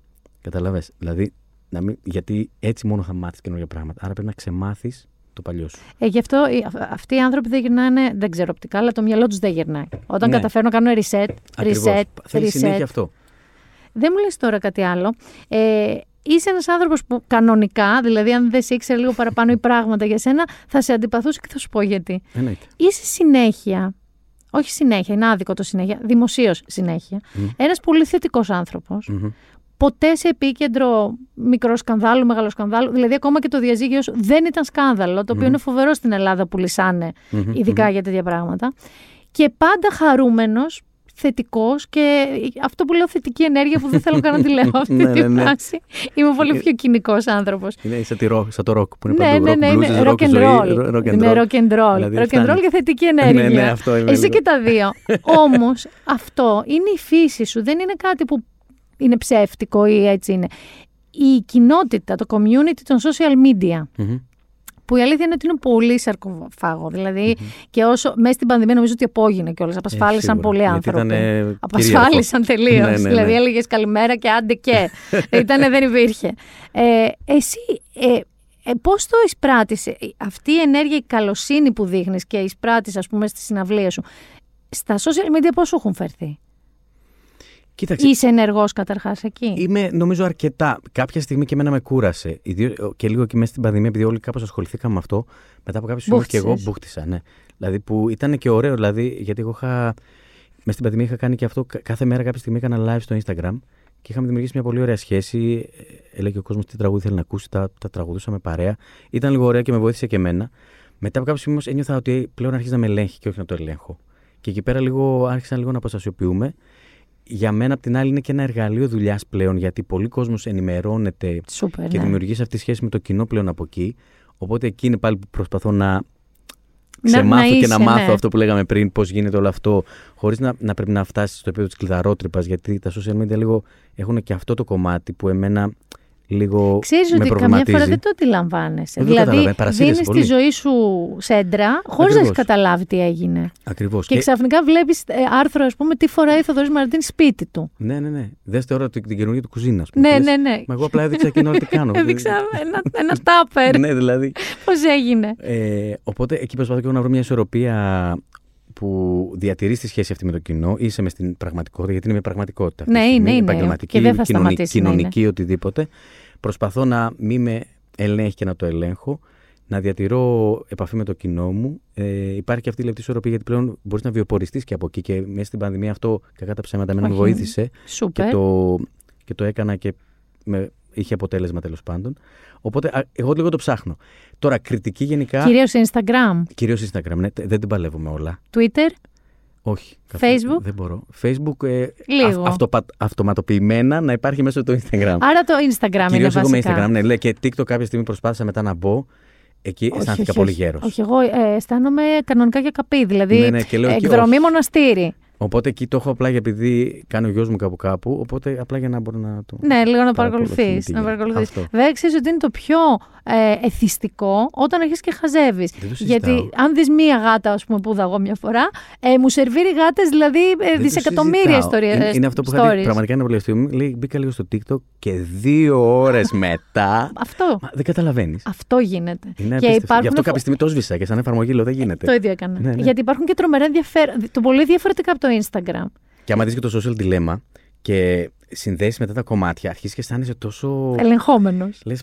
Καταλαβες. Δηλαδή, να μην, γιατί έτσι μόνο θα μάθεις καινούργια πράγματα. Άρα πρέπει να ξεμάθεις το παλιό σου. Ε, γι' αυτό οι- αυ- αυτοί οι άνθρωποι δεν γυρνάνε, δεν ξέρω οπτικά, αλλά το μυαλό τους δεν γυρνάει. Όταν Ναι. καταφέρουν να κάνουν reset, Ακριβώς. reset, Θέλεις reset. συνέχεια αυτό. Δεν μου λες τώρα κάτι άλλο. Ε, είσαι ένας άνθρωπος που κανονικά, δηλαδή αν δεν σε ήξερε λίγο παραπάνω οι πράγματα για σένα, θα σε αντιπαθούσε και θα σου πω γιατί. Εννοείται. Είσαι συνέχεια, όχι συνέχεια, είναι άδικο το συνέχεια, δημοσίως συνέχεια, Μμ. ένας πολύ θετικός άνθρωπος, Μμμ. Ποτέ σε επίκεντρο μικρό σκανδάλου, μεγάλο σκανδάλου. Δηλαδή, ακόμα και το διαζύγιο σου δεν ήταν σκάνδαλο, το οποίο Μμμ. είναι φοβερό στην Ελλάδα που λυσάνε, Μμμ, ειδικά μμμ. για τέτοια πράγματα. Και πάντα χαρούμενος, θετικός και αυτό που λέω θετική ενέργεια που δεν θέλω καν να τη λέω αυτή Ναι, τη ναι, ναι. φράση. Είμαι πολύ πιο κοινικός άνθρωπος. Είναι σαν, τη rock, σαν το rock που είναι Ναι, παντού. ναι, rock ναι, blues, είναι rock rock and ζωή, roll. rock and Είναι roll. rock and roll. Δηλαδή, Rock and φτάνει. roll και θετική ενέργεια. Ναι, ναι, αυτό είναι Εσύ λίγο. και τα δύο. Όμως αυτό είναι η φύση σου. Δεν είναι κάτι που είναι ψεύτικο ή έτσι είναι. Η κοινότητα, το community των social media. Μμμ. Που η αλήθεια είναι ότι είναι πολύ σαρκοφάγο. Δηλαδή, και όσο μέσα στην πανδημία νομίζω ότι απόγεινε κιόλας. Απασφάλισαν σίγουρα. πολλοί Γιατί άνθρωποι. ήτανε Απασφάλισαν κυρίαρχος. τελείως. Ναι, ναι, ναι. Δηλαδή, έλεγες καλημέρα και άντε και. Ήτανε, δεν υπήρχε. Ε, εσύ, ε, ε, πώς το εισπράττεις, ε, αυτή η ενέργεια, η καλοσύνη που δείχνεις και εισπράττεις, ας πούμε, στη συναυλία σου, στα social media πώς σου έχουν φερθεί; Κοίταξε, Είσαι ενεργός καταρχάς εκεί; Είμαι νομίζω αρκετά. Κάποια στιγμή και εμένα με κούρασε. Ιδίως, και λίγο και μέσα στην πανδημία, επειδή όλοι κάπως ασχοληθήκαμε με αυτό. Μετά από κάποιο σημείο και εγώ Μπούχτισες. μπούχτισα. Ναι. Δηλαδή που ήταν και ωραίο, δηλαδή, γιατί εγώ είχα. Μέσα στην πανδημία είχα κάνει και αυτό. κα- Κάθε μέρα κάποια στιγμή έκανα live στο Instagram και είχαμε δημιουργήσει μια πολύ ωραία σχέση. Ε, Έλεγε ο κόσμος τι τραγούδι θέλει να ακούσει, τα, τα τραγουδούσαμε παρέα. Ήταν λίγο ωραία και με βοήθησε και εμένα. Μετά από κάποιο σημείο όμως ένιωθα ότι πλέον αρχίζει να με ελέγχει και όχι να το ελέγχω. Και εκεί πέρα λίγο άρχισαν λίγο να αποστασιοποιούμε. Για μένα, απ' την άλλη, είναι και ένα εργαλείο δουλειάς πλέον, γιατί πολλοί κόσμος ενημερώνεται Σούπερ, και ναι. δημιουργείς αυτή τη σχέση με το κοινό πλέον από εκεί. Οπότε εκεί είναι πάλι που προσπαθώ να Να- ξεμάθω να και να είσαι, μάθω ναι. αυτό που λέγαμε πριν, πώς γίνεται όλο αυτό, χωρίς να, να πρέπει να φτάσεις στο επίπεδο της κλειδαρότρυπας, γιατί τα social media λίγο έχουν και αυτό το κομμάτι που εμένα λίγο Ξέρεις με ότι καμιά προβληματίζει. φορά δεν το αντιλαμβάνεσαι. Δεν το δηλαδή, καταλαβαίνω, παρασύρεσαι δίνεις πολύ. τη ζωή σου σέντρα χωρίς να Ακριβώς. έχεις καταλάβει τι έγινε. Ακριβώς. Και, ξαφνικά βλέπεις ε, άρθρο, ας πούμε, τι φοράει ο Θοδωρής Μαρτίν σπίτι του. Ναι, ναι, ναι. Δες τώρα την, την καινούργια του κουζίνα. ας πούμε. Ναι, Και λες, ναι, ναι. Μα εγώ απλά έδειξα εκείνο τι κάνω. Έδειξα ένα, ένα τάπερ. ναι, δηλαδή. Πώς έγινε. Ε, οπότε εκεί προσπαθώ και εγώ να βρω μια ισορροπία που διατηρείς τη σχέση αυτή με το κοινό. Είσαι μες στην πραγματικότητα, γιατί είναι μια πραγματικότητα. αυτή Ναι, τη στιγμή, είναι, είναι. Επαγγελματική, Και δεν θα κοινωνική, σταματήσει να κοινωνική οτιδήποτε. Προσπαθώ να μην με ελέγχει και να το ελέγχω. Να διατηρώ επαφή με το κοινό μου. Ε, υπάρχει και αυτή η λεπτή ισορροπία, γιατί πλέον μπορείς να βιοποριστείς και από εκεί. Και μέσα στην πανδημία αυτό, κακά τα ψέματα, εμένα με Όχι. βοήθησε. Σούπερ. Και το, και το έκανα και με, είχε αποτέλεσμα τέλος πάντων. Οπότε α, εγώ λίγο το ψάχνω. Τώρα, κριτική γενικά. Κυρίως Instagram, Κυρίως Instagram, ναι, τε- δεν την παλεύουμε όλα. Twitter. Όχι. Facebook? Δεν μπορώ. Facebook ε, Λίγο. αυ- αυτοπα- αυτοματοποιημένα να υπάρχει μέσω του Instagram. Άρα το Instagram Κυρίως είναι εγώ με βασικά. Instagram, ναι. Λέει, και TikTok κάποια στιγμή προσπάθησα μετά να μπω. Εκεί Όχι, αισθάνθηκα όχι, πολύ όχι. γέρος. Όχι, εγώ ε, αισθάνομαι κανονικά για καπί. Δηλαδή, Ναι, ναι, και λέω εκεί, εκδρομή όχι. μοναστήρι. Οπότε εκεί το έχω απλά για επειδή κάνει ο γιος μου κάπου κάπου. Οπότε απλά για να μπορώ να το. Ναι, λίγο να παρακολουθούμε παρακολουθείς. τι Να γίνεται. παρακολουθείς. Αυτό. Βέβαια, ξέρεις ότι είναι το πιο ε, εθιστικό όταν αρχίσει και χαζεύεις. Δεν το συζητάω. Γιατί αν δεις μία γάτα, ας πούμε, που είδα εγώ μια φορά, ε, μου σερβίρει γάτες δηλαδή ε, Δεν το δισεκατομμύρια συζητάω. ιστορίε. Είναι, είναι αυτό που είχα δει πραγματικά ένα πολύ αστείο. Λέει, μπήκα λίγο στο TikTok και δύο ώρες μετά. Αυτό. Μα δεν καταλαβαίνεις. Αυτό γίνεται. Είναι και απίστευτο. υπάρχουν Γι' αυτό φο- κάποια στιγμή το σβήσα και σαν εφαρμογή λέω δεν γίνεται. Το ίδιο έκανα. Ναι, ναι. Γιατί υπάρχουν και τρομερά ενδιαφέρον. Το πολύ διαφορετικά από το Instagram. Και άμα δει και το social dilemma και συνδέσει μετά τα κομμάτια, αρχίζεις και αισθάνεσαι τόσο. Ελεγχόμενος. Λες.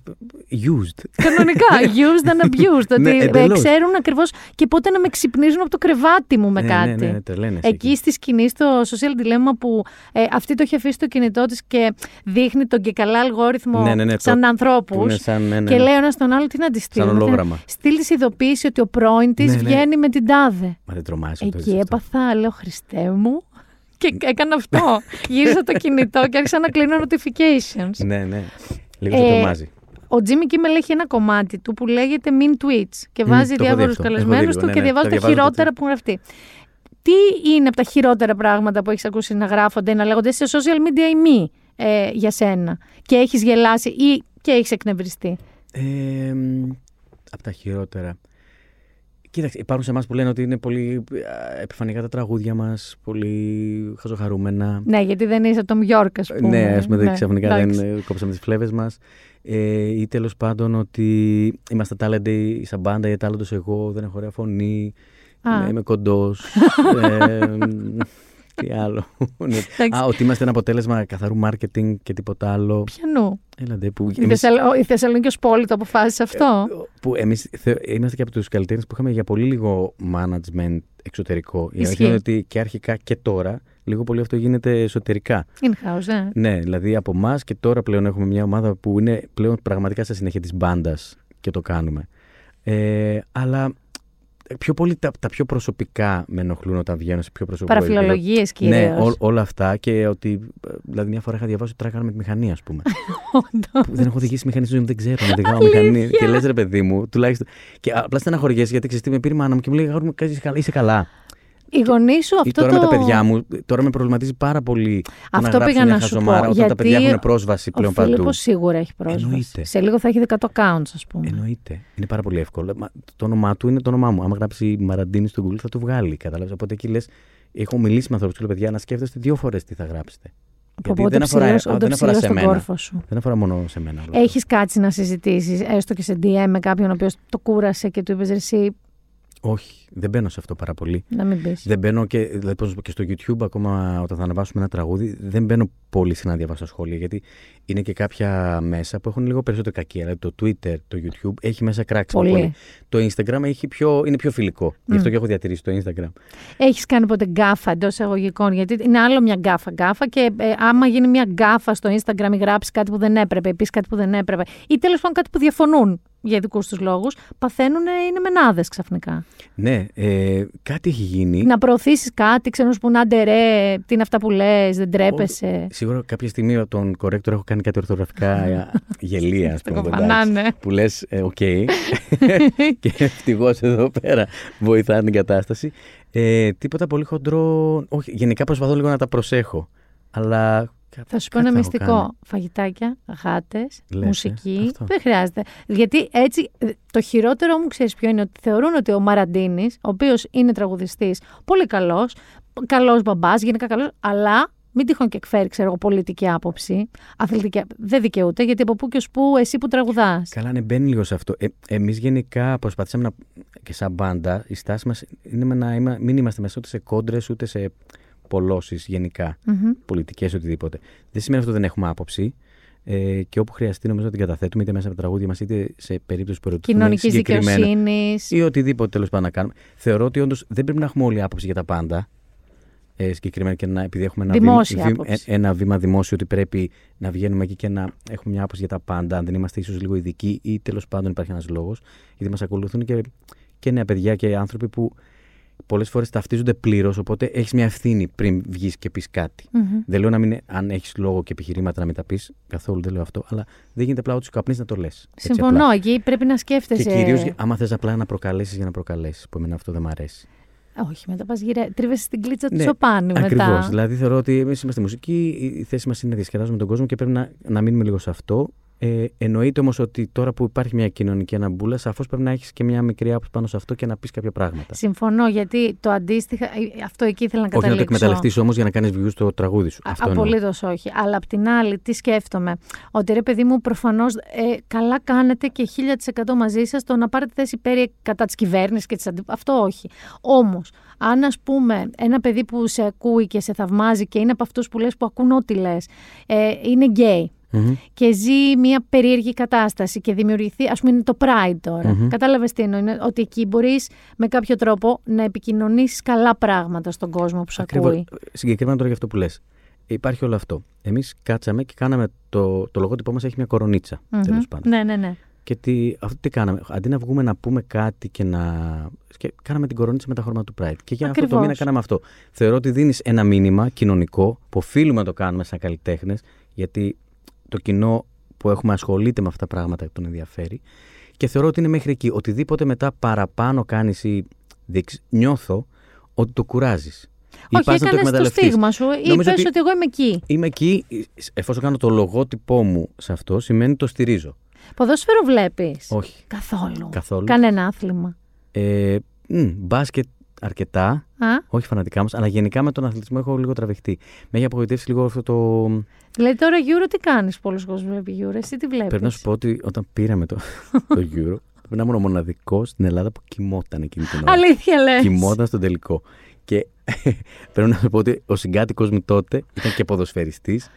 used. Κανονικά. Used and abused. Ναι, ότι ε, εντελώς. ξέρουν ακριβώς και πότε να με ξυπνίζουν από το κρεβάτι μου με Ναι, κάτι. ναι, ναι, ναι, τρελαίνεσαι Εκεί στη σκηνή στο social dilemma που ε, αυτή το έχει αφήσει το κινητό της και δείχνει τον και καλά αλγόριθμο Ναι, ναι, ναι, σαν το- ανθρώπους. που είναι σαν, ναι, ναι, Και ναι. λέει ο ένας τον άλλο τι να της στείλει. Σαν ολόγραμμα. Στείλει ειδοποίηση ότι ο πρώην της Ναι, ναι. βγαίνει με την τάδε. Μα δεν τρομάζει αυτό. Εκεί έπαθα, λέω Χριστέ μου. Και έκανα αυτό. Γύρισα το κινητό και άρχισα να κλείνω notifications. Ναι, ναι. Λίγο Ε, σε τρομάζει. Ο Jimmy Kimmel έχει ένα κομμάτι του που λέγεται Mean Tweets και Μμ, βάζει το έχω δει διάφορου αυτό. Έχω δει καλεσμένου λίγο, του ναι, και ναι. διαβάζει Τα τα διαβάζω χειρότερα που γραφτεί. Τι είναι από τα χειρότερα πράγματα που έχεις ακούσει να γράφονται ή να λέγονται σε social media ή μη. ε, για σένα; Και έχεις γελάσει ή και έχεις εκνευριστεί; Ε, από τα χειρότερα. Κοίταξε, υπάρχουν σε εμάς που λένε ότι είναι πολύ α, επιφανειακά τα τραγούδια μας, πολύ χαζοχαρούμενα. Ναι, γιατί δεν είσαι το Μιόρκ, ας πούμε. Ναι, ας πούμε, ναι, ξαφνικά εντάξει. δεν ε, κόψαμε τις φλέβες μας. Ε, ή τέλος πάντων ότι είμαστε talented σαν μπάντα ή talented εγώ, δεν έχω ωραία φωνή, Α. ναι, είμαι κοντός. ε, τι άλλο. Ναι. Α, ότι είμαστε ένα αποτέλεσμα καθαρού marketing και τίποτα άλλο. Πιανού. Έλατε, που Η, εμείς- Θεσσαλο... η Θεσσαλονίκης ως πόλη το αποφάσισε αυτό. που εμείς θε- είμαστε και από τους καλλιτέχνες που είχαμε για πολύ λίγο management εξωτερικό. Η Ισχύει. αλήθεια είναι ότι και αρχικά και τώρα λίγο πολύ αυτό γίνεται εσωτερικά. In-house, ναι. Ναι, δηλαδή από εμάς και τώρα πλέον έχουμε μια ομάδα που είναι πλέον πραγματικά στα συνέχεια της μπάντας και το κάνουμε. Ε, αλλά πιο πολύ τα, τα πιο προσωπικά με ενοχλούν όταν βγαίνω σε πιο προσωπικό επίπεδο. Παραφιλολογίες Ναι, κυρίως. ό, όλα αυτά και ότι. ε, Δηλαδή, μια φορά είχα διαβάσει ότι τράγανε με τη μηχανή, ας πούμε. που δεν έχω οδηγήσει μηχανή στη ζωή μου, δεν ξέρω να οδηγάω μηχανή. Και λες, ρε παιδί μου, τουλάχιστον. Και απλά στεναχωριέσαι γιατί ξέρεις τι με πήρε η μάνα μου και μου λέει: Αγόρι μου, είσαι καλά. Είσαι καλά. Οι γονείς σου Ή αυτό τώρα το... με τα παιδιά μου, τώρα με προβληματίζει πάρα πολύ το Αυτό να γράψω πήγα μια να σου πω. χαζομάρα όταν τα παιδιά γιατί έχουν πρόσβαση πλέον ο παντού. Φίλιππος σίγουρα έχει πρόσβαση. Εννοείται. Σε λίγο θα έχει 10 accounts, ας πούμε. Εννοείται. Είναι πάρα πολύ εύκολο. Μα, το όνομά του είναι το όνομά μου. Άμα γράψει Μαραντίνη στο Google θα το βγάλει. Κατάλαβες. Οπότε εκεί λες, έχω μιλήσει με ανθρώπους και λέω: Παιδιά, να σκέφτεστε δύο φορές τι θα γράψετε. Γιατί Οπότε δεν αφορά, ψηλός- α, ούτε δεν αφορά ψηλός σε στον μένα. κόρφο σου. Δεν αφορά μόνο σε μένα. όλο αυτό. Έχεις κάτσει να συζητήσεις, έστω και σε DM με κάποιον ο οποίος το κούρασε και του είπες εσύ Όχι, δεν μπαίνω σε αυτό πάρα πολύ. να μην πεις. Δεν μπαίνω και, δηλαδή, πώς να σου πω, και στο YouTube, ακόμα όταν θα ανεβάσουμε ένα τραγούδι, δεν μπαίνω πολύ συχνά να διαβάσω σχόλια. Γιατί είναι και κάποια μέσα που έχουν λίγο περισσότερο κακία. Δηλαδή το Twitter, το YouTube έχει μέσα κράξιμο Πολύ. πολύ. Το Instagram έχει πιο, είναι πιο φιλικό. Γι' αυτό και έχω διατηρήσει το Instagram. Έχεις κάνει ποτέ γκάφα εντός εισαγωγικών, γιατί είναι άλλο μια γκάφα γκάφα και ε, άμα γίνει μια γκάφα στο Instagram ή γράψεις κάτι που δεν έπρεπε, ή πεις κάτι που δεν έπρεπε, ή τέλος πάντων κάτι που διαφωνούν για δικού τους λόγους, παθαίνουν, είναι μαινάδες ξαφνικά. Ναι, ε, κάτι έχει γίνει. Να προωθήσεις κάτι, ξέρω να σου πούνε άντε ρε, τι είναι αυτά που λες, δεν τρέπεσαι. Σίγουρα κάποια στιγμή από τον corrector έχω κάνει κάτι ορθογραφικά ε, γελία, ας πούμε. κοφανά, εντάξει, ναι. Που λες, οκ. και ευτυχώς εδώ πέρα βοηθάει την κατάσταση. Ε, τίποτα πολύ χοντρό. Όχι, γενικά προσπαθώ λίγο να τα προσέχω. Αλλά. Θα σου πω κάτι ένα έχω μυστικό. κάνει. Φαγητάκια, γάτες, Λες, ε, μουσική. αυτό. δεν χρειάζεται. Γιατί έτσι, ε, το χειρότερο μου ξέρεις ποιο είναι ότι θεωρούν ότι ο Μαραντίνης, ο οποίος είναι τραγουδιστής, πολύ καλός, καλός μπαμπάς, γενικά καλός, αλλά μην τυχόν και εκφέρει, ξέρω εγώ, πολιτική άποψη, αθλητική. Δεν δικαιούται, γιατί από πού και ως πού εσύ που τραγουδάς. Καλά, ναι, μπαίνει λίγο σε αυτό. Ε, Εμείς γενικά προσπαθήσαμε να. και σαν μπάντα, η στάση μας είναι με να είμα- μην είμαστε μέσα ούτε σε κόντρες ούτε σε πολλώσεις γενικά. Πολιτικές, οτιδήποτε. Δεν σημαίνει αυτό ότι δεν έχουμε άποψη. Ε, και όπου χρειαστεί, νομίζω ότι την καταθέτουμε είτε μέσα από τα τραγούδια μας είτε σε περίπτωση που ερωτηθούμε Κοινωνικής συγκεκριμένα. δικαιοσύνης. Ή οτιδήποτε τέλος πάντων να κάνουμε. Θεωρώ ότι όντως δεν πρέπει να έχουμε όλη άποψη για τα πάντα. Ε, συγκεκριμένα και να, επειδή έχουμε ένα, Δημόσια βήμα, άποψη. ε- ένα βήμα δημόσιο, ότι πρέπει να βγαίνουμε εκεί και να έχουμε μια άποψη για τα πάντα, αν δεν είμαστε ίσως λίγο ειδικοί ή τέλος πάντων υπάρχει ένας λόγος. Γιατί μας ακολουθούν και, και νέα παιδιά και άνθρωποι που πολλές φορές ταυτίζονται πλήρως, οπότε έχεις μια ευθύνη πριν βγεις και πεις κάτι. Δεν λέω να μην, αν έχεις λόγο και επιχειρήματα να μην τα πεις, καθόλου δεν λέω αυτό, αλλά δεν γίνεται απλά ότι σου καπνεί να το λες. Συμφωνώ, εκεί πρέπει να σκέφτεσαι. Και κυρίως, άμα θες απλά να προκαλέσεις για να προκαλέσεις, που εμένα αυτό δεν μ' αρέσει. Όχι, μετά πας γυρέ. Τρίβεσαι στην κλίτσα του Ναι, Σοπάνου μετά. Ακριβώς. Δηλαδή θεωρώ ότι εμείς είμαστε μουσική, η θέση μας είναι να διασκεδάζουμε τον κόσμο και πρέπει να, να μείνουμε λίγο σε αυτό. Ε, εννοείται όμως ότι τώρα που υπάρχει μια κοινωνική αναμπούλα, σαφώς πρέπει να έχεις και μια μικρή άποψη πάνω σε αυτό και να πεις κάποια πράγματα. Συμφωνώ, γιατί το αντίστοιχα. ε, Αυτό εκεί ήθελα να Όχι να καταλήξω. το εκμεταλλευτείς όμως για να κάνεις views στο τραγούδι σου. Αυτό εννοώ. Απολύτως όχι. Αλλά απ' την άλλη, τι σκέφτομαι; Ότι ρε παιδί μου, προφανώς ε, καλά κάνετε και 1000% μαζί σας το να πάρετε θέση υπέρ κατά της κυβέρνησης και της αντι... Αυτό όχι. Όμως, αν ας πούμε ένα παιδί που σε ακούει και σε θαυμάζει και είναι από αυτούς που λες που ακούν ό,τι λες, ε, είναι γκέι. Μμμ. Και ζει μια περίεργη κατάσταση και δημιουργηθεί, ας πούμε, είναι το pride τώρα. Μμμ. Κατάλαβες τι εννοώ, είναι ότι εκεί μπορείς με κάποιο τρόπο να επικοινωνήσεις καλά πράγματα στον κόσμο που σε Ακριβώς. ακούει. Συγκεκριμένα τώρα για αυτό που λες. Υπάρχει όλο αυτό. Εμείς κάτσαμε και κάναμε το, το λογότυπό μας έχει μια κορονίτσα. Μμμ. τέλος πάντων. Ναι, ναι, ναι. Και τι, αυτό τι κάναμε. Αντί να βγούμε να πούμε κάτι και να. Και κάναμε την κορονίτσα με τα χρώματα του Pride. Και για αυτό το Ακριβώς. μήνα κάναμε αυτό. Θεωρώ ότι δίνεις ένα μήνυμα κοινωνικό που οφείλουμε να το κάνουμε σαν καλλιτέχνες, γιατί το κοινό που έχουμε ασχολείται με αυτά τα πράγματα τον ενδιαφέρει. Και θεωρώ ότι είναι μέχρι εκεί. Οτιδήποτε μετά παραπάνω κάνεις ή δείξεις, νιώθω ότι το κουράζεις. Όχι, έκανες το στίγμα σου. Είπες ότι... ότι εγώ είμαι εκεί. Είμαι εκεί. Εφόσον κάνω το λογότυπό μου σε αυτό, σημαίνει το στηρίζω. Ποδόσφαιρο βλέπεις. Όχι. Καθόλου. Καθόλου. Κανένα άθλημα. Ε, μ, μπάσκετ αρκετά. Α; Όχι φανατικά μα, αλλά γενικά με τον αθλητισμό έχω λίγο τραβηχτεί. Με έχει απογοητεύσει λίγο αυτό το. Δηλαδή τώρα Euro τι κάνεις, πολλοί κόσμοι βλέπει Euro, εσύ τι βλέπεις; Πρέπει να σου πω ότι όταν πήραμε το, το Euro, πρέπει να ήμουν ο μοναδικό στην Ελλάδα που κοιμόταν εκείνη την ώρα. Αλήθεια λες. Κοιμόταν στον τελικό. Και πρέπει να σου πω ότι ο συγκάτοικος μου τότε ήταν και ποδοσφαιριστής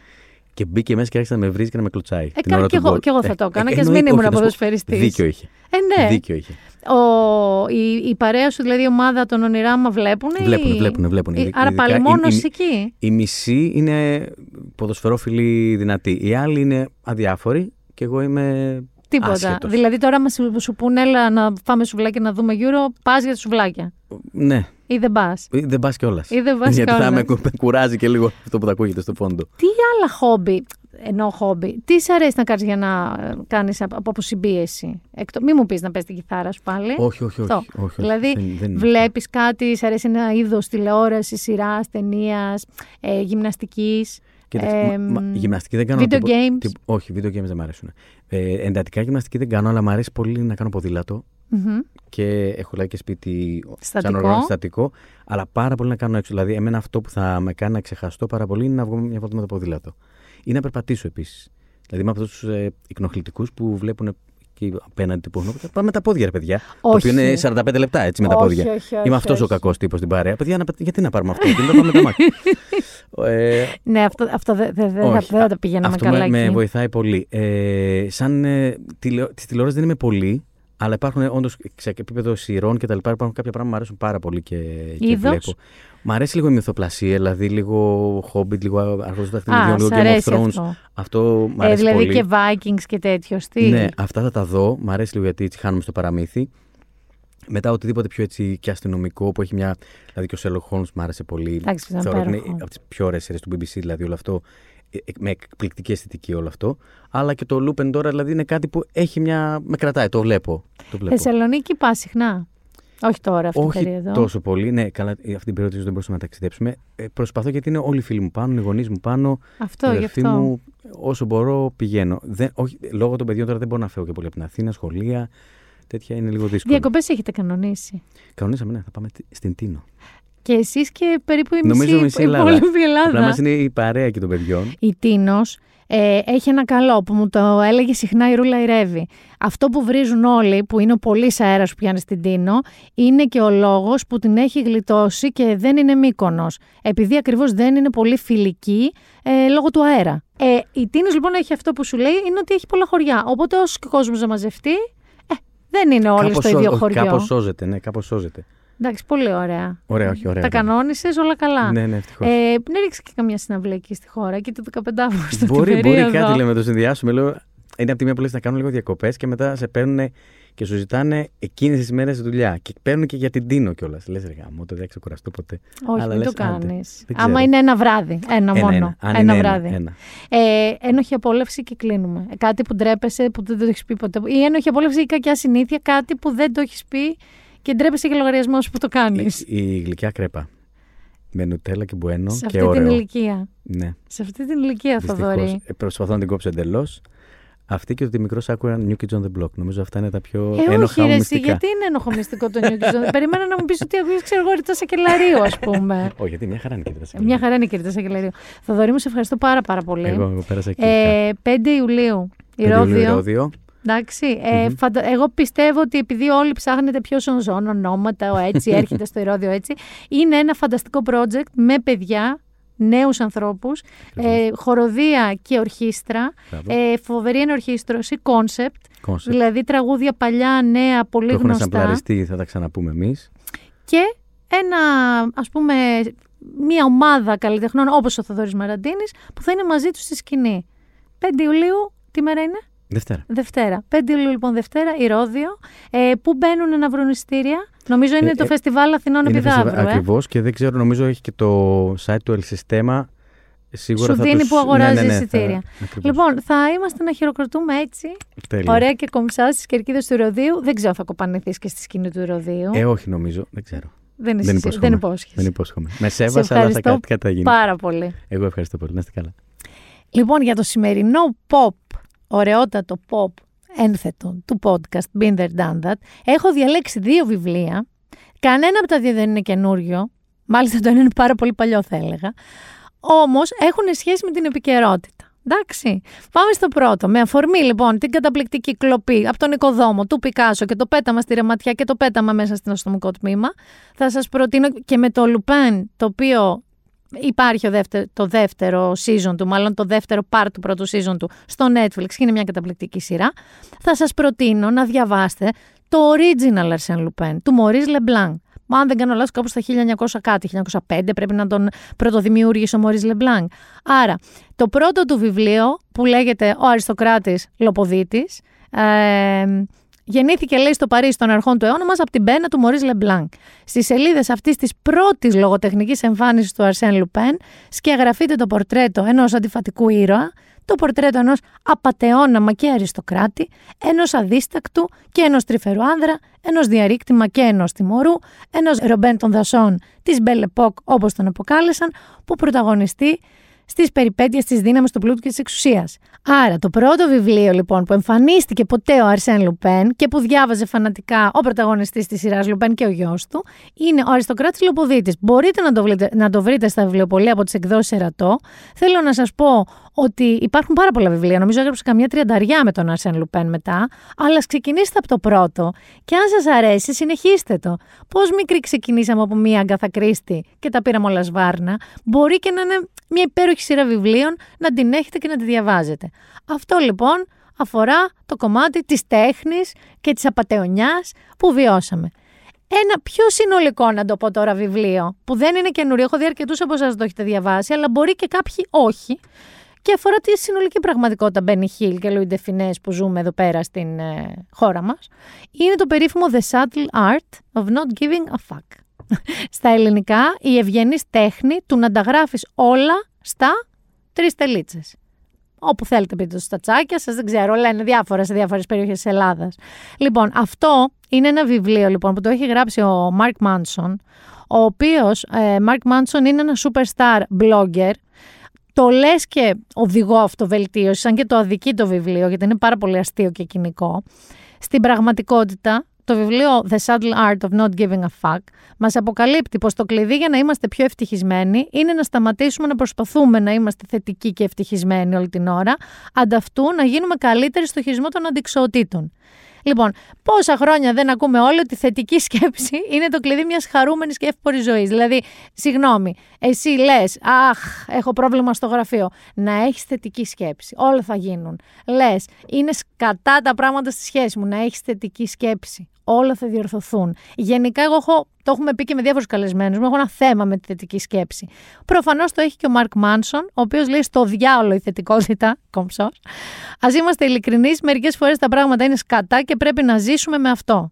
και μπήκε μέσα και άρχισε να με βρίζει και να με κλωτσάει. Ε, την ώρα και, του εγώ, γκολ. και εγώ θα Ε, το έκανα ε, και ας εννοεί- μην ήμουν όχι, να σου πω, ποδοσφαιριστή. Δίκιο είχε. Ε, ναι. Δίκιο είχε. Ο, η, η παρέα σου, δηλαδή η ομάδα των ονειράμα βλέπουν. Βλέπουνε, βλέπουνε, βλέπουνε. Ε, Άρα Ειδικά πάλι η- μόνος η- εκεί; Η μισή είναι ποδοσφαιρόφιλοι δυνατοί. Οι άλλοι είναι αδιάφοροι και εγώ είμαι Τίποτα. άσχετος. Δηλαδή τώρα, άμα σου, σου πούνε, έλα να φάμε σουβλάκια να δούμε Euro, πας για τα σουβλάκια. Ναι, Ή δεν πας. Ή δεν πας κιόλας. Ή δεν πας Γιατί θα κιόλας. με κου- με κουράζει και λίγο αυτό που θα ακούγεται στο φόντο. Τι άλλα χόμπι, ενώ χόμπι, τι σ' αρέσει να κάνεις για να κάνεις από αποσυμπίεση. Εκτό, μη μου πεις να πες την κιθάρα σου πάλι. Όχι, όχι, όχι. Αυτό. όχι, όχι. Δηλαδή, Δεν- δεν είναι βλέπεις κάτι, σ' αρέσει ένα είδος τηλεόραση, σειράς, ταινίας, ε, γυμναστικής. Κοίταξε, μα- μα- γυμναστική δεν κάνω. video τίπο- games. τί- όχι, video games δεν μου αρέσουν. Ε, εντατικά γυμναστική δεν κάνω, αλλά μου αρέσει πολύ να κάνω ποδήλατο. Μμμ. Και έχω λέει και σπίτι Στατικό. σαν οργάνωση στατικό. Αλλά πάρα πολύ να κάνω έξω. Δηλαδή, εμένα αυτό που θα με κάνει να ξεχαστώ πάρα πολύ είναι να βγω μια βόλτα με το ποδήλατο. Ή να περπατήσω επίσης. Δηλαδή, είμαι από αυτούς τους ε, εκνοχλητικούς που βλέπουν εκεί απέναντι που έχουν. Πάμε με τα πόδια, ρε παιδιά. Το Όχι. οποίο είναι 45 λεπτά έτσι με τα Όχι, πόδια. όχι, όχι, Είμαι αυτός ο όχι. κακός τύπος στην παρέα. Παιδιά, να, γιατί να πάρουμε αυτό, γιατί να πάμε με τα μάτια. ε, Ναι, αυτό, αυτό δεν δε, δε, όχι. δεν θα τα πηγαίναμε Αυτό καλά με, με εκεί. βοηθάει πολύ. Ε, σαν ε, τηλεο, της τηλεόρασης δεν είμαι πολύ, αλλά υπάρχουν όντως σε επίπεδο σειρών και τα λοιπά. Υπάρχουν κάποια πράγματα που μου αρέσουν πάρα πολύ και, και Είδος; βλέπω. Μ' αρέσει λίγο η μυθοπλασία, δηλαδή λίγο Hobbit, λίγο Αρχός του Α, Δαχτυλιδιών, λίγο σ' Game of αρέσει Thrones. αυτό. Αυτό μ' Ε, αρέσει δηλαδή πολύ. και Vikings και τέτοιο στυλ. Ναι, αυτά θα τα δω. Μ' αρέσει λίγο γιατί έτσι χάνουμε στο παραμύθι. Μετά οτιδήποτε πιο έτσι και αστυνομικό που έχει μια. Δηλαδή και ο Sherlock Holmes μ' άρεσε πολύ. Εντάξει, ήταν Θεωρώ ότι είναι υπέροχο. από τις πιο ωραίες σειρές του BBC, δηλαδή όλο αυτό. Ε, ε, Με εκπληκτική αισθητική όλο αυτό. Αλλά και το Lupin τώρα δηλαδή είναι κάτι που έχει μια. Με κρατάει, το βλέπω. Το βλέπω. Θεσσαλονίκη πας συχνά; Όχι τώρα αυτή Όχι την περίοδο. τόσο πολύ. Ναι, καλά, ε, αυτή την περίοδο ίσως δεν μπορούσαμε να ταξιδέψουμε. Ε, προσπαθώ γιατί είναι όλοι οι φίλοι μου πάνω, οι γονείς μου πάνω. Αυτό, η γι' αδερφή αυτό. μου, όσο μπορώ πηγαίνω. Δεν, όχι, λόγω των παιδιών τώρα δεν μπορώ να φεύγω και πολύ από την Αθήνα, σχολεία. Τέτοια είναι λίγο δύσκολο. Διακοπές έχετε κανονίσει; Κανονίσαμε, ναι, θα πάμε τη- στην Τίνο. Και εσείς και περίπου η μισή, Νομίζω μισή η Ελλάδα. υπόλοιπη Ελλάδα. Απλά μας είναι η παρέα και των παιδιών. Η Τίνος ε, έχει ένα καλό που μου το έλεγε συχνά η Ρούλα Ιρεύη. Αυτό που βρίζουν όλοι, που είναι ο πολύς αέρας που πιάνει στην Τίνο, είναι και ο λόγος που την έχει γλιτώσει και δεν είναι μήκονος. Επειδή ακριβώς δεν είναι πολύ φιλική ε, λόγω του αέρα. Ε, η Τίνος λοιπόν έχει αυτό που σου λέει, είναι ότι έχει πολλά χωριά. Οπότε όσο και ο κόσμος να μαζευτεί, ε, δεν είναι όλοι Κάπως στο σώ- ίδιο όχι, χωριό. Κάπως σώζεται, ναι, κάπως σώζεται. Εντάξει, πολύ ωραία. Ωραία, όχι, ωραία. Τα ωραία. κανόνισες όλα καλά. Ναι, ναι, ευτυχώς. Ε, μην ρίξει και καμιά συναυλία εκεί στη χώρα, εκεί το 15 Αύγουστο. Μπορεί, την μπορεί περίοδο. κάτι λέμε, το συνδυάσουμε. Λέω, είναι από τη μία που λες να κάνουν λίγο διακοπές και μετά σε παίρνουν και σου ζητάνε εκείνες τις μέρες δουλειά. Και παίρνουν και για την Τίνο κιόλας. Λες, ρε γάμο, το δεν ξεκουραστώ ποτέ. Όχι, Αλλά μην λες, το άντε, κάνεις. δεν Άμα ξέρω. είναι ένα βράδυ. Ένα, Ένα, μόνο. ένα. Αν ένα είναι ένα, βράδυ. ένα. Ε, ένοχη απόλαυση και κλείνουμε. Ε, Κάτι που ντρέπεσαι, που δεν το έχεις πει ποτέ. Ή ένοχη απόλαυση ή κακιά συνήθεια, κάτι που δεν το έχεις πει και ντρέπεσαι για λογαριασμό σου που το κάνεις. Η, η γλυκιά κρέπα. Με νουτέλα και μπουένο Σε και αυτή την ωραίο. ηλικία. Ναι, Σε αυτή την ηλικία, δυστυχώς. Θοδωρή. Ε, προσπαθώ να την κόψω εντελώς. Αυτή και ότι μικρός άκουγα New Kids on the Block. Νομίζω αυτά είναι τα πιο Ε, ένοχα όχι, μου ρε, εσύ, μυστικά. γιατί είναι ένοχο μυστικό το New Kids. Περίμενα να μου πεις ότι ακούει, ξέρω εγώ, ρητά σακελαρίου, ας πούμε. Όχι, γιατί μια χαρά είναι και τα Μια χαρά είναι η κυρία Σακελαρίου. Θοδωρή, μου σε ευχαριστώ πάρα, πάρα πολύ. Εγώ, εγώ πέρασα εκεί. Ε, 5 Ιουλίου, Ηρώδιο. Ηρώδιο. Εντάξει, ε, φαντα- εγώ πιστεύω ότι επειδή όλοι ψάχνετε ποιος ζών, ονόματα, ο έτσι, έρχεται στο Ηρώδιο έτσι, είναι ένα φανταστικό project με παιδιά, νέους ανθρώπους, ε, χορωδία και ορχήστρα, Μπράβο. ε, φοβερή ενορχήστρωση, concept, Concept. δηλαδή τραγούδια παλιά, νέα, πολύ Το έχουν γνωστά σαμπλαριστεί, θα τα ξαναπούμε εμείς. και ένα, ας πούμε, μια ομάδα καλλιτεχνών όπως ο Θοδωρής Μαραντίνης που θα είναι μαζί τους στη σκηνή. 5 Ιουλίου, τι μέρα είναι; Δευτέρα. Δευτέρα. 5 Ιουλίου λοιπόν Δευτέρα, Ηρώδιο. Ε, πού μπαίνουν να βρουν ειστήρια; Νομίζω είναι Ε, το ε, Φεστιβάλ Αθηνών Επιδαύρου. Ε. Ακριβώς και δεν ξέρω, νομίζω έχει και το site του El Sistema. Σίγουρα Σου θα δίνει τους... που αγοράζει ναι, ναι, ναι, εισιτήρια. θα- ακριβώς. Λοιπόν, θα είμαστε να χειροκροτούμε έτσι. Τέλεια. Ωραία και κομψά στις κερκίδες του Ηρωδίου. Δεν ξέρω αν θα κοπανηθείς και στη σκηνή του Ηρωδίου. Ε, όχι νομίζω, δεν ξέρω. Δεν, Δεν είσαι, υπόσχομαι. δεν υπόσχεσαι. Δεν υπόσχομαι. Με Σε σέβασα, αλλά θα ευχαριστώ κάτι, κάτι θα γίνει. πάρα πολύ. Εγώ ευχαριστώ πολύ. Να είστε καλά. Λοιπόν, για το σημερινό pop, ωραιότατο pop ένθετο του podcast Been There Done That, έχω διαλέξει δύο βιβλία. Κανένα από τα δύο δεν είναι καινούριο. Μάλιστα το ένα είναι πάρα πολύ παλιό θα έλεγα. Όμως έχουν σχέση με την επικαιρότητα. Εντάξει. Πάμε στο πρώτο. Με αφορμή λοιπόν την καταπληκτική κλοπή από τον οικοδόμο του Πικάσο και το πέταμα στη ρεματιά και το πέταμα μέσα στην αστυνομικό τμήμα, θα σας προτείνω και με το Λουπέν, το οποίο υπάρχει ο δεύτερο, το δεύτερο season του, μάλλον το δεύτερο part του πρώτου season του στο Netflix και είναι μια καταπληκτική σειρά, θα σας προτείνω να διαβάσετε το original Arsène Lupin του Maurice Leblanc. Μα αν δεν κάνω λάθος κάπου στα 1900 κάτι, 1905 πρέπει να τον πρωτοδημιούργησε ο Maurice Leblanc. Άρα, το πρώτο του βιβλίο που λέγεται «Ο Αριστοκράτης Λοποδίτης», ε, Γεννήθηκε, λέει, στο Παρίσι των αρχών του αιώνα μας από την πένα του Μωρή Λεμπλάνκ. Στις σελίδες αυτής της πρώτης λογοτεχνικής εμφάνισης του Αρσέν Λουπέν σκιαγραφείται το πορτρέτο ενός αντιφατικού ήρωα, το πορτρέτο ενός απατεώνα μα και αριστοκράτη, ενός αδίστακτου και ενός τρυφερού άνδρα, ενός διαρρήκτη μα και ενός τιμωρού, ενός Ρομπέν των δασών της Belle Époque, όπως τον αποκάλεσαν, που πρωταγωνιστεί στις περιπέτειες της δύναμης του πλούτου και της εξουσίας. Άρα, το πρώτο βιβλίο λοιπόν που εμφανίστηκε ποτέ ο Αρσέν Λουπέν και που διάβαζε φανατικά ο πρωταγωνιστής της σειράς Λουπέν και ο γιος του, είναι ο Αριστοκράτης Λοποδίτης. Μπορείτε να το, βρείτε, να το βρείτε στα βιβλιοπολία από τις εκδόσεις Ερατό. Θέλω να σας πω ότι υπάρχουν πάρα πολλά βιβλία. Νομίζω έγραψε καμιά τριανταριά με τον Αρσέν Λουπέν μετά. Αλλά ξεκινήστε από το πρώτο. Και αν σας αρέσει, συνεχίστε το. Πώς μικρή ξεκινήσαμε από μία Αγκάθα Κρίστη και τα πήραμε όλα σβάρνα. Μπορεί και να είναι μια υπέροχη σειρά βιβλίων να την έχετε και να τη διαβάζετε. Αυτό λοιπόν αφορά το κομμάτι της τέχνης και της απατεωνιάς που βιώσαμε. Ένα πιο συνολικό, να το πω τώρα, βιβλίο, που δεν είναι καινούριο, έχω δει αρκετούς από εσάς το έχετε διαβάσει, αλλά μπορεί και κάποιοι όχι, και αφορά τη συνολική πραγματικότητα Μπένι Χιλ και Λουί Ντεφινές που ζούμε εδώ πέρα στην ε, χώρα μας. Είναι το περίφημο The Subtle Art of Not Giving a Fuck. Στα ελληνικά, η ευγενής τέχνη του να τα γράφεις όλα στα τρεις τελίτσες. Όπου θέλετε πείτε το στα τσάκια σας, δεν ξέρω, λένε διάφορα σε διάφορες περιοχές της Ελλάδας. Λοιπόν, αυτό είναι ένα βιβλίο λοιπόν, που το έχει γράψει ο Μάρκ Μάνσον, ο οποίος, Μάρκ ε, Μάνσον είναι ένα superstar blogger, το λες και οδηγό αυτοβελτίωση, σαν και το αδικεί το βιβλίο, γιατί είναι πάρα πολύ αστείο και κοινικό. Στην πραγματικότητα, το βιβλίο The Subtle Art of Not Giving a Fuck μας αποκαλύπτει πως το κλειδί για να είμαστε πιο ευτυχισμένοι είναι να σταματήσουμε να προσπαθούμε να είμαστε θετικοί και ευτυχισμένοι όλη την ώρα, ανταυτού να γίνουμε καλύτεροι στο χειρισμό των αντικσοοτήτων. Λοιπόν, πόσα χρόνια δεν ακούμε όλοι ότι η θετική σκέψη είναι το κλειδί μιας χαρούμενης και εύπορης ζωής. Δηλαδή, συγγνώμη, εσύ λες, Αχ, έχω πρόβλημα στο γραφείο. Να έχεις θετική σκέψη. Όλα θα γίνουν. Λες, είναι σκατά τα πράγματα στη σχέση μου. Να έχεις θετική σκέψη. Όλα θα διορθωθούν. Γενικά, εγώ έχω, το έχουμε πει και με διάφορους καλεσμένους μου, έχω ένα θέμα με τη θετική σκέψη. Προφανώς το έχει και ο Μαρκ Μάνσον, ο οποίος λέει στο διάολο η θετικότητα, κομψό. Α είμαστε ειλικρινείς, μερικές φορές τα πράγματα είναι σκατά και πρέπει να ζήσουμε με αυτό.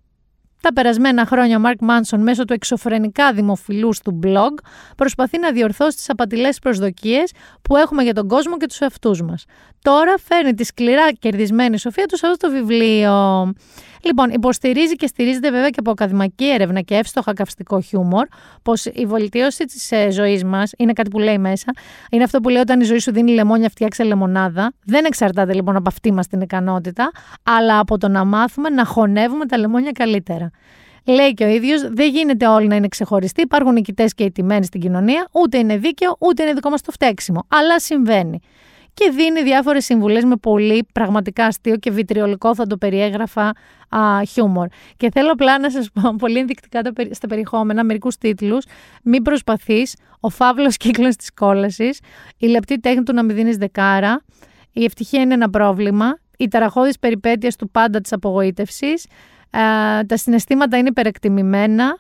Τα περασμένα χρόνια ο Μαρκ Μάνσον μέσω του εξωφρενικά δημοφιλούς του blog προσπαθεί να διορθώσει τις απατηλές προσδοκίες που έχουμε για τον κόσμο και τους εαυτούς μας. Τώρα φέρνει τη σκληρά κερδισμένη σοφία του σε αυτό το βιβλίο. Λοιπόν, υποστηρίζει και στηρίζεται βέβαια και από ακαδημαϊκή έρευνα και εύστοχα καυστικό χιούμορ πως η βελτίωση της ε, ζωής μας είναι κάτι που λέει μέσα. Είναι αυτό που λέει όταν η ζωή σου δίνει λεμόνια, φτιάξε λεμονάδα. Δεν εξαρτάται λοιπόν από αυτή μας την ικανότητα, αλλά από το να μάθουμε να χωνεύουμε τα λεμόνια καλύτερα. Λέει και ο ίδιος, δεν γίνεται όλοι να είναι ξεχωριστοί. Υπάρχουν νικητές και ιτημένοι στην κοινωνία. Ούτε είναι δίκαιο, ούτε είναι δικό μας το φταίξιμο. Αλλά συμβαίνει και δίνει διάφορες συμβουλές με πολύ πραγματικά αστείο και βιτριολικό, θα το περιέγραφα, α, χιούμορ. Και θέλω απλά να σας πω πολύ ενδεικτικά στα περιεχόμενα, μερικούς τίτλους. Μην προσπαθείς, ο φαύλος κύκλος της κόλασης, η λεπτή τέχνη του να μην δίνεις δεκάρα, η ευτυχία είναι ένα πρόβλημα, οι ταραχώδει περιπέτειες του πάντα της απογοήτευσης, τα συναισθήματα είναι υπερεκτιμημένα,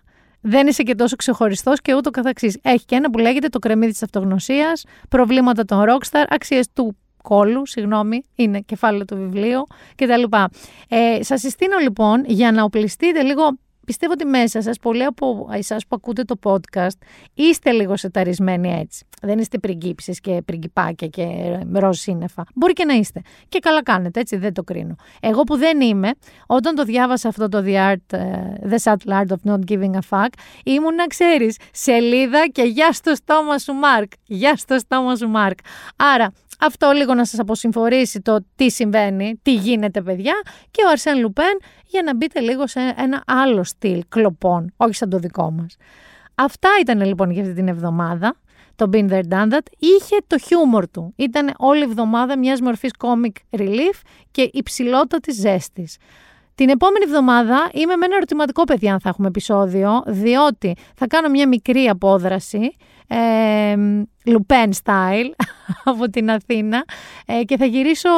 δεν είσαι και τόσο ξεχωριστός και ούτω καθεξής. Έχει και ένα που λέγεται το κρεμμύδι της αυτογνωσίας, προβλήματα των rockstar, αξίες του κόλου, συγγνώμη, είναι κεφάλαιο του βιβλίου κτλ. Ε, Σας συστήνω λοιπόν για να οπλιστείτε λίγο πιστεύω ότι μέσα σας, πολλοί από εσάς που ακούτε το podcast, είστε λίγο σεταρισμένοι έτσι. Δεν είστε πριγκίψεις και πριγκιπάκια και ροζ σύννεφα. Μπορεί και να είστε. Και καλά κάνετε, έτσι δεν το κρίνω. Εγώ που δεν είμαι, όταν το διάβασα αυτό το The Art, ε, The Subtle Art of Not Giving a Fuck, ήμουν να ξέρεις, σελίδα και γεια στο στόμα σου Μάρκ. Γεια στο στόμα σου Μάρκ. Άρα, αυτό λίγο να σας αποσυμφορήσει το τι συμβαίνει, τι γίνεται παιδιά και ο Αρσέν Λουπέν για να μπείτε λίγο σε ένα άλλο στυλ κλοπών, όχι σαν το δικό μας. Αυτά ήταν λοιπόν για αυτή την εβδομάδα. Το Been There Done That είχε το χιούμορ του. Ήταν όλη η εβδομάδα μιας μορφής comic relief και υψηλότατη ζέστης. Την επόμενη εβδομάδα είμαι με ένα ερωτηματικό παιδιά αν θα έχουμε επεισόδιο, διότι θα κάνω μια μικρή απόδραση ε, Λουπέν style από την Αθήνα ε, και θα γυρίσω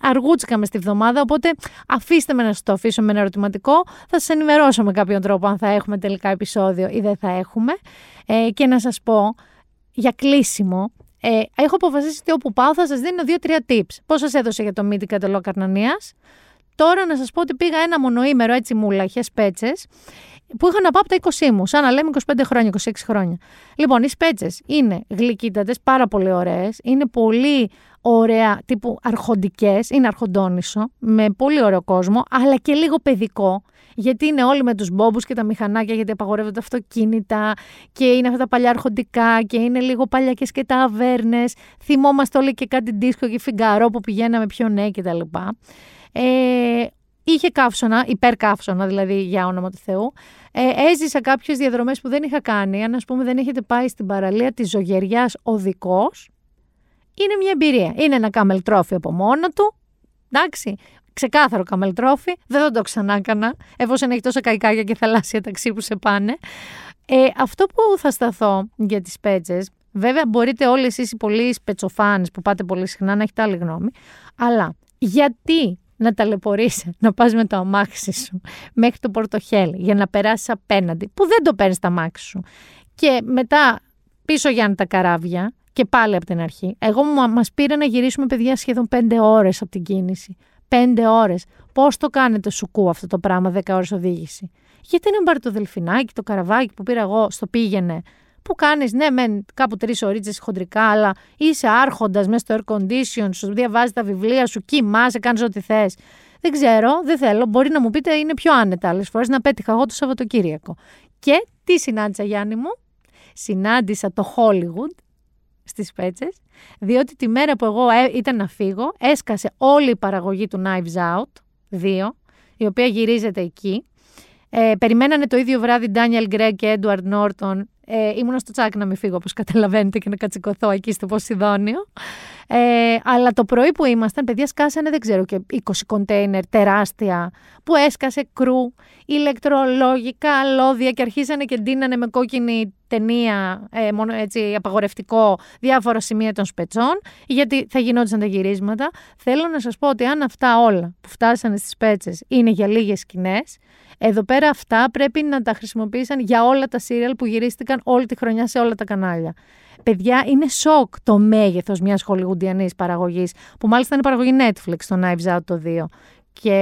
αργούτσικα μες στη βδομάδα οπότε αφήστε με να σας το αφήσω με ένα ερωτηματικό. Θα σας ενημερώσω με κάποιον τρόπο αν θα έχουμε τελικά επεισόδιο ή δεν θα έχουμε. Ε, και να σας πω για κλείσιμο ε, έχω αποφασίσει ότι όπου πάω θα σας δίνω δύο-τρία tips. Πώς σας έδωσε για το μύτη κατελό Καρνανίας; Τώρα να σας πω ότι πήγα ένα μονοήμερο έτσι μουλαχές πέτσες που είχα να πάω από τα 20 μου, σαν να λέμε 25 χρόνια, 26 χρόνια. Λοιπόν, οι σπέτσε είναι γλυκύτατες, πάρα πολύ ωραίες, είναι πολύ ωραία, τύπου αρχοντικές, είναι αρχοντόνισο, με πολύ ωραίο κόσμο, αλλά και λίγο παιδικό. Γιατί είναι όλοι με τους μπόμπους και τα μηχανάκια, γιατί απαγορεύονται αυτοκίνητα και είναι αυτά τα παλιά αρχοντικά και είναι λίγο παλιακές και τα αβέρνε. Θυμόμαστε όλοι και κάτι δίσκο και φιγκαρό που πηγαίναμε πιο νέοι κτλ. Ε, είχε καύσωνα, υπερκαύσωνα δηλαδή για όνομα του Θεού. Ε, έζησα κάποιες διαδρομές που δεν είχα κάνει. Αν ας πούμε δεν έχετε πάει στην παραλία της Ζωγεριάς οδικός, είναι μια εμπειρία. Είναι ένα καμελτρόφι από μόνο του. Εντάξει, ξεκάθαρο καμελτρόφι. Δεν θα το ξανά έκανα, εφόσον έχει τόσα καϊκάκια και θαλάσσια ταξί που σε πάνε. Ε, αυτό που θα σταθώ για τις πέτσε, βέβαια μπορείτε όλοι εσείς οι πολλοί σπετσοφάνες που πάτε πολύ συχνά να έχετε άλλη γνώμη, αλλά γιατί να ταλαιπωρήσει, να πας με το αμάξι σου μέχρι το πορτοχέλι για να περάσεις απέναντι, που δεν το παίρνεις τα αμάξι σου. Και μετά πίσω για τα καράβια και πάλι από την αρχή. Εγώ μας πήρε να γυρίσουμε παιδιά σχεδόν πέντε ώρες από την κίνηση. Πέντε ώρες. Πώς το κάνετε σουκού αυτό το πράγμα, δέκα ώρες οδήγηση; Γιατί να πάρει το δελφινάκι, το καραβάκι που πήρα εγώ στο πήγαινε που κάνεις, ναι, μεν κάπου τρεις ωρίτσε χοντρικά, αλλά είσαι άρχοντας μέσα στο air condition, σου διαβάζει τα βιβλία σου, κοιμάσαι, κάνεις ό,τι θες. Δεν ξέρω, δεν θέλω. Μπορεί να μου πείτε είναι πιο άνετα άλλες φορές να πέτυχα εγώ το Σαββατοκύριακο. Και τι συνάντησα, Γιάννη μου; Συνάντησα το Hollywood στις πέτσες, διότι τη μέρα που εγώ ε, ήταν να φύγω, έσκασε όλη η παραγωγή του Knives Out 2, η οποία γυρίζεται εκεί. Ε, περιμένανε το ίδιο βράδυ Daniel Gregg και Edward Norton ε, ήμουνα στο τσάκ να μην φύγω, όπως καταλαβαίνετε, και να κατσικωθώ εκεί στο Ποσειδόνιο. Ε, αλλά το πρωί που ήμασταν, παιδιά σκάσανε, δεν ξέρω, και 20 κοντέινερ τεράστια, που έσκασε κρού, ηλεκτρολόγικα, λόδια και αρχίσανε και ντύνανε με κόκκινη ταινία, ε, μόνο έτσι απαγορευτικό, διάφορα σημεία των σπετσών, γιατί θα γινόντουσαν τα γυρίσματα. Θέλω να σας πω ότι αν αυτά όλα που φτάσανε στις σπέτσες είναι για λίγες σκηνές, εδώ πέρα αυτά πρέπει να τα χρησιμοποίησαν για όλα τα σύριαλ που γυρίστηκαν όλη τη χρονιά σε όλα τα κανάλια. Παιδιά, είναι σοκ το μέγεθος μιας χολιγουντιανή παραγωγής, που μάλιστα είναι παραγωγή Netflix το Knives Out το 2. Και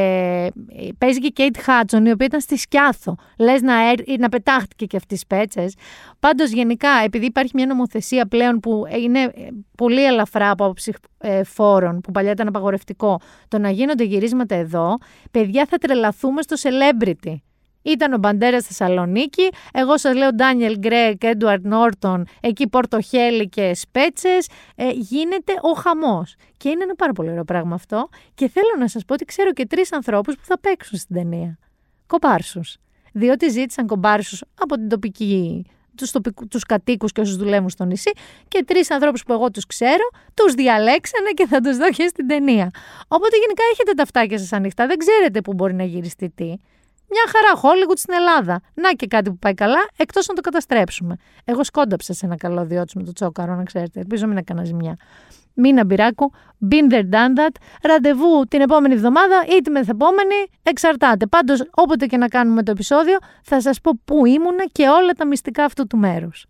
ε, παίζει και η Kate Hudson, η οποία ήταν στη Σκιάθο. Λες να, να πετάχτηκε και αυτής πέτσες. Πάντως, γενικά, επειδή υπάρχει μια νομοθεσία πλέον που είναι ε, πολύ ελαφρά από άποψη ε, φόρων, που παλιά ήταν απαγορευτικό, το να γίνονται γυρίσματα εδώ, παιδιά θα τρελαθούμε στο celebrity. Ήταν ο Μπαντέρας στη Θεσσαλονίκη. Εγώ σας λέω Ντάνιελ Γκρέκ, Έντουαρτ Νόρτον, εκεί Πορτοχέλη και Σπέτσες. Ε, γίνεται ο χαμός. Και είναι ένα πάρα πολύ ωραίο πράγμα αυτό. Και θέλω να σας πω ότι ξέρω και τρεις ανθρώπους που θα παίξουν στην ταινία. Κομπάρσου. Διότι ζήτησαν κομπάρσους από την τοπική τους, τοπικού, τους κατοίκους και όσους δουλεύουν στο νησί και τρεις ανθρώπους που εγώ τους ξέρω, τους διαλέξανε και θα τους δω και στην ταινία. Οπότε γενικά έχετε τα αυτάκια σας ανοιχτά, δεν ξέρετε που μπορεί να γυριστεί τι. Μια χαρά, Hollywood στην Ελλάδα. Να και κάτι που πάει καλά, εκτός να το καταστρέψουμε. Εγώ σκόνταψα σε ένα καλό διότι με το τσόκαρο, να ξέρετε. Ελπίζω μην έκανα ζημιά. Μίνα Μπυράκου, been there, done that. Ραντεβού την επόμενη εβδομάδα ή την μεθεπόμενη, εξαρτάται. Πάντως, όποτε και να κάνουμε το επεισόδιο, θα σας πω πού ήμουνα και όλα τα μυστικά αυτού του μέρους.